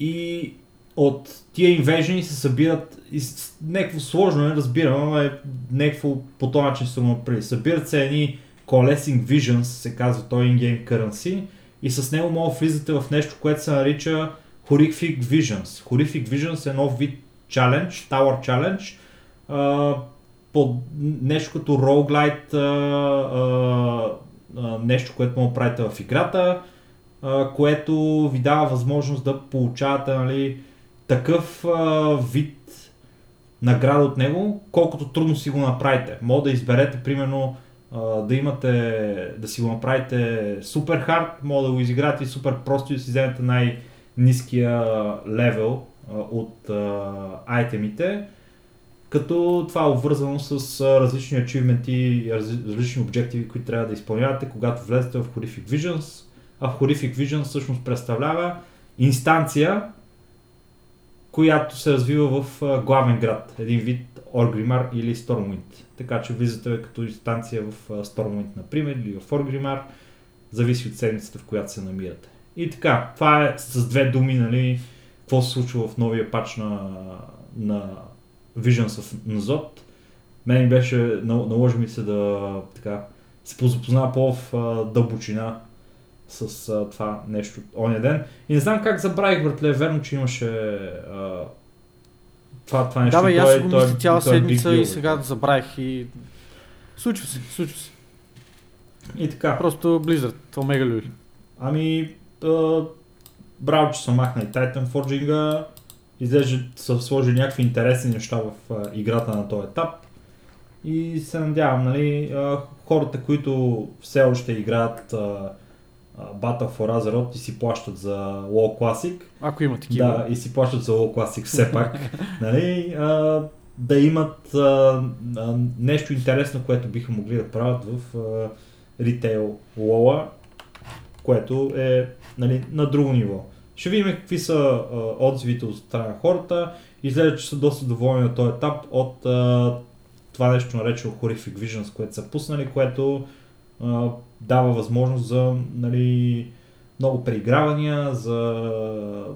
[SPEAKER 2] И от тия инвежени се събират и някакво сложно не разбирам, но е някакво по този начин го направили. Събират се едни Coalescing Visions, се казва той in-game currency и с него мога влизате в нещо, което се нарича Horrific Visions. Horrific Visions е нов вид challenge, Tower Challenge, uh, под нещо като roguelite, uh, uh, нещо, което да правите в играта, uh, което ви дава възможност да получавате нали, такъв а, вид награда от него, колкото трудно си го направите. Мога да изберете, примерно, а, да имате, да си го направите супер хард, мога да го изиграете супер просто и да си вземете най-низкия левел а, от а, айтемите, като това е обвързано с различни ачивменти и различни обективи, които трябва да изпълнявате, когато влезете в Horrific Visions. А в Horrific Visions всъщност представлява инстанция, която се развива в главен град, един вид Оргримар или Stormwind. Така че влизате като инстанция в Stormwind, например, или в Оргримар, зависи от седмицата, в която се намирате. И така, това е с две думи, нали, какво се случва в новия пач на, на Visions of Nzot. Мен беше, наложи ми се да така, се позапозная по-в дълбочина с а, това нещо оня ден. И не знам как забравих, братле, верно, че имаше а, това, това нещо.
[SPEAKER 1] Да, бе, аз го мисля цяла
[SPEAKER 2] той е
[SPEAKER 1] седмица и сега забравих и... Случва се, случва се.
[SPEAKER 2] И така.
[SPEAKER 1] Просто Blizzard, Omega Люли.
[SPEAKER 2] Ами, а, браво, че са махнали Titan Forging, изглежда са сложили някакви интересни неща в а, играта на този етап. И се надявам, нали, а, хората, които все още играят а, Battle for Azeroth и си плащат за WoW Classic,
[SPEAKER 1] Ако има такива.
[SPEAKER 2] да, и си плащат за WoW Classic все (laughs) пак, нали, а, да имат а, а, нещо интересно, което биха могли да правят в а, ритейл WoW, което е нали, на друго ниво. Ще видим какви са а, отзивите от страна на хората. Изглежда, че са доста доволни на този етап от а, това нещо наречено Horrific Visions, което са пуснали, което а, дава възможност за нали, много преигравания, за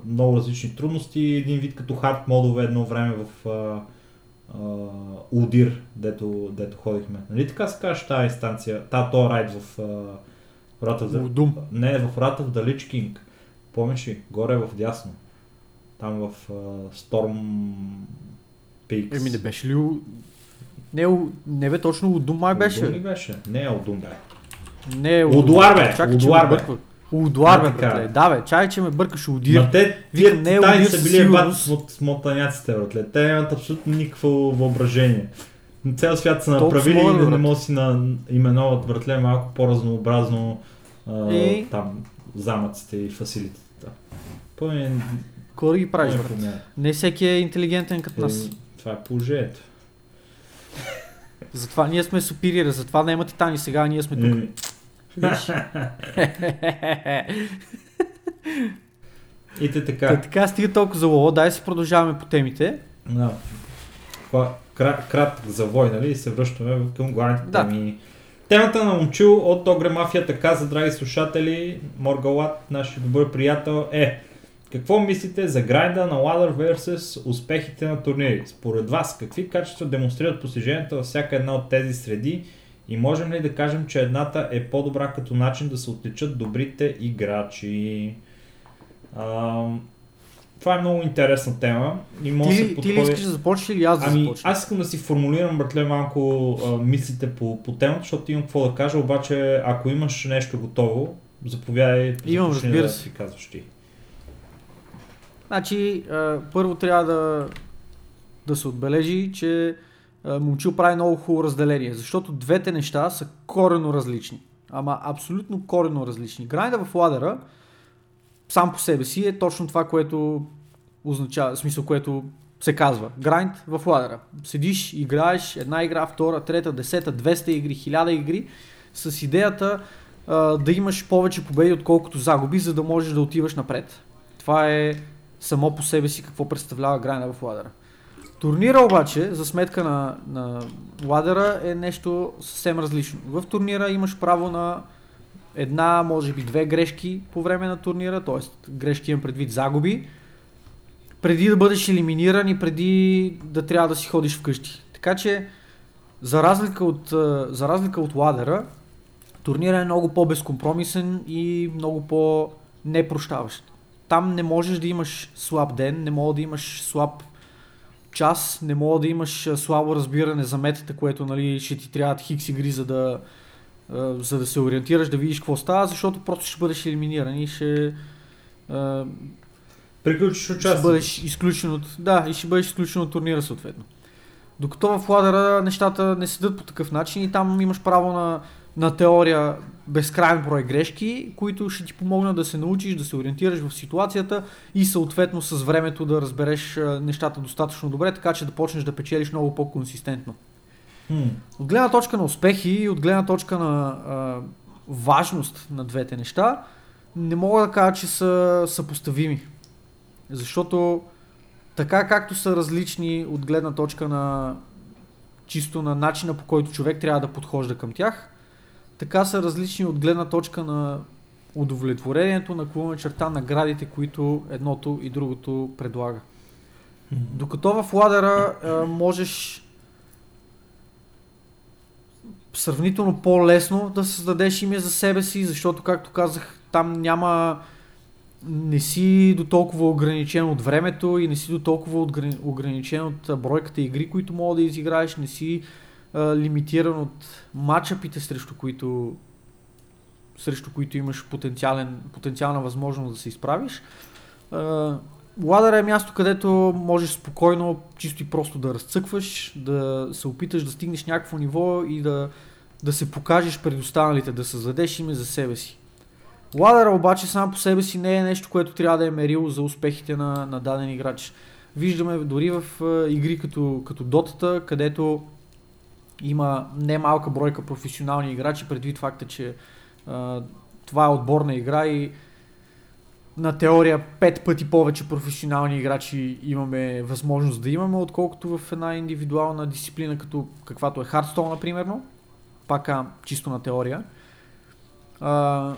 [SPEAKER 2] много различни трудности. Един вид като хард модове едно време в а, а, Удир, дето, дето ходихме. Нали така се казва тази инстанция, та то райд в а, врата в. Не, в врата в Lich King. Помниш ли? Горе в дясно. Там в uh, Storm Peaks.
[SPEAKER 1] Еми не беше ли... Не, у- не бе, точно Удум май
[SPEAKER 2] Удум ли
[SPEAKER 1] беше.
[SPEAKER 2] беше? Не е Удум, бе.
[SPEAKER 1] Не,
[SPEAKER 2] Удуар, бе,
[SPEAKER 1] Чакай,
[SPEAKER 2] Удуар, бе.
[SPEAKER 1] Удуар, бе, братле. Да, бе, чай, че ме бъркаш Удир.
[SPEAKER 2] Ма те,
[SPEAKER 1] Викам,
[SPEAKER 2] тия
[SPEAKER 1] не е
[SPEAKER 2] тайни са били
[SPEAKER 1] сигурност.
[SPEAKER 2] от смотаняците, братле. Те нямат абсолютно никакво въображение. Цял свят са направили и да не могат да си на, именуват, братле, малко по-разнообразно а,
[SPEAKER 1] И?
[SPEAKER 2] там замъците и фасилитета. Пълни
[SPEAKER 1] Кой да ги правиш,
[SPEAKER 2] помня.
[SPEAKER 1] Не всеки е интелигентен като нас.
[SPEAKER 2] Е, Това е положението.
[SPEAKER 1] Затова ние сме супириери, затова не има титани сега, ние сме тук.
[SPEAKER 2] Еми, И те
[SPEAKER 1] Та,
[SPEAKER 2] така.
[SPEAKER 1] така стига толкова за лово, дай си продължаваме по темите.
[SPEAKER 2] Да. Крат, кратък завой, нали? И се връщаме към главните
[SPEAKER 1] Да.
[SPEAKER 2] теми. Темата на момчил от Огре Мафия така, за драги слушатели, Моргалат, нашия добър приятел, е какво мислите за грайда на Ladder vs успехите на турнири? Според вас, какви качества демонстрират постиженията във всяка една от тези среди и можем ли да кажем, че едната е по-добра като начин да се отличат добрите играчи? Ам, това е много интересна тема и може
[SPEAKER 1] Ти,
[SPEAKER 2] да се
[SPEAKER 1] ти ли
[SPEAKER 2] подходи...
[SPEAKER 1] искаш да започнеш или аз да
[SPEAKER 2] Ами,
[SPEAKER 1] започна?
[SPEAKER 2] аз искам да си формулирам, братле, малко а, мислите по, по темата, защото имам какво да кажа, обаче ако имаш нещо готово, заповядай,
[SPEAKER 1] Имам, разбира
[SPEAKER 2] да
[SPEAKER 1] се.
[SPEAKER 2] си казваш ти.
[SPEAKER 1] Значи, а, първо трябва да, да се отбележи, че а, Момчил прави много хубаво разделение, защото двете неща са корено различни. Ама абсолютно корено различни. Грайнда в ладера сам по себе си е точно това, което означава, смисъл, което се казва. Грайнд в ладера. Седиш, играеш една игра, втора, трета, десета, 200 игри, 1000 игри с идеята а, да имаш повече победи, отколкото загуби, за да можеш да отиваш напред. Това е само по себе си какво представлява грайна в ладера. Турнира обаче, за сметка на, на ладера, е нещо съвсем различно. В турнира имаш право на една, може би две грешки по време на турнира, т.е. грешки имам предвид загуби, преди да бъдеш елиминиран и преди да трябва да си ходиш вкъщи. Така че, за разлика от, за разлика от ладера, турнира е много по-безкомпромисен и много по-непрощаващ. Там не можеш да имаш слаб ден, не мога да имаш слаб час, не мога да имаш слабо разбиране за метата, което нали, ще ти трябват хикс игри, за да, за да се ориентираш, да видиш какво става, защото просто ще бъдеш елиминиран и ще,
[SPEAKER 2] Приключиш
[SPEAKER 1] ще
[SPEAKER 2] участието.
[SPEAKER 1] бъдеш изключен от, да, и ще бъдеш изключен от турнира съответно. Докато в ладера нещата не седат по такъв начин и там имаш право на, на теория безкрайен брой грешки, които ще ти помогнат да се научиш, да се ориентираш в ситуацията и съответно с времето да разбереш нещата достатъчно добре, така че да почнеш да печелиш много по-консистентно.
[SPEAKER 2] Хм.
[SPEAKER 1] От гледна точка на успехи и от гледна точка на а, важност на двете неща, не мога да кажа, че са съпоставими. Защото така както са различни от гледна точка на чисто на начина по който човек трябва да подхожда към тях, така са различни от гледна точка на удовлетворението на клубна черта наградите, които едното и другото предлага. Докато в ладера а, можеш сравнително по-лесно да създадеш име за себе си, защото, както казах, там няма не си до толкова ограничен от времето и не си до толкова ограничен от бройката игри, които мога да изиграеш, не си лимитиран от матчапите, срещу които, срещу които имаш потенциален, потенциална възможност да се изправиш. А, Ладър е място, където можеш спокойно, чисто и просто да разцъкваш, да се опиташ да стигнеш някакво ниво и да, да се покажеш пред останалите, да създадеш име за себе си. Ладъра обаче сам по себе си не е нещо, което трябва да е мерило за успехите на, на даден играч. Виждаме дори в а, игри като, като Дотата, където има немалка бройка професионални играчи, предвид факта, че а, това е отборна игра и на теория пет пъти повече професионални играчи имаме възможност да имаме, отколкото в една индивидуална дисциплина, като каквато е Хардстоун, например. Пак а, чисто на теория. А,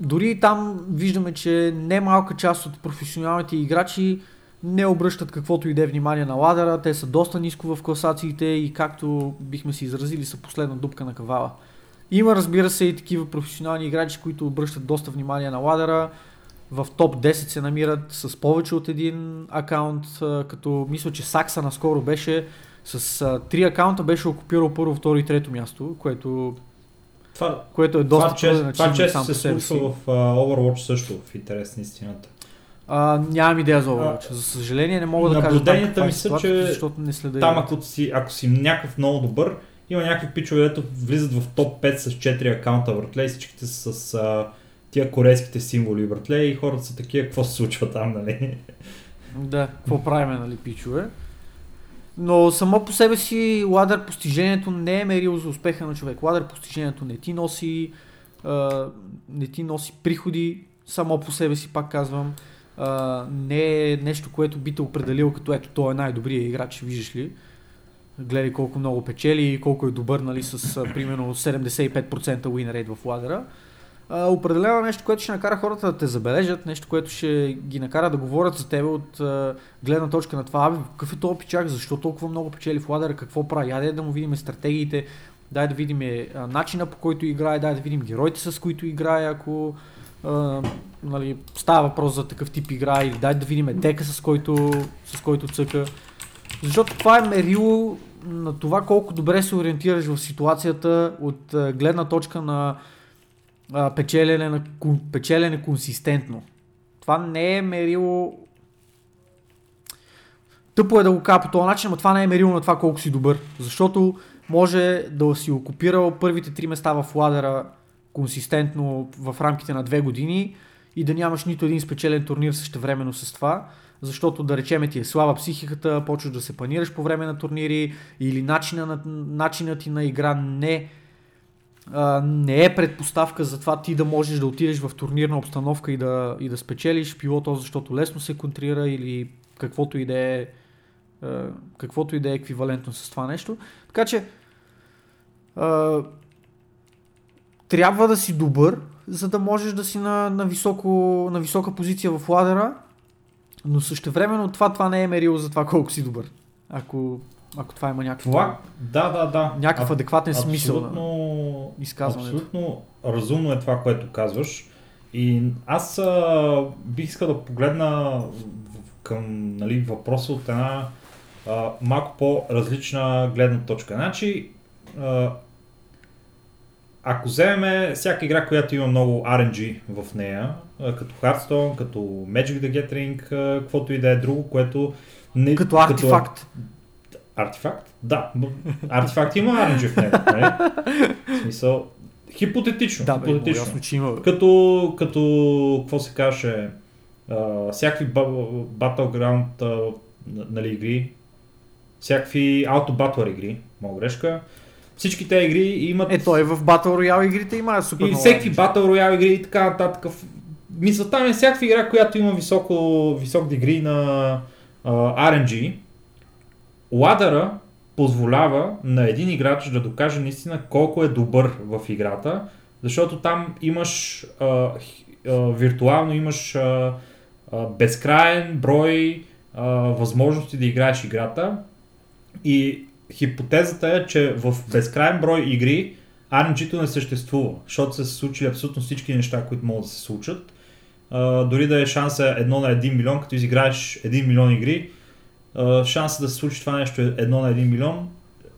[SPEAKER 1] дори там виждаме, че немалка част от професионалните играчи не обръщат каквото и да е внимание на ладера. Те са доста ниско в класациите и както бихме се изразили са последна дупка на кавала. Има разбира се и такива професионални играчи, които обръщат доста внимание на ладера. В топ 10 се намират с повече от един акаунт, като мисля, че Сакса наскоро беше с три акаунта беше окупирал първо, второ и трето място, което,
[SPEAKER 2] Това,
[SPEAKER 1] което е доста
[SPEAKER 2] това,
[SPEAKER 1] труден
[SPEAKER 2] това
[SPEAKER 1] сам
[SPEAKER 2] се
[SPEAKER 1] си.
[SPEAKER 2] случва в uh, Overwatch също, в интерес на истината.
[SPEAKER 1] А, нямам идея за Overwatch. За съжаление не мога да кажа
[SPEAKER 2] наблюденията
[SPEAKER 1] е
[SPEAKER 2] ми са, че
[SPEAKER 1] защото не следа.
[SPEAKER 2] Там ако си, ако си някакъв много добър, има някакви пичове, дето влизат в топ 5 с 4 акаунта въртле и всичките са с а, тия корейските символи въртле и хората са такива, какво се случва там, нали?
[SPEAKER 1] Да, какво правиме, нали, пичове. Но само по себе си ладър постижението не е мерило за успеха на човек. Ладър постижението не ти носи, а, не ти носи приходи, само по себе си, пак казвам. Не е нещо, което би те определило като ето, той е най-добрият играч, виждаш ли. Гледай колко много печели и колко е добър, нали, с примерно 75% win rate в ладера. А, определено нещо, което ще накара хората да те забележат, нещо, което ще ги накара да говорят за тебе от а, гледна точка на това, абе, какъв е този пичак, защо толкова много печели в ладера, какво прави, яде да му видим стратегиите, дай да видим начина по който играе, дай да видим героите с които играе, ако а, нали, става въпрос за такъв тип игра или дай да видим дека с който, с който цъка. Защото това е мерило на това колко добре се ориентираш в ситуацията от а, гледна точка на а, печелене, на печелене консистентно. Това не е мерило Тъпо е да го кажа по този начин, но това не е мерило на това колко си добър. Защото може да си окупирал първите три места в ладера консистентно в рамките на две години и да нямаш нито един спечелен турнир същевременно с това, защото да речеме ти е слаба психиката, почваш да се панираш по време на турнири или начина, на, начина ти на игра не, а, не е предпоставка за това ти да можеш да отидеш в турнирна обстановка и да, и да спечелиш, било то защото лесно се контрира или каквото и да е каквото и да е еквивалентно с това нещо. Така че трябва да си добър, за да можеш да си на, на, високо, на висока позиция в ладера, но същевременно това, това не е мерило за това колко си добър. Ако, ако това има някакво...
[SPEAKER 2] Това, да, да, да.
[SPEAKER 1] Някакъв
[SPEAKER 2] А-
[SPEAKER 1] адекватен смисъл на изказването.
[SPEAKER 2] абсолютно разумно е това, което казваш. И аз а, бих искал да погледна към нали, въпроса от една а, малко по-различна гледна точка. Значи, а, ако вземем всяка игра, която има много RNG в нея, като Hearthstone, като Magic the Gathering, каквото и да е друго, което не,
[SPEAKER 1] Като артефакт.
[SPEAKER 2] Артефакт? Да. Артефакт има RNG в него. Нали? В смисъл, хипотетично.
[SPEAKER 1] Да, бе,
[SPEAKER 2] хипотетично.
[SPEAKER 1] ясно, че има. бе.
[SPEAKER 2] Като, като, какво се каже, а, всякакви Battleground н- нали, игри, всякакви Auto Battler игри, моя грешка, всички тези игри имат
[SPEAKER 1] Е, той в Battle Royale игрите има супер
[SPEAKER 2] и всеки. Battle Royale игри и така нататък. Мисълта ми е всякаква игра, която има високо, висок дегри на а, RNG, ладъра позволява на един играч да докаже наистина колко е добър в играта, защото там имаш а, а, виртуално имаш а, а, безкрайен брой а, възможности да играеш играта и хипотезата е, че в безкрайен брой игри RNG-то не съществува, защото са се случили абсолютно всички неща, които могат да се случат. Дори да е шанса 1 на 1 милион, като изиграеш 1 милион игри, а, шансът да се случи това нещо 1 на 1 милион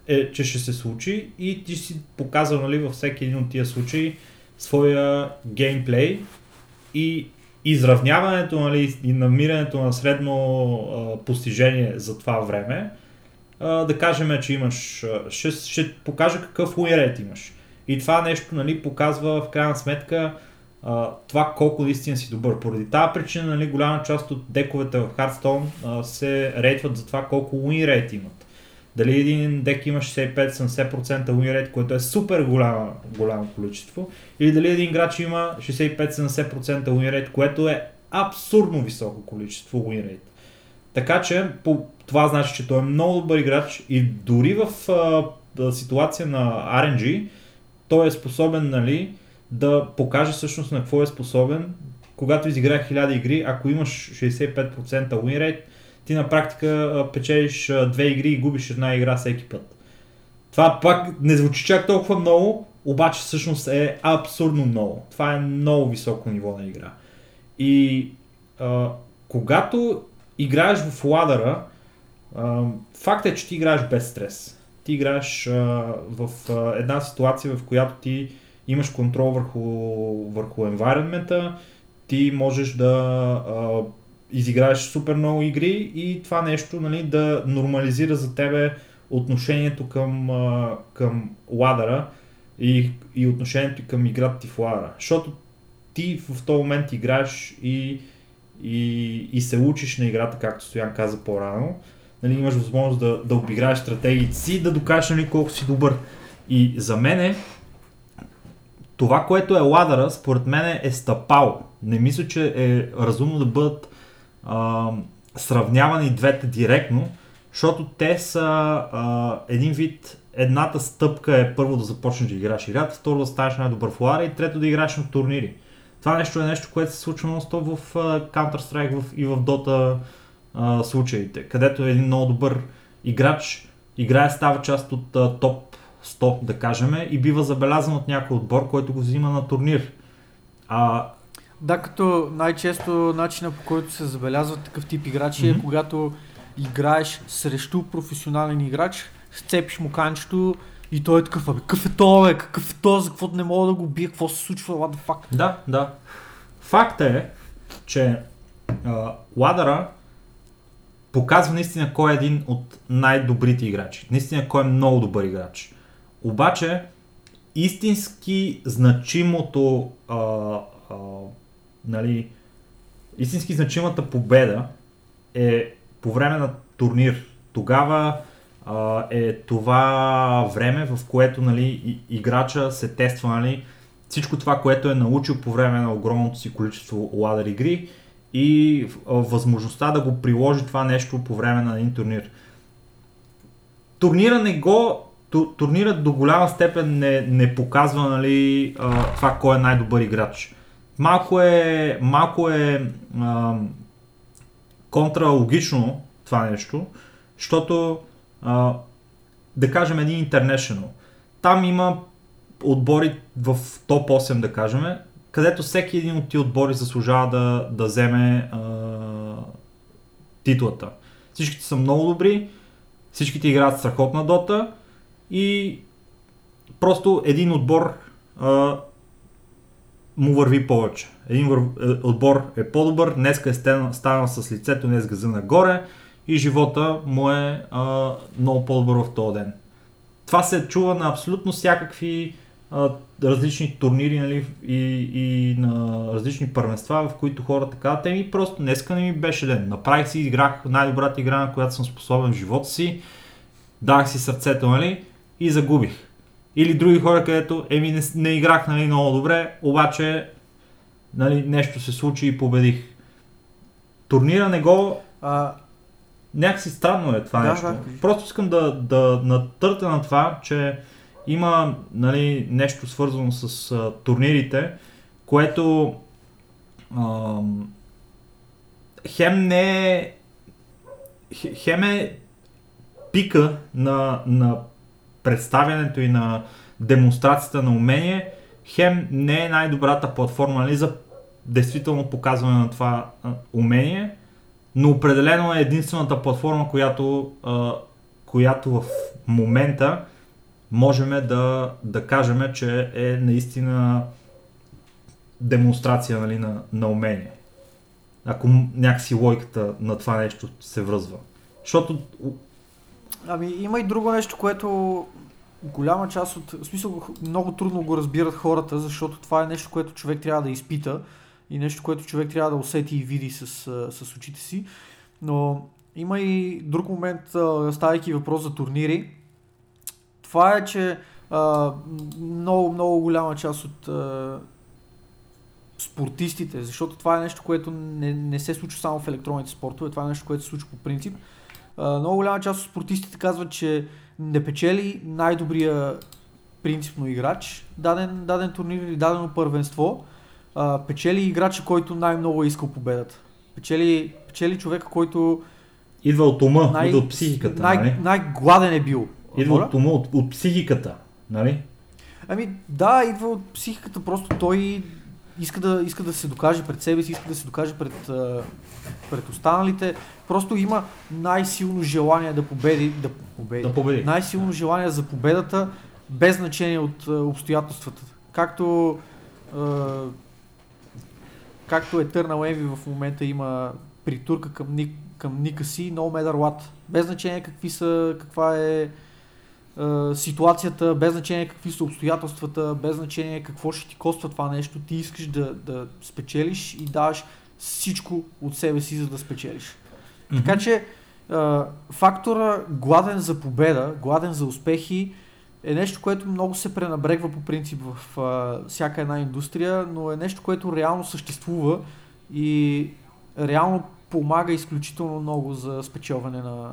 [SPEAKER 2] е, че ще се случи и ти си показал нали, във всеки един от тия случаи своя геймплей и изравняването нали, и намирането на средно а, постижение за това време, да кажем, че имаш, ще, ще покажа какъв уирет имаш. И това нещо нали, показва в крайна сметка това колко наистина си добър. Поради тази причина нали, голяма част от дековете в Hearthstone се рейтват за това колко win имат. Дали един дек има 65-70% win което е супер голямо, голямо количество, или дали един играч има 65-70% win което е абсурдно високо количество win. Така че по, това значи, че той е много добър играч и дори в а, ситуация на RNG той е способен нали, да покаже всъщност на какво е способен, когато изиграе 1000 игри, ако имаш 65% win rate, ти на практика печелиш две игри и губиш една игра всеки път. Това пак не звучи чак толкова много, обаче всъщност е абсурдно много. Това е много високо ниво на игра. И а, когато играеш в ладъра, факт е, че ти играеш без стрес. Ти играеш в една ситуация, в която ти имаш контрол върху, върху environment ти можеш да а, изиграеш супер много игри и това нещо нали, да нормализира за тебе отношението към, а, към ладъра и, и отношението към играта ти в ладъра. Защото ти в този момент играеш и, и, и се учиш на играта, както Стоян каза по-рано. Нали, имаш възможност да, да обиграеш стратегиите си, да докажеш нали, колко си добър. И за мен това, което е ладъра, според мен е стъпало. Не мисля, че е разумно да бъдат а, сравнявани двете директно, защото те са а, един вид, едната стъпка е първо да започнеш да играш играта, второ да станеш най-добър в ладъра и трето да играеш на турнири. Това нещо е нещо, което се случва нон-стоп в Counter-Strike в, и в Dota а, случаите, където един много добър играч играе, става част от а, топ 100, да кажем, и бива забелязан от някой отбор, който го взима на турнир. А,
[SPEAKER 1] Да, като най-често начина по който се забелязват такъв тип играчи mm-hmm. е когато играеш срещу професионален играч, сцепиш му канчето и той е такъв, абе, какъв е то, бе, какъв е за каквото не мога да го бия, какво се случва, what the fuck.
[SPEAKER 2] Да, да. Факт е, че а, ладъра показва наистина кой е един от най-добрите играчи. Наистина кой е много добър играч. Обаче, истински значимото а, а, нали, истински значимата победа е по време на турнир. Тогава е това време, в което нали, играча се тества нали, всичко това, което е научил по време на огромното си количество ладър игри и възможността да го приложи това нещо по време на един турнир. Турнира не го турнирът до голяма степен не, не показва нали, това кой е най-добър играч. Малко е, малко е а, контралогично това нещо, защото да кажем един International. Там има отбори в топ 8, да кажем, където всеки един от тия отбори заслужава да, да вземе а, титлата. Всичките са много добри, всичките играят страхотна дота и просто един отбор а, му върви повече. Един. Е, отбор е по-добър, днеска е станал с лицето днес газа нагоре и живота му е а, много по-добър в този ден. Това се чува на абсолютно всякакви а, различни турнири нали, и, и на различни първенства, в които хората казват, еми просто днеска не ми беше ден. Направих си, играх най-добрата игра, на която съм способен в живота си, дах си сърцето, нали, и загубих. Или други хора, където, еми не, не играх нали, много добре, обаче нали, нещо се случи и победих. Турнира не го... А... Някакси странно е това да, нещо. Да. Просто искам да, да натърта на това, че има нали, нещо свързано с а, турнирите, което а, хем не е хем е пика на, на представянето и на демонстрацията на умение, хем не е най-добрата платформа нали, за действително показване на това умение, но определено е единствената платформа, която, а, която в момента можем да, да кажем, че е наистина демонстрация нали, на, на умение. Ако някакси логиката на това нещо се връзва. Защото...
[SPEAKER 1] Ами има и друго нещо, което голяма част от... В смисъл, много трудно го разбират хората, защото това е нещо, което човек трябва да изпита и нещо, което човек трябва да усети и види с, с очите си. Но има и друг момент, ставайки въпрос за турнири. Това е, че много, много голяма част от спортистите, защото това е нещо, което не, не се случва само в електронните спортове, това е нещо, което се случва по принцип. Много голяма част от спортистите казват, че не печели най-добрия принципно играч, даден, даден турнир или дадено първенство, а, печели играча, който най-много е искал победата. Печели, печели човека, който...
[SPEAKER 2] Идва от ума, най- идва от психиката.
[SPEAKER 1] Най- нали? най-гладен е бил.
[SPEAKER 2] Идва от ума, от, от психиката, нали?
[SPEAKER 1] Ами да, идва от психиката, просто той иска да, иска да се докаже пред себе си, иска да се докаже пред, пред останалите. Просто има най-силно желание да победи. Да победи.
[SPEAKER 2] Да победи.
[SPEAKER 1] Най-силно желание за победата, без значение от обстоятелствата. Както както Eternal Envy в момента има притурка към, ник, към ника си, no matter what. Без значение какви са, каква е, е ситуацията, без значение какви са обстоятелствата, без значение какво ще ти коства това нещо, ти искаш да, да спечелиш и даваш всичко от себе си, за да спечелиш. Mm-hmm. Така че е, фактора гладен за победа, гладен за успехи, е нещо, което много се пренабрегва по принцип в а, всяка една индустрия, но е нещо, което реално съществува и реално помага изключително много за спечелване на,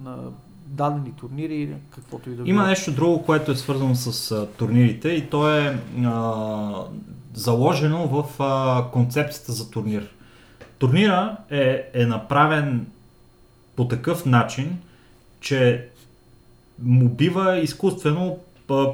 [SPEAKER 1] на дадени турнири или каквото и да
[SPEAKER 2] Има нещо друго, което е свързано с а, турнирите и то е а, заложено в а, концепцията за турнир. Турнира е, е направен по такъв начин, че му бива изкуствено а,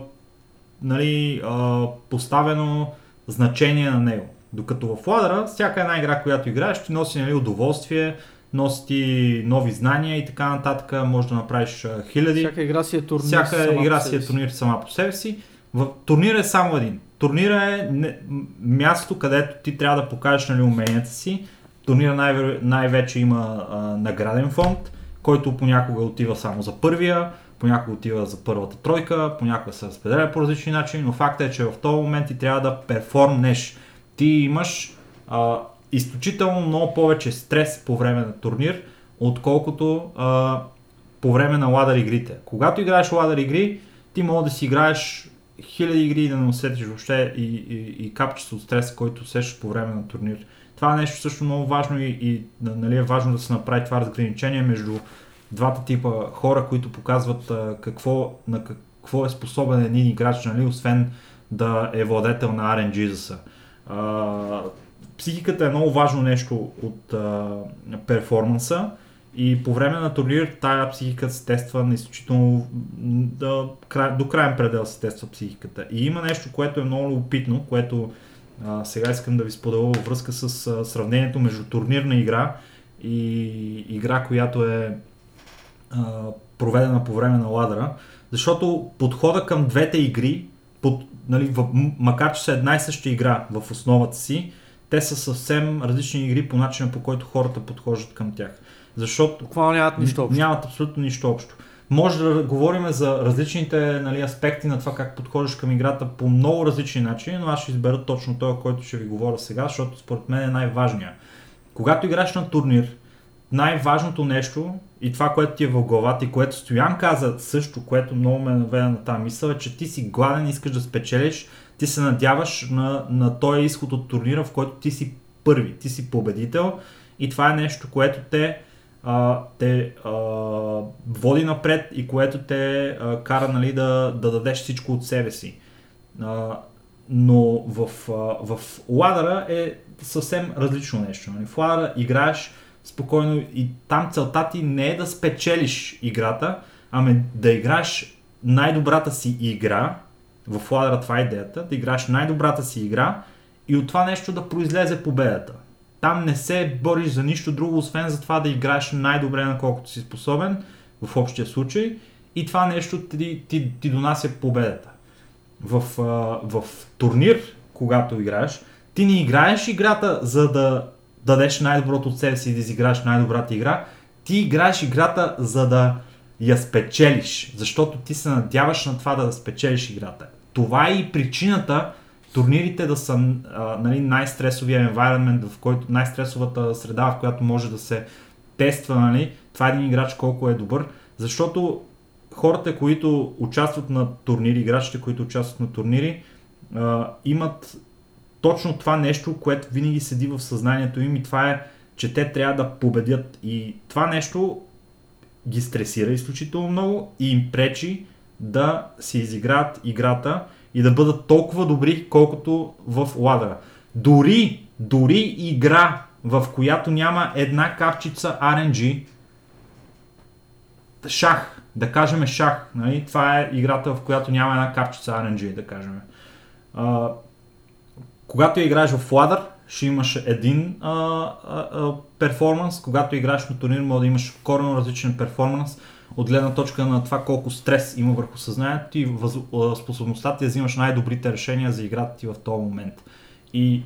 [SPEAKER 2] нали, а, поставено значение на него. Докато в ладъра, всяка една игра, която играеш, ти носи нали, удоволствие, носи ти нови знания и така нататък, може да направиш а, хиляди.
[SPEAKER 1] Всяка игра си е турнир.
[SPEAKER 2] Всяка
[SPEAKER 1] сама
[SPEAKER 2] игра
[SPEAKER 1] по
[SPEAKER 2] си е турнир сама по себе си. В турнира е само един. Турнира е не, място, където ти трябва да покажеш нали, уменията си. Турнира най- най-вече има а, награден фонд, който понякога отива само за първия, понякога отива за първата тройка, понякога се разпределя по различни начини, но факта е, че в този момент ти трябва да перформнеш. Ти имаш а, изключително много повече стрес по време на турнир, отколкото а, по време на ладър игрите. Когато играеш ладър игри, ти мога да си играеш хиляди игри и да не усетиш въобще и, и, и капчето от стрес, който усещаш по време на турнир. Това е нещо също много важно и, и нали, е важно да се направи това разграничение между двата типа хора, които показват а, какво, на какво е способен един играч, нали, освен да е владетел на RNG-за. Психиката е много важно нещо от а, перформанса и по време на турнир тая психика се тества на изключително да, край, до крайен предел се тества психиката. И има нещо, което е много любопитно, което а, сега искам да ви споделя във връзка с а, сравнението между турнирна игра и игра, която е проведена по време на ладъра, защото подхода към двете игри, под, нали, в, макар че са една и съща игра в основата си, те са съвсем различни игри по начина по който хората подхождат към тях. Защото
[SPEAKER 1] Буквално нямат нищо общо.
[SPEAKER 2] Нямат абсолютно нищо общо. Може да говорим за различните нали, аспекти на това как подходиш към играта по много различни начини, но аз ще избера точно този, който ще ви говоря сега, защото според мен е най-важният. Когато играеш на турнир, най-важното нещо и това, което ти е в главата и което Стоян каза също, което много ме наведе на тази мисъл, е, че ти си гладен и искаш да спечелиш, ти се надяваш на, на този изход от турнира, в който ти си първи, ти си победител и това е нещо, което те а, те а, води напред и което те а, кара нали, да, да дадеш всичко от себе си. А, но в, а, в ладъра е съвсем различно нещо. Нали? В ладъра играеш спокойно и там целта ти не е да спечелиш играта, ами да играеш най-добрата си игра, в ладъра това е идеята, да играеш най-добрата си игра и от това нещо да произлезе победата. Там не се бориш за нищо друго, освен за това да играеш най-добре, на колкото си способен, в общия случай, и това нещо ти, ти, ти донася победата. В, в турнир, когато играеш, ти не играеш играта за да дадеш най-доброто от себе си и да изиграеш най-добрата игра, ти играеш играта за да я спечелиш, защото ти се надяваш на това да спечелиш играта. Това е и причината турнирите да са а, нали, най-стресовия environment, в който най-стресовата среда, в която може да се тества нали, това е един играч колко е добър, защото хората, които участват на турнири, играчите, които участват на турнири, а, имат точно това нещо, което винаги седи в съзнанието им и това е, че те трябва да победят. И това нещо ги стресира изключително много и им пречи да си изиграят играта и да бъдат толкова добри, колкото в ладъра. Дори, дори игра, в която няма една капчица RNG, шах, да кажем шах, нали? това е играта, в която няма една капчица RNG, да кажем. Когато играеш в ладър, ще имаш един а, а, а, перформанс, когато играеш на турнир, може да имаш коренно различен перформанс, от гледна точка на това колко стрес има върху съзнанието и въз, а, способността ти да взимаш най-добрите решения за играта ти в този момент. И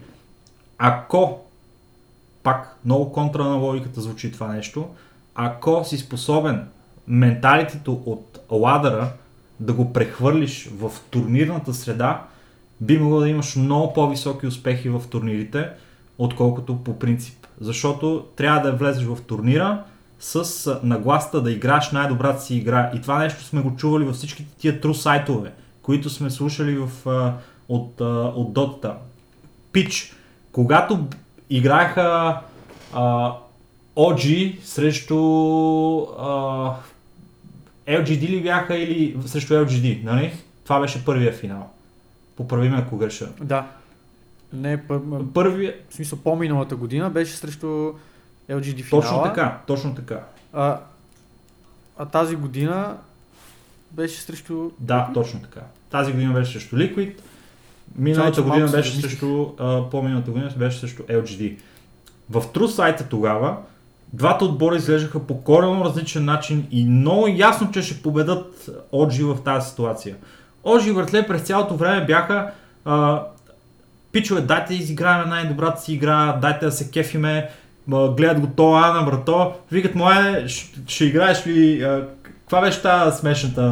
[SPEAKER 2] ако, пак много контра на логиката звучи това нещо, ако си способен менталитето от ладъра да го прехвърлиш в турнирната среда, би могло да имаш много по-високи успехи в турнирите, отколкото по принцип. Защото трябва да влезеш в турнира с нагласта да играш най-добрата си игра. И това нещо сме го чували във всичките тия тру сайтове, които сме слушали в, от, от Dota. Пич, когато играеха а, OG срещу а, LGD ли бяха или срещу LGD, нали? Това беше първия финал. Поправи ме ако греша.
[SPEAKER 1] Да. Не, пър... м,
[SPEAKER 2] Първия,
[SPEAKER 1] в смисъл по-миналата година беше срещу LGD финала.
[SPEAKER 2] точно така, точно така.
[SPEAKER 1] А, а тази година беше срещу...
[SPEAKER 2] Да, точно така. Тази година беше срещу Liquid. Миналата
[SPEAKER 1] че
[SPEAKER 2] година беше също, а, по-миналата година беше също LGD. В True сайта тогава, двата отбора изглеждаха по коренно различен начин и много ясно, че ще победат OG в тази ситуация. OG и Въртле през цялото време бяха а, пичове, дайте да изиграем най-добрата си игра, дайте да се кефиме, гледат го то Ана, брато, викат му, е, ще, ще играеш ли, а, каква беше тази смешната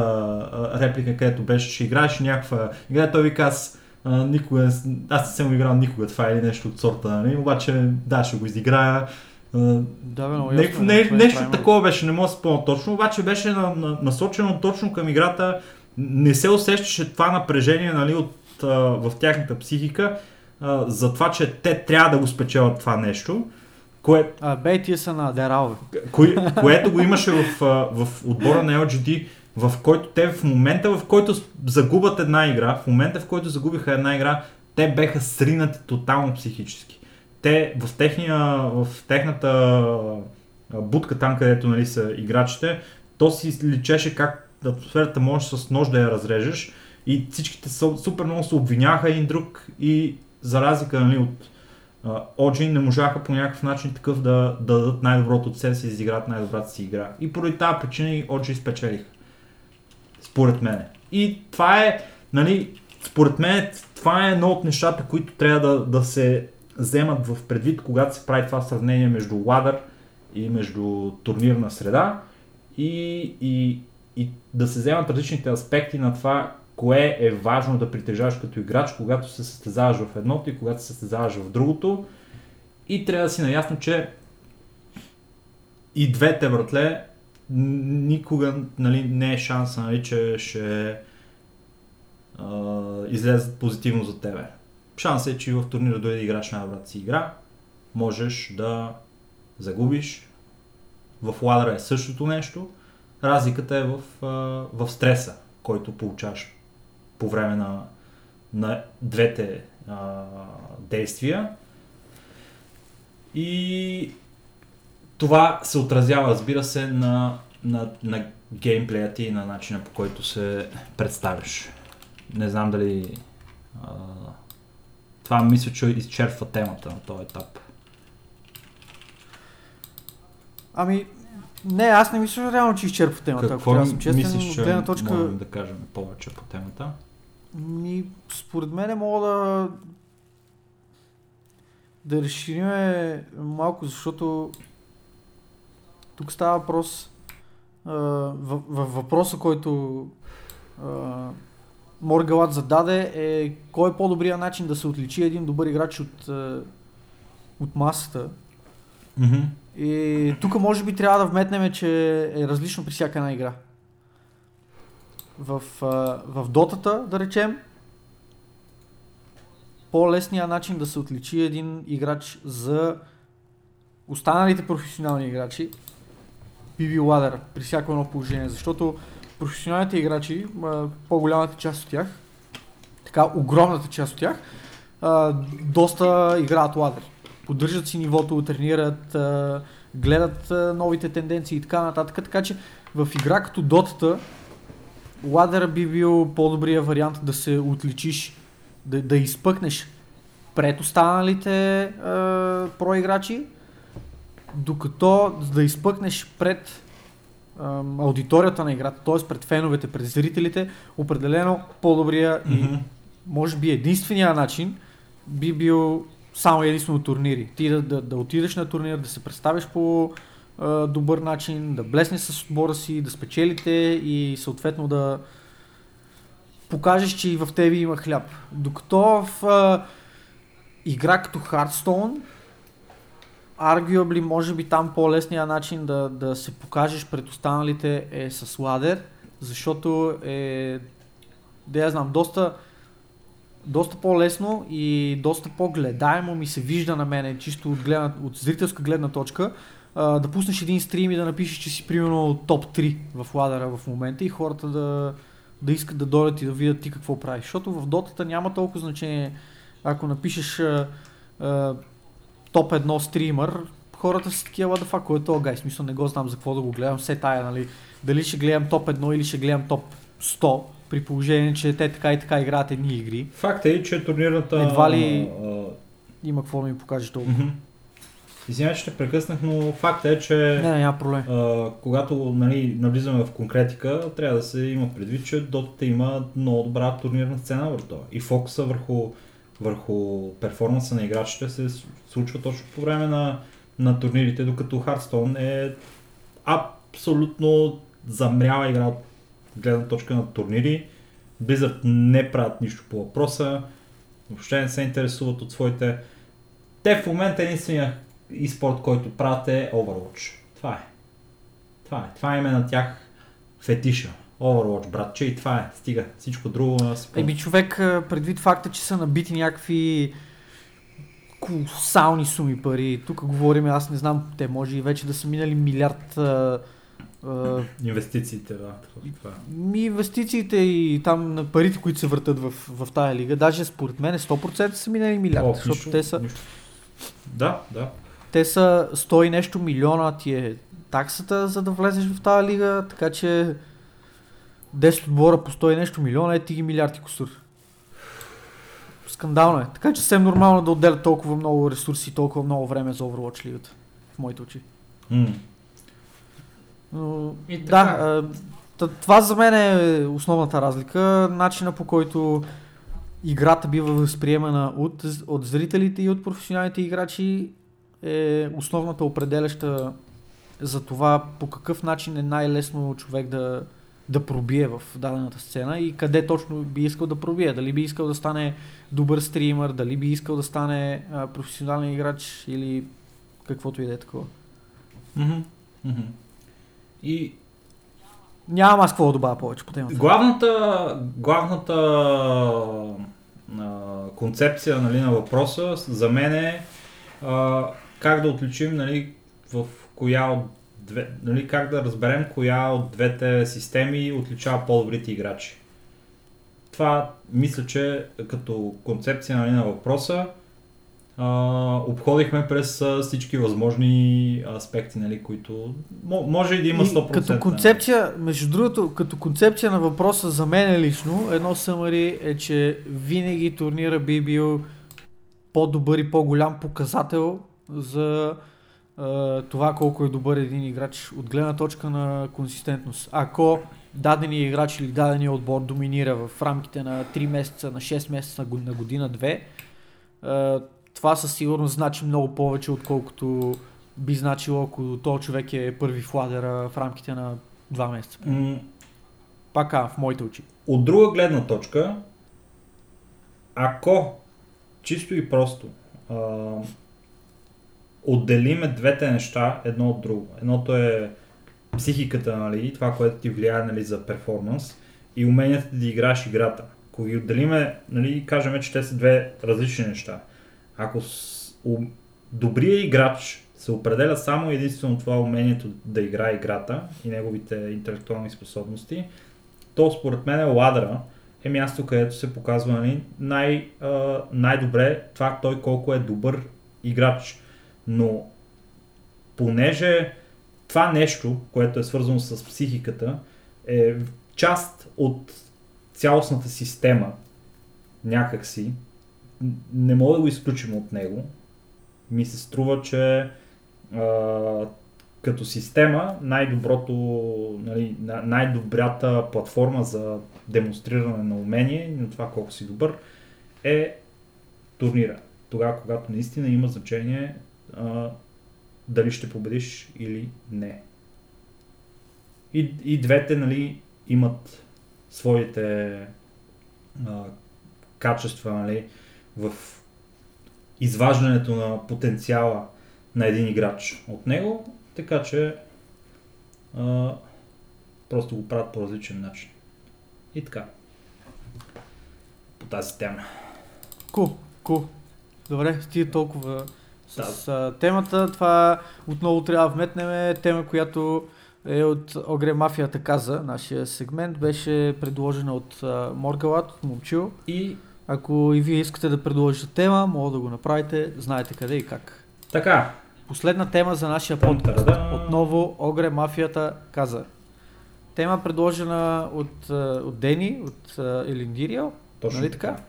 [SPEAKER 2] а, реплика, където беше, ще играеш някаква игра, той вика, аз а, никога, аз не съм играл никога това или нещо от сорта, нали? обаче да, ще го изиграя.
[SPEAKER 1] Да, бе, много ясно. е,
[SPEAKER 2] не,
[SPEAKER 1] е
[SPEAKER 2] нещо такова беше, не мога да спомня точно, обаче беше на, на, насочено точно към играта. Не се усещаше това напрежение нали, от, а, в тяхната психика а, за това, че те трябва да го спечелят това нещо, кое,
[SPEAKER 1] А, бе, тия са на Дерал, бе.
[SPEAKER 2] кое, (laughs) което го имаше в, в отбора на LGD, в който те в момента, в който загубят една игра, в момента в който загубиха една игра, те беха сринати тотално психически. Те в, техния, в техната будка там, където нали, са играчите, то си личеше как атмосферата можеш с нож да я разрежеш и всичките супер много се обвиняха един друг и за разлика нали, от OG не можаха по някакъв начин такъв да, да дадат най-доброто от себе си и изиграят най-добрата си игра. И поради тази причина и OG спечелиха. Според мен. И това е, нали, според мен това е едно от нещата, които трябва да, да се вземат в предвид, когато се прави това сравнение между ладър и между турнирна среда и, и, и да се вземат различните аспекти на това, кое е важно да притежаваш като играч, когато се състезаваш в едното и когато се състезаваш в другото. И трябва да си наясно, че и двете, братле, н- никога нали, не е шанса, нали, че ще а, излезат позитивно за тебе. Шансът е, че в турнира дойде да играш най-добрата си игра, можеш да загубиш. В ладъра е същото нещо. Разликата е в, в стреса, който получаваш по време на, на двете а, действия. И това се отразява, разбира се, на, на, на геймплея ти и на начина по който се представяш. Не знам дали а, това мисля, че изчерпва темата на този етап.
[SPEAKER 1] Ами, не, аз не мисля реално, че изчерпва темата. Ако
[SPEAKER 2] Какво
[SPEAKER 1] да съм честен,
[SPEAKER 2] мислиш, че
[SPEAKER 1] гледна точка...
[SPEAKER 2] можем да кажем повече по темата?
[SPEAKER 1] Ми, според мен мога да да разшириме малко, защото тук става въпрос а, в, в въпроса, който а, Моргалат зададе е кой е по-добрият начин да се отличи един добър играч от, от масата.
[SPEAKER 2] Mm-hmm.
[SPEAKER 1] И тук може би трябва да вметнем, че е различно при всяка една игра. В, в дотата, да речем, по-лесният начин да се отличи един играч за останалите професионални играчи би бил ладър при всяко едно положение, защото професионалните играчи, по-голямата част от тях, така огромната част от тях, доста играят ладър. Поддържат си нивото, тренират, гледат новите тенденции и така нататък. Така че в игра като дотата, ладъра би бил по-добрия вариант да се отличиш, да, да изпъкнеш пред останалите а, проиграчи, докато да изпъкнеш пред а, аудиторията на играта, т.е. пред феновете, пред зрителите, определено по-добрия и
[SPEAKER 2] Mm-hmm.
[SPEAKER 1] може би единствения начин би бил само единствено турнири. Ти да, да, да отидеш на турнир, да се представиш по а, добър начин, да блеснеш с отбора си, да спечелите и съответно да покажеш, че и в тебе има хляб. Докато в а, игра като Hearthstone, arguably, може би там по-лесният начин да, да се покажеш пред останалите е с ладер, защото е, да я знам, доста, доста по-лесно и доста по-гледаемо ми се вижда на мене, чисто от, гледна, от зрителска гледна точка, да пуснеш един стрим и да напишеш, че си примерно топ 3 в ладера в момента и хората да, да искат да дойдат и да видят ти какво правиш. Защото в дотата няма толкова значение, ако напишеш топ 1 стример, хората са такива, да фак, кой е то гай, смисъл не го знам за какво да го гледам, все тая, нали, дали ще гледам топ 1 или ще гледам топ 100, При положение, че те така и така играят едни игри.
[SPEAKER 2] Факт е, че турнирната...
[SPEAKER 1] Едва ли-
[SPEAKER 2] а,
[SPEAKER 1] Има какво да ми покажеш толкова.
[SPEAKER 2] мгм. Извинявай, че те прекъснах, но факт е, че...
[SPEAKER 1] Не, не, няма проблем.
[SPEAKER 2] А, когато нали, навлизаме в конкретика, трябва да се има предвид, че Dota има много добра турнирна сцена върху това. И фокуса върху, върху перформанса на играчите се случва точно по време на, на турнирите, докато Hearthstone е абсолютно замряла игра от гледна точка на турнири. Blizzard не правят нищо по въпроса, въобще не се интересуват от своите... Те в момента единствения и спорт, който правят е Overwatch. Това е. Това е. Това е на тях фетиша. Overwatch, братче, и това е. Стига. Всичко друго на си
[SPEAKER 1] Еми човек, предвид факта, че са набити някакви колосални суми пари. Тук говорим, аз не знам, те може и вече да са минали милиард
[SPEAKER 2] Инвестициите, да. Това е.
[SPEAKER 1] ми инвестициите и там на парите, които се въртат в, в тая лига. Даже според мен 100% са минали милиард,
[SPEAKER 2] О,
[SPEAKER 1] защото
[SPEAKER 2] нищо,
[SPEAKER 1] те са,
[SPEAKER 2] нищо. Да, да.
[SPEAKER 1] те са 100 и нещо милиона ти е таксата, за да влезеш в тази лига, така че 10 отбора по 100 и нещо милиона е ти ги милиарди косур. Скандално е. Така че съвсем нормално да отделят толкова много ресурси и толкова много време за Overwatch лигата. В моите очи.
[SPEAKER 2] М.
[SPEAKER 1] Но,
[SPEAKER 2] И
[SPEAKER 1] да,
[SPEAKER 2] така.
[SPEAKER 1] а, т- това за мен е основната разлика. Начина по който играта бива възприемана от, от зрителите и от професионалните играчи е основната определяща за това по какъв начин е най-лесно човек да, да пробие в дадената сцена и къде точно би искал да пробие. Дали би искал да стане добър стример, дали би искал да стане а, професионален играч или каквото и да е такова.
[SPEAKER 2] Мгм. Мгм. И
[SPEAKER 1] Нямам аз какво да добавя повече по темата.
[SPEAKER 2] главната, главната а, концепция нали, на въпроса за мен е а, как да отличим нали, в коя от две, нали, как да разберем коя от двете системи отличава по-добрите играчи. Това мисля, че като концепция нали, на въпроса обходихме през всички възможни аспекти, нали, които мо- може и да има
[SPEAKER 1] И
[SPEAKER 2] 100%.
[SPEAKER 1] Като концепция, между другото, като концепция на въпроса за мен лично, едно съмари е, че винаги турнира би бил по-добър и по-голям показател за е, това колко е добър един играч от гледна точка на консистентност. Ако дадения играч или дадения отбор доминира в рамките на 3 месеца, на 6 месеца, на год- на година-две, е, това със сигурност значи много повече, отколкото би значило, ако този човек е първи в ладера в рамките на 2 месеца.
[SPEAKER 2] М,
[SPEAKER 1] Пак а, в моите очи.
[SPEAKER 2] От друга гледна точка, ако чисто и просто а, отделиме двете неща едно от друго. Едното е психиката, нали, това, което ти влияе нали, за перформанс и уменията да играеш играта. Ако ги отделиме, нали, кажем, че те са две различни неща. Ако с, у, добрият играч се определя само единствено това умението да играе играта и неговите интелектуални способности, то според мен ладъра е място, където се показва нали, най, а, най-добре това той колко е добър играч. Но понеже това нещо, което е свързано с психиката, е част от цялостната система някакси, не мога да го изключим от него. Ми се струва, че а, като система най-доброто, нали, на- най-добрата платформа за демонстриране на умение и на това колко си добър е турнира. Тогава, когато наистина има значение а, дали ще победиш или не. И, и двете нали, имат своите а, качества нали, в изваждането на потенциала на един играч от него, така че а, просто го правят по различен начин. И така. По тази тема.
[SPEAKER 1] Ку, ку. Добре, стига толкова с а, темата. Това отново трябва да вметнем тема, която е от Огре Мафията каза, нашия сегмент, беше предложена от а, Моргалат, от Момчил.
[SPEAKER 2] И
[SPEAKER 1] Ако и вие искате да предложите тема, мога да го направите, знаете къде и как.
[SPEAKER 2] така,
[SPEAKER 1] Последна тема за нашия подкаст. Отново Огре Мафията каза. Тема предложена от, а, от Дени, от а, Елиндирио.
[SPEAKER 2] Точно
[SPEAKER 1] нали
[SPEAKER 2] така.
[SPEAKER 1] така?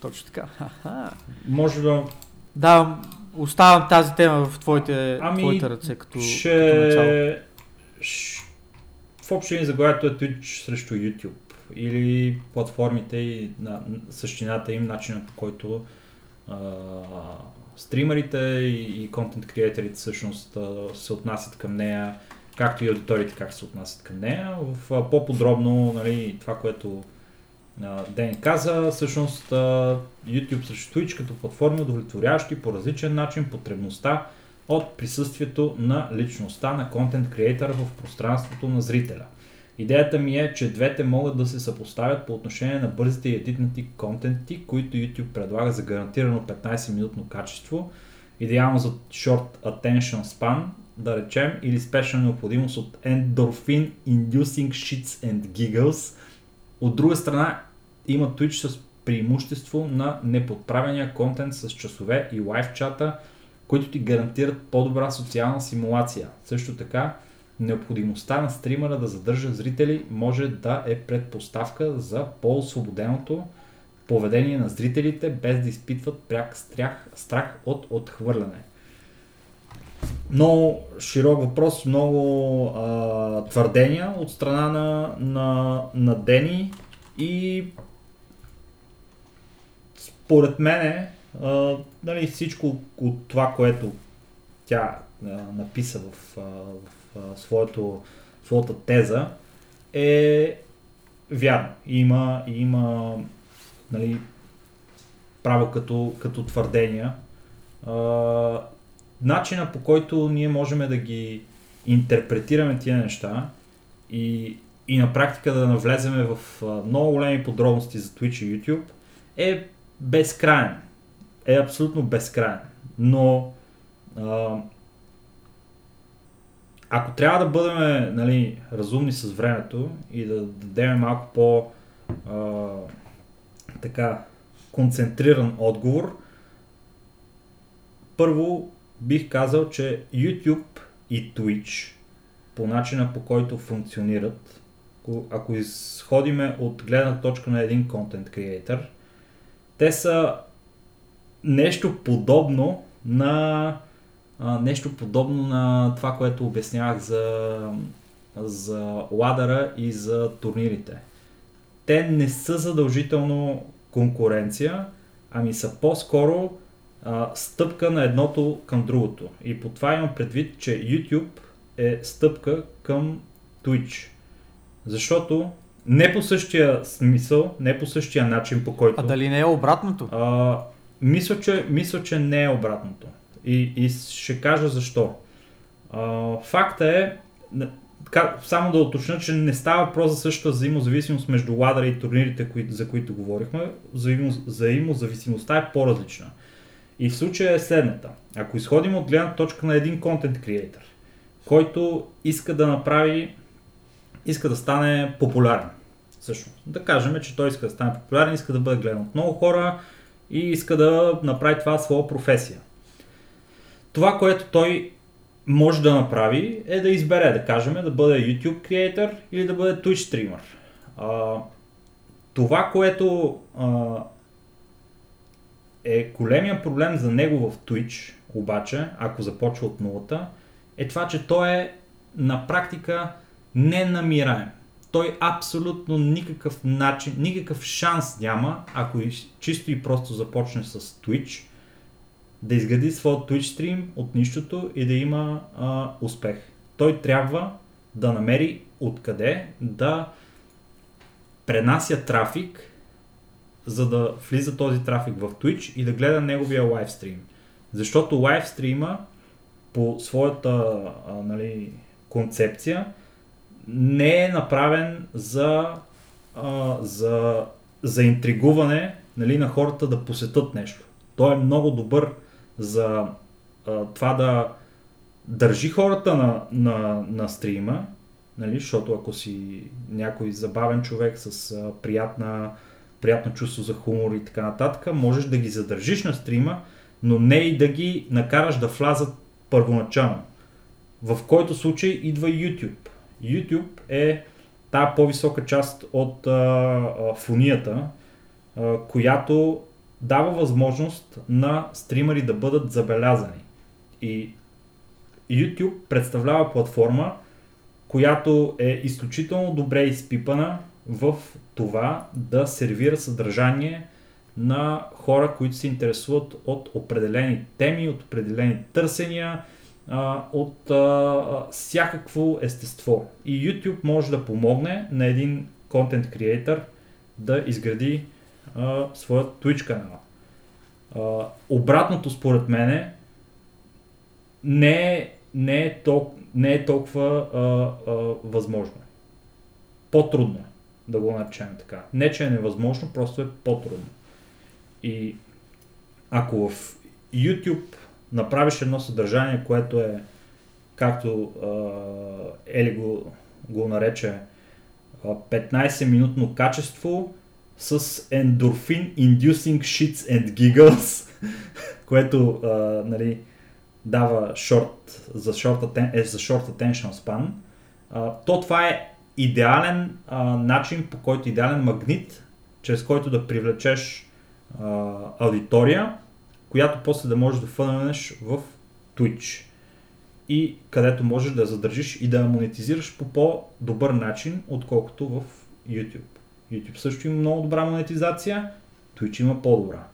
[SPEAKER 1] Точно така. Ха-ха.
[SPEAKER 2] Може да
[SPEAKER 1] Да, оставям тази тема в твоите,
[SPEAKER 2] Ами,
[SPEAKER 1] твоите ръце като, като начало.
[SPEAKER 2] ще... Ш... В общи заглавието е Twitch срещу YouTube или платформите и на, същината им, начинът по който а, стримерите и, контент креаторите всъщност а, се отнасят към нея, както и аудиториите как се отнасят към нея. В а, по-подробно нали, това, което а, Дени каза, всъщност а, YouTube срещу Twitch като платформи, удовлетворяващи по различен начин потребността от присъствието на личността на контент креатора в пространството на зрителя. Идеята ми е, че двете могат да се съпоставят по отношение на бързите и едитнати контенти, които YouTube предлага за гарантирано 15-минутно качество, идеално за short attention span, да речем, или спешна необходимост от endorphin inducing shits and giggles. От друга страна, има Twitch с преимущество на неподправения контент с часове и лайв чата, които ти гарантират по-добра социална симулация. Също така, необходимостта на стримера да задържа зрители може да е предпоставка за по-освободеното поведение на зрителите, без да изпитват пряк страх, страх от отхвърляне. Много широк въпрос, много а, твърдения от страна на, на, на Дени и според мен а, нали, всичко от това, което тя а, написа в, а, в своето, своята теза е вярно. Има, има нали, право като, като твърдения. А, начина по който ние можем да ги интерпретираме тия неща и, и на практика да навлеземе в много големи подробности за Twitch и YouTube е безкрайен. Е абсолютно безкрайен. Но а, ако трябва да бъдем нали, разумни с времето и да дадем малко по а, така концентриран отговор, първо бих казал, че YouTube и Twitch по начина по който функционират, ако- изходиме от гледна точка на един контент креатор, те са нещо подобно на а, нещо подобно на това, което обяснявах за, за ладъра и за турнирите. Те не са задължително конкуренция, ами са по-скоро а, стъпка на едното към другото. И по това имам предвид, че YouTube е стъпка към Twitch. Защото не по същия смисъл, не по същия начин, по който...
[SPEAKER 1] А дали не е обратното?
[SPEAKER 2] А, мисля, че, мисля, че не е обратното. И, и ще кажа защо. А, факта е, само да уточня, че не става въпрос за същата взаимозависимост между ладъра и турнирите, за които говорихме. Взаимо, взаимозависимостта е по-различна. И в случая е следната. Ако изходим от гледна точка на един контент креатор, който иска да направи, иска да стане популярен. Всъщност, да кажем, че той иска да стане популярен, иска да бъде гледан от много хора и иска да направи това своя професия. Това, което той може да направи е да избере, да кажем, да бъде YouTube креатор или да бъде Twitch стример. А, това, което а, е големия проблем за него в Twitch, обаче, ако започва от нулата, е това, че той е на практика ненамираем. Той абсолютно никакъв начин, никакъв шанс няма, ако чисто и просто започне с Twitch, да изгради своя Twitch стрим от нищото и да има а, успех. Той трябва да намери откъде да пренася трафик, за да влиза този трафик в Twitch и да гледа неговия лайвстрим. Защото лайвстрима по своята а, нали, концепция не е направен за, а, за, за интригуване нали, на хората да посетат нещо. Той е много добър за а, това да държи хората на, на, на стрима, нали, защото ако си някой забавен човек с а, приятна, приятно чувство за хумор и така нататък, можеш да ги задържиш на стрима, но не и да ги накараш да влязат първоначално. В който случай идва YouTube. YouTube е тая по-висока част от а, а, фунията, а, която дава възможност на стримери да бъдат забелязани. И YouTube представлява платформа, която е изключително добре изпипана в това да сервира съдържание на хора, които се интересуват от определени теми, от определени търсения, от всякакво естество. И YouTube може да помогне на един контент креатор да изгради а, своят Twitch канал. А, обратното според мен не е, не е, тол- не е толкова а, а, възможно. По-трудно е да го наречем така. Не, че е невъзможно, просто е по-трудно. И ако в YouTube направиш едно съдържание, което е, както а, Ели го, го нарече, 15-минутно качество с ендорфин inducing shits and giggles, (laughs) което а, нали, дава short, за, short е, за short attention span, а, то това е идеален а, начин, по който идеален магнит, чрез който да привлечеш а, аудитория, която после да можеш да фънеш в Twitch и където можеш да задържиш и да монетизираш по по-добър начин, отколкото в YouTube. YouTube също има много добра монетизация, Twitch има по-добра.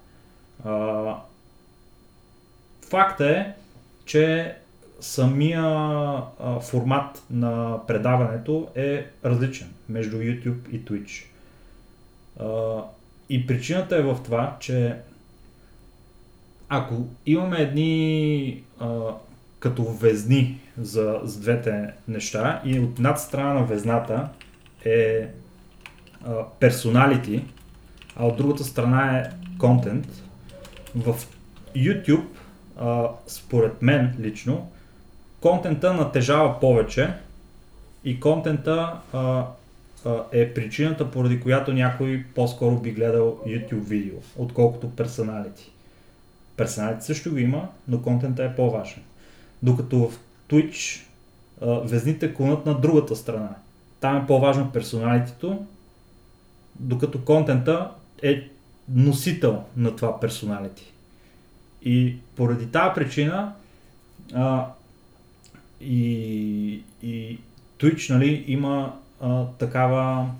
[SPEAKER 2] А, факта е, че самия а, формат на предаването е различен между YouTube и Twitch. А, и причината е в това, че ако имаме едни а, като везни за, за двете неща и от над страна на везната е персоналити, а от другата страна е контент, в YouTube, а, според мен лично, контента натежава повече и контента а, а, е причината, поради която някой по-скоро би гледал YouTube видео, отколкото персоналити. Персоналите също го има, но контента е по-важен. Докато в Twitch а, везните клонат на другата страна. Там е по-важно персоналитето, докато контента е носител на това персоналити. И поради тази причина а, и, и Twitch нали, има а, такава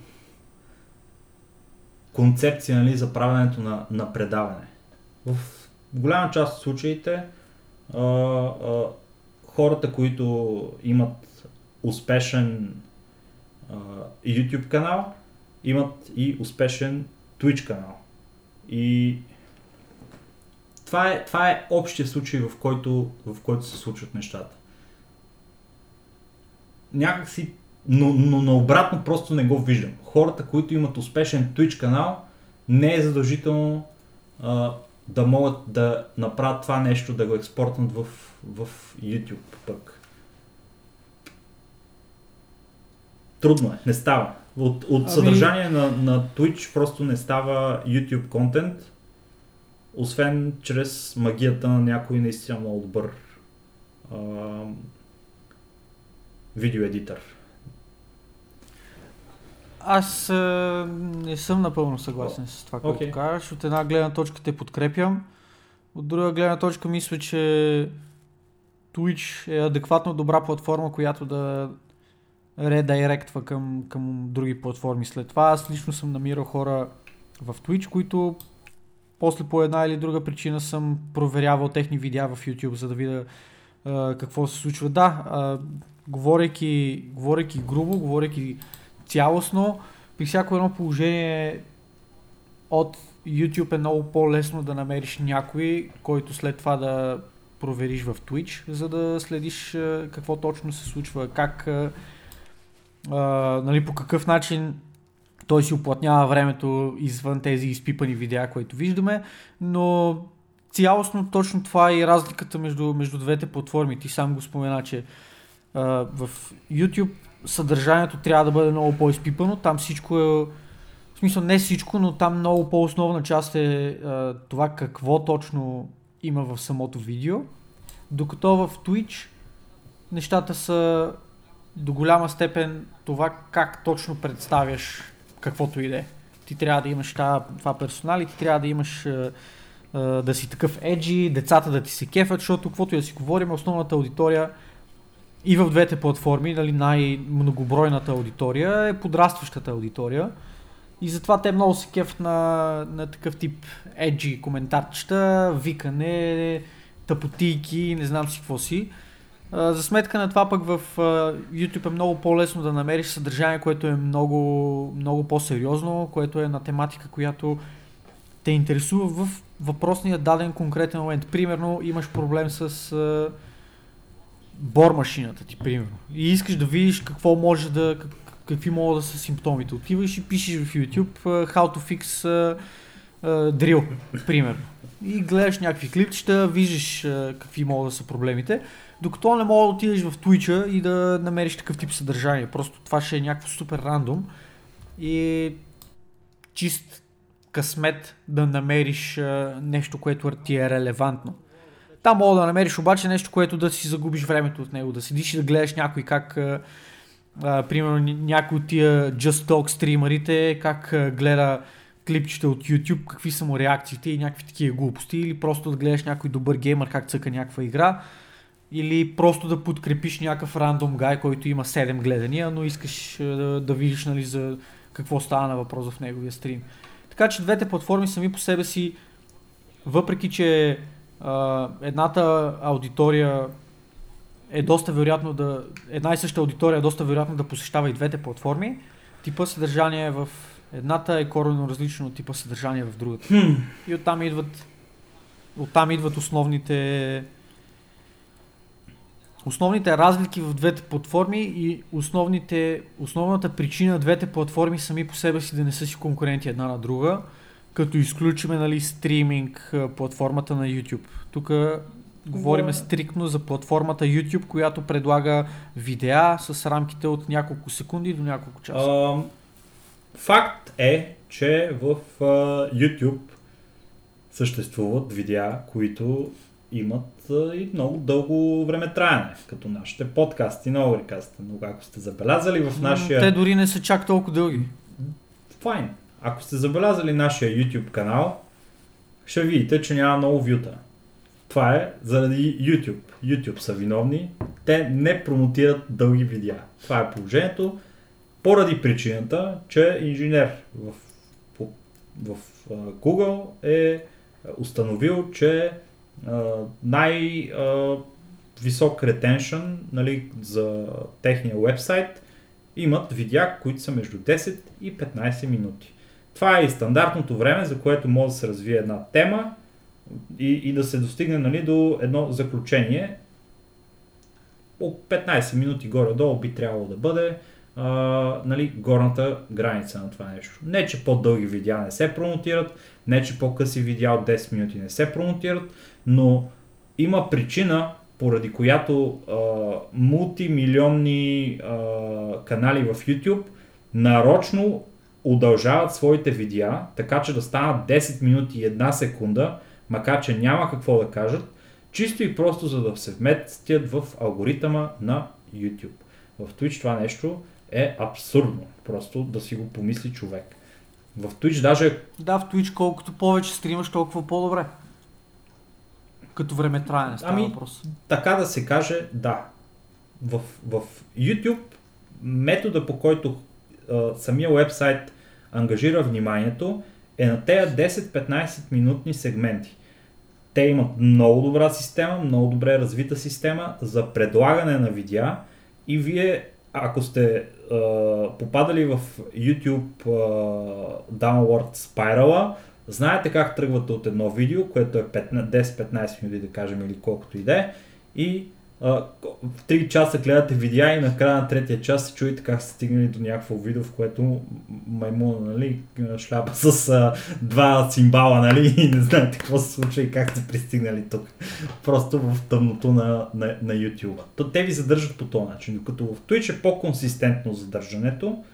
[SPEAKER 2] концепция нали, за правенето на, на предаване. В голяма част от случаите а, а, хората, които имат успешен а, YouTube канал, имат и успешен Twitch канал. И това е, това е общия случай, в който, в който се случват нещата. Някакси, но, но наобратно просто не го виждам. Хората, които имат успешен Twitch канал, не е задължително а, да могат да направят това нещо, да го експортнат в, в YouTube пък. Трудно е, не става. От, от ами... съдържание на, на Twitch просто не става YouTube контент, освен чрез магията на някой наистина много добър а, видеоедитър.
[SPEAKER 1] Аз а, не съм напълно съгласен с това, което okay. казваш. От една гледна точка те подкрепям. От друга гледна точка мисля, че Twitch е адекватно добра платформа, която да редиректва към, към други платформи. След това аз лично съм намирал хора в Twitch, които после по една или друга причина съм проверявал техни видеа в YouTube, за да видя а, какво се случва. Да, а, говорейки, говорейки грубо, говорейки цялостно, при всяко едно положение от YouTube е много по-лесно да намериш някой, който след това да провериш в Twitch, за да следиш а, какво точно се случва, как, а, нали, по какъв начин той си оплътнява времето извън тези изпипани видеа, които виждаме, но цялостно точно това е и разликата между, между двете платформи. Ти сам го спомена, че а, в YouTube съдържанието трябва да бъде много по-изпипано, там всичко е, в смисъл не всичко, но там много по-основна част е а, това какво точно има в самото видео, докато в Twitch нещата са до голяма степен това как точно представяш каквото и да е. Ти трябва да имаш това, персонали, ти трябва да имаш а, а, да си такъв еджи, децата да ти се кефят, защото каквото и да си говорим, основната аудитория и в двете платформи, нали, най-многобройната аудитория е подрастващата аудитория. И затова те много се кефят на, на такъв тип еджи коментарчета, викане, тъпотийки, не знам си какво си. За сметка на това пък в YouTube е много по-лесно да намериш съдържание, което е много, много по-сериозно, което е на тематика, която те интересува в въпросния даден конкретен момент. Примерно имаш проблем с бор машината ти, примерно. И искаш да видиш какво може да, как, какви могат да са симптомите. Отиваш и пишеш в YouTube uh, how to fix uh, uh, примерно. И гледаш някакви клипчета, виждаш uh, какви могат да са проблемите. Докато не мога да отидеш в Twitch и да намериш такъв тип съдържание. Просто това ще е някакво супер рандом. И чист късмет да намериш нещо, което ти е релевантно. Там мога да намериш обаче нещо, което да си загубиш времето от него, да седиш и да гледаш някой как, а, а, примерно някой от тия Just Talk стримерите, как а, гледа клипчета от YouTube, какви са му реакциите и някакви такива глупости, или просто да гледаш някой добър геймър как цъка някаква игра, или просто да подкрепиш някакъв рандом гай, който има 7 гледания, но искаш да, да видиш нали, за какво става на въпрос в неговия стрим. Така че двете платформи сами по себе си, въпреки че а, едната аудитория е доста вероятно да, една и съща аудитория е доста вероятно да посещава и двете платформи, типа съдържание в едната е коренно различно от типа съдържание в другата.
[SPEAKER 2] Хм.
[SPEAKER 1] И оттам идват, оттам идват основните основните разлики в двете платформи и основните, основната причина двете платформи сами по себе си да не са си конкуренти една на друга, като изключиме нали, стриминг платформата на YouTube. Тук говорим стриктно за платформата YouTube, която предлага видеа с рамките от няколко секунди до няколко часа.
[SPEAKER 2] А, факт е, че в а, YouTube съществуват видеа, които имат и много дълго време траяне, като нашите подкасти на Overcast. Но ако сте забелязали в нашия...
[SPEAKER 1] Те дори не са чак толкова дълги.
[SPEAKER 2] Файн. Ако сте забелязали нашия YouTube канал, ще видите, че няма много вюта. Това е заради YouTube. YouTube са виновни. Те не промотират дълги видеа. Това е положението. Поради причината, че инженер в, в, в Google е установил, че най- висок ретеншън нали, за техния вебсайт имат видеа, които са между 10 и 15 минути. Това е и стандартното време, за което може да се развие една тема и, и да се достигне нали, до едно заключение. От 15 минути горе-долу би трябвало да бъде а, нали, горната граница на това нещо. Не, че по-дълги видеа не се промотират, не, че по-къси видеа от 10 минути не се промотират, но има причина, поради която а, мултимилионни а, канали в YouTube нарочно удължават своите видеа, така че да станат 10 минути и 1 секунда, макар че няма какво да кажат, чисто и просто за да се вместят в алгоритъма на YouTube. В Twitch това нещо е абсурдно, просто да си го помисли човек. В Twitch даже...
[SPEAKER 1] Да, в Twitch колкото повече стримаш, толкова по-добре. Като време траяне става
[SPEAKER 2] Ами,
[SPEAKER 1] въпрос.
[SPEAKER 2] Така да се каже, да. В, в YouTube метода по който а, самия вебсайт ангажира вниманието е на тези 10-15 минутни сегменти. Те имат много добра система, много добре развита система за предлагане на видеа и вие, ако сте а, попадали в YouTube а, Downward Spiral, знаете как тръгвате от едно видео, което е 10-15 минути, да кажем, или колкото и да е, и в 3 часа гледате видеа и накрая на третия час се чуете как сте стигнали до някакво видео, в което маймуна, нали, шляпа с а, два цимбала, нали, и не знаете какво се случва и как сте пристигнали тук. Просто в тъмното на, на, на YouTube. То те ви задържат по този начин, докато в Twitch е по-консистентно задържането.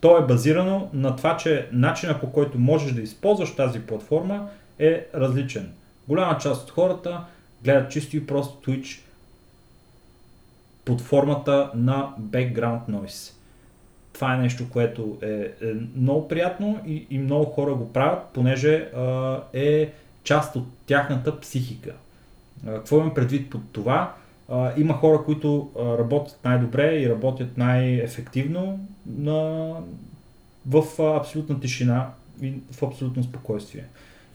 [SPEAKER 2] То е базирано на това, че начина по който можеш да използваш тази платформа е различен. Голяма част от хората гледат чисто и просто Twitch под формата на background noise. Това е нещо, което е, е много приятно и, и много хора го правят, понеже а, е част от тяхната психика. А, какво имам предвид под това? Има хора, които работят най-добре и работят най-ефективно на, в абсолютна тишина и в абсолютно спокойствие.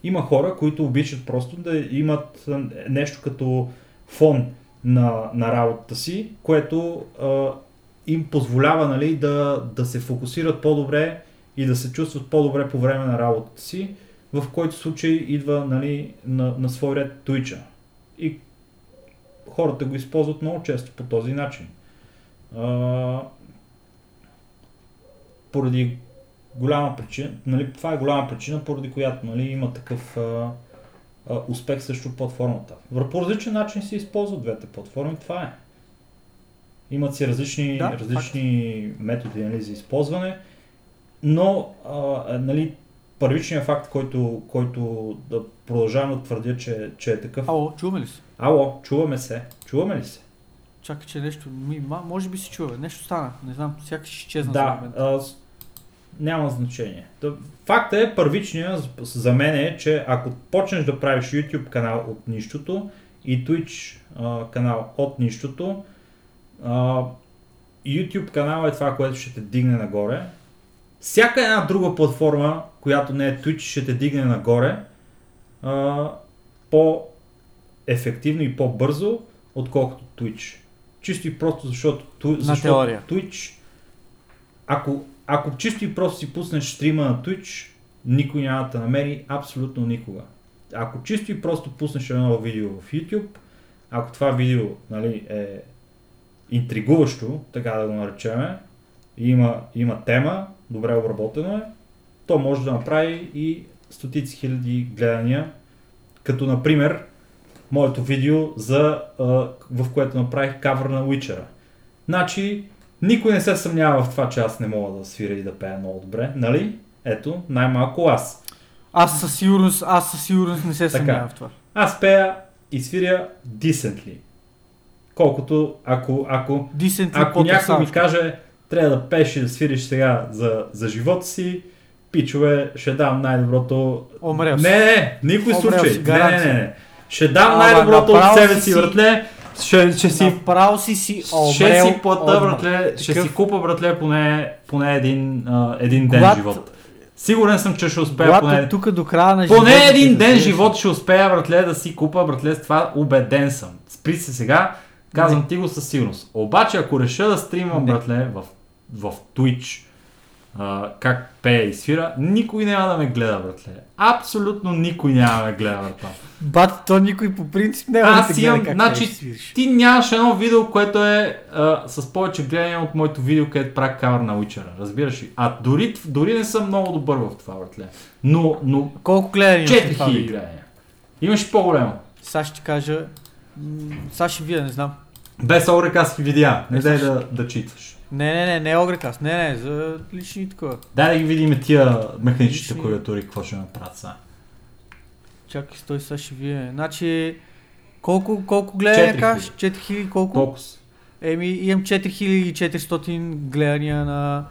[SPEAKER 2] Има хора, които обичат просто да имат нещо като фон на, на работата си, което а, им позволява нали, да, да се фокусират по-добре и да се чувстват по-добре по време на работата си, в който случай идва нали, на, на свой ред Twitch. И хората го използват много често по този начин. А, поради голяма причина, нали, това е голяма причина, поради която нали, има такъв а, а, успех също платформата. По различен начин се използват двете платформи, това е. Имат си различни,
[SPEAKER 1] Да,
[SPEAKER 2] различни методи нали, за използване, но а, нали, първичният факт, който, който да продължавам да твърдя, че, че е такъв.
[SPEAKER 1] Ало, чуваме ли се?
[SPEAKER 2] Ало, чуваме се. Чуваме ли се?
[SPEAKER 1] Чакай, че нещо, ми, може би се чува, нещо стана, не знам, сякаш ще изчезна
[SPEAKER 2] Да, а, няма значение. Та, Факта е, първичния за- за мен е, че ако почнеш да правиш YouTube канал от нищото и Twitch а, канал от нищото, а, YouTube канал е това, което ще те дигне нагоре. Всяка една друга платформа, която не е Twitch, ще те дигне нагоре а, по-ефективно и по-бързо, отколкото Twitch. Чисто и просто защото, Twi- защото. Twitch, ако, ако чисто и просто си пуснеш стрима на Twitch, никой няма да те намери абсолютно никога. Ако чисто и просто пуснеш едно видео в YouTube, ако това видео нали, е интригуващо, така да го наречеме, и има, има тема, добре обработено е, то може да направи и стотици хиляди гледания, като например моето видео, за, а, в което направих кавър на Witcher. Значи, никой не се съмнява в това, че аз не мога да свиря и да пея много добре, нали? Ето, най-малко аз.
[SPEAKER 1] Аз със сигурност, аз със сигурност не се съмнявам в това.
[SPEAKER 2] Аз пея и свиря decently. Колкото, ако, ако,
[SPEAKER 1] Decent
[SPEAKER 2] ако някой ми каже, трябва да пееш и да свириш сега за, за живота си, пичове, ще дам най-доброто...
[SPEAKER 1] Умрел.
[SPEAKER 2] Не, не, никой
[SPEAKER 1] Умрел
[SPEAKER 2] случай.
[SPEAKER 1] си,
[SPEAKER 2] Не, не, не, не. Ще дам най-доброто от себе
[SPEAKER 1] си
[SPEAKER 2] братле. Ще, ще си
[SPEAKER 1] Направо си си омрел.
[SPEAKER 2] ще си плата, братле, ще
[SPEAKER 1] Такъв-
[SPEAKER 2] си купа, братле, поне, поне един, а, един ден
[SPEAKER 1] Когато-
[SPEAKER 2] живот. Сигурен съм, че ще успея
[SPEAKER 1] Когато
[SPEAKER 2] поне...
[SPEAKER 1] тук до края на
[SPEAKER 2] Поне
[SPEAKER 1] живота
[SPEAKER 2] един ден живот ще успея, братле, да си купа, братле, с това убеден съм. Спри се сега, казвам ти го със сигурност. Обаче, ако реша да стримам,
[SPEAKER 1] Не.
[SPEAKER 2] братле, в, в Twitch, а, как пее и свира, никой няма да ме гледа, братле. Абсолютно никой няма да ме гледа, братле.
[SPEAKER 1] Бат, то никой по принцип няма да
[SPEAKER 2] Аз
[SPEAKER 1] те
[SPEAKER 2] имам,
[SPEAKER 1] гледа как
[SPEAKER 2] значи,
[SPEAKER 1] свириш.
[SPEAKER 2] ти нямаш едно видео, което е а, с повече гледания от моето видео, където правя кавър на Witcher. Разбираш ли? А дори, дори не съм много добър в това, братле. Но, но
[SPEAKER 1] Колко гледания имаш на това
[SPEAKER 2] 4000
[SPEAKER 1] видео?
[SPEAKER 2] гледания. Имаш и по-голямо.
[SPEAKER 1] Сега ще ти кажа... Сега ще видя, не знам.
[SPEAKER 2] Без орекаски видеа. Не
[SPEAKER 1] Е,
[SPEAKER 2] дай да, да читаш.
[SPEAKER 1] Не, не, не, не Огрекас, не, не, за лични такова.
[SPEAKER 2] Дай да ги видим тия механичните
[SPEAKER 1] Лични-
[SPEAKER 2] клавиатури, какво ще направят сега.
[SPEAKER 1] Чакай, стой, сега ще видя. Значи, колко, колко гледания
[SPEAKER 2] 4000.
[SPEAKER 1] кажеш? 4000, колко?
[SPEAKER 2] Са?
[SPEAKER 1] Еми, имам 4400 гледания на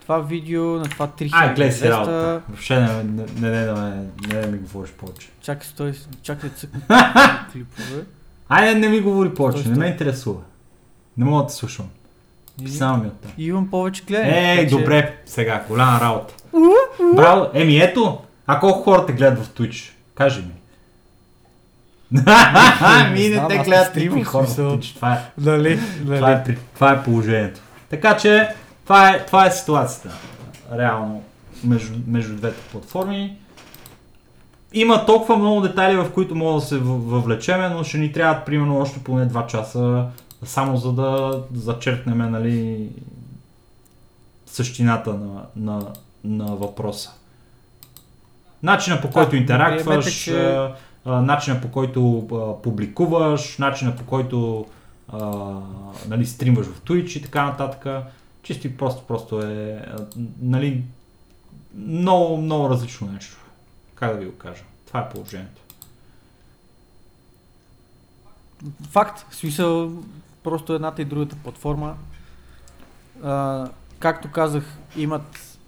[SPEAKER 1] това видео, на това 3200.
[SPEAKER 2] Ай, гледай си работа. Въобще не, не, не, не, ме- не, да ми говориш повече.
[SPEAKER 1] Чакай, стой, чакай да цъкна (laughs) клипове.
[SPEAKER 2] Айде, не ми говори повече, не ме интересува. Не мога да слушам.
[SPEAKER 1] И,
[SPEAKER 2] Само ми оттам.
[SPEAKER 1] и имам повече гледания.
[SPEAKER 2] Ей,
[SPEAKER 1] така че-
[SPEAKER 2] добре, сега, голяма работа. Браво, еми ето, а колко хора те гледат в Twitch? Кажи ми. (laughs) Ми не те гледат никакви хора в. Twitch. Това е,
[SPEAKER 1] Нали,
[SPEAKER 2] това е, при- това е положението. Така че, това е, това е ситуацията. Реално, между, между двете платформи. Има толкова много детайли, в които мога да се във- въвлечеме, но ще ни трябват примерно още поне 2 часа, само за да зачеркнем нали, същината на, на, на въпроса. Начина по който
[SPEAKER 1] Да,
[SPEAKER 2] интерактваш,
[SPEAKER 1] че-
[SPEAKER 2] начина по който а, публикуваш, начина по който а, нали, стримваш в Twitch и така нататък. Чисто и просто, просто е нали, много, много различно нещо. Как да ви го кажа? Това е положението.
[SPEAKER 1] Факт, в смисъл, просто едната и другата платформа. А, както казах, имат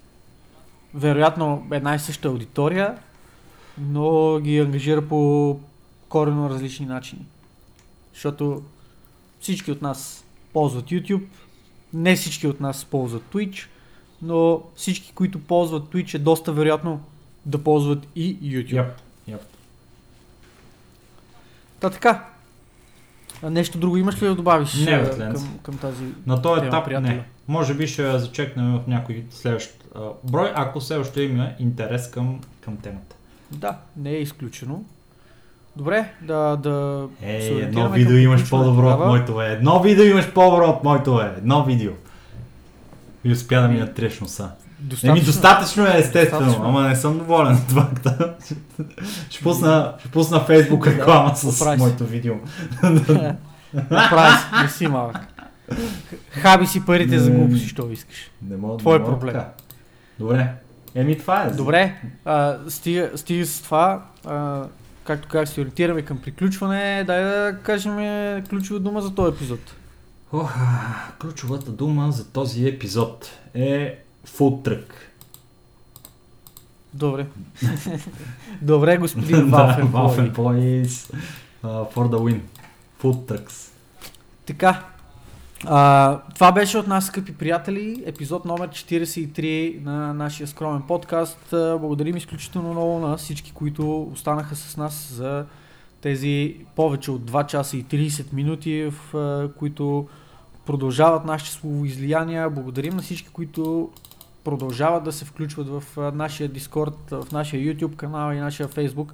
[SPEAKER 1] вероятно една и съща аудитория, но ги ангажира по корено различни начини. Защото всички от нас ползват YouTube, не всички от нас ползват Twitch, но всички, които ползват Twitch е доста вероятно да ползват и YouTube.
[SPEAKER 2] Yep. Yep.
[SPEAKER 1] Та така. Нещо друго имаш ли да добавиш
[SPEAKER 2] Не,
[SPEAKER 1] към, към тази...
[SPEAKER 2] На този етап
[SPEAKER 1] приятели.
[SPEAKER 2] не. Може би ще я зачекнем в някой следващ а, брой, ако все още има интерес към, към темата.
[SPEAKER 1] Да, не е изключено. Добре, да, да се ориентираме
[SPEAKER 2] едно видео имаш по-добро от моето е. Едно видео имаш по-добро от моето е. Едно видео. И успя да ми натреш носа.
[SPEAKER 1] Достатъчно.
[SPEAKER 2] Еми достатъчно е естествено,
[SPEAKER 1] Достатъчно.
[SPEAKER 2] ама не съм доволен от факта. ще пусна, ще пусна фейсбук реклама с
[SPEAKER 1] Оправи се.
[SPEAKER 2] моето видео.
[SPEAKER 1] Направи си, не си малък. Хаби си парите за глупости, що искаш.
[SPEAKER 2] Не мога,
[SPEAKER 1] Твой
[SPEAKER 2] не мога
[SPEAKER 1] проблем.
[SPEAKER 2] така. Добре. Еми това е.
[SPEAKER 1] Добре, а, стига, стига с това. А, както как се ориентираме към приключване, дай да кажем ключова дума за този епизод.
[SPEAKER 2] Ох, ключовата дума за този епизод е truck.
[SPEAKER 1] Добре. (laughs) Добре, господин (laughs) Вафен.
[SPEAKER 2] Boys uh, for the win. Food trucks.
[SPEAKER 1] Така. А, това беше от нас, скъпи приятели, епизод номер 43 на нашия скромен подкаст. Благодарим изключително много на всички, които останаха с нас за тези повече от 2 часа и 30 минути, в които продължават нашите словоизлияния. Благодарим на всички, които продължават да се включват в нашия Дискорд, в нашия YouTube канал и нашия Facebook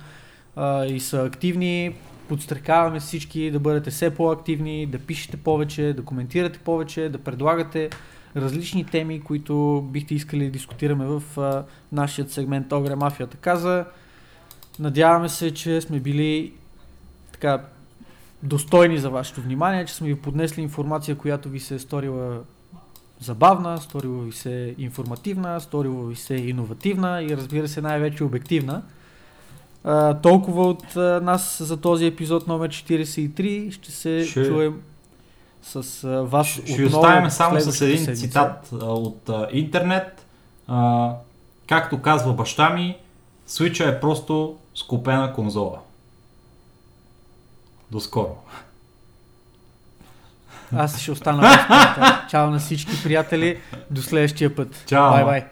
[SPEAKER 1] и са активни. Подстрекаваме всички да бъдете все по-активни, да пишете повече, да коментирате повече, да предлагате различни теми, които бихте искали да дискутираме в нашия сегмент Огре Мафията каза. Надяваме се, че сме били така достойни за вашето внимание, че сме ви поднесли информация, която ви се е сторила забавна, сторила ви се информативна, сторила ви се иновативна и разбира се най-вече обективна. А, толкова от а, нас за този епизод номер 43. Ще се
[SPEAKER 2] Ще-
[SPEAKER 1] чуем с а, вас
[SPEAKER 2] Ще, ще
[SPEAKER 1] отново
[SPEAKER 2] оставим само с един
[SPEAKER 1] седмица.
[SPEAKER 2] цитат а, от а, интернет. А, както казва баща ми, Switch е просто скупена конзола. До скоро.
[SPEAKER 1] Аз ще остана. Чао на всички приятели. До следващия път.
[SPEAKER 2] Чао.
[SPEAKER 1] Бай-бай.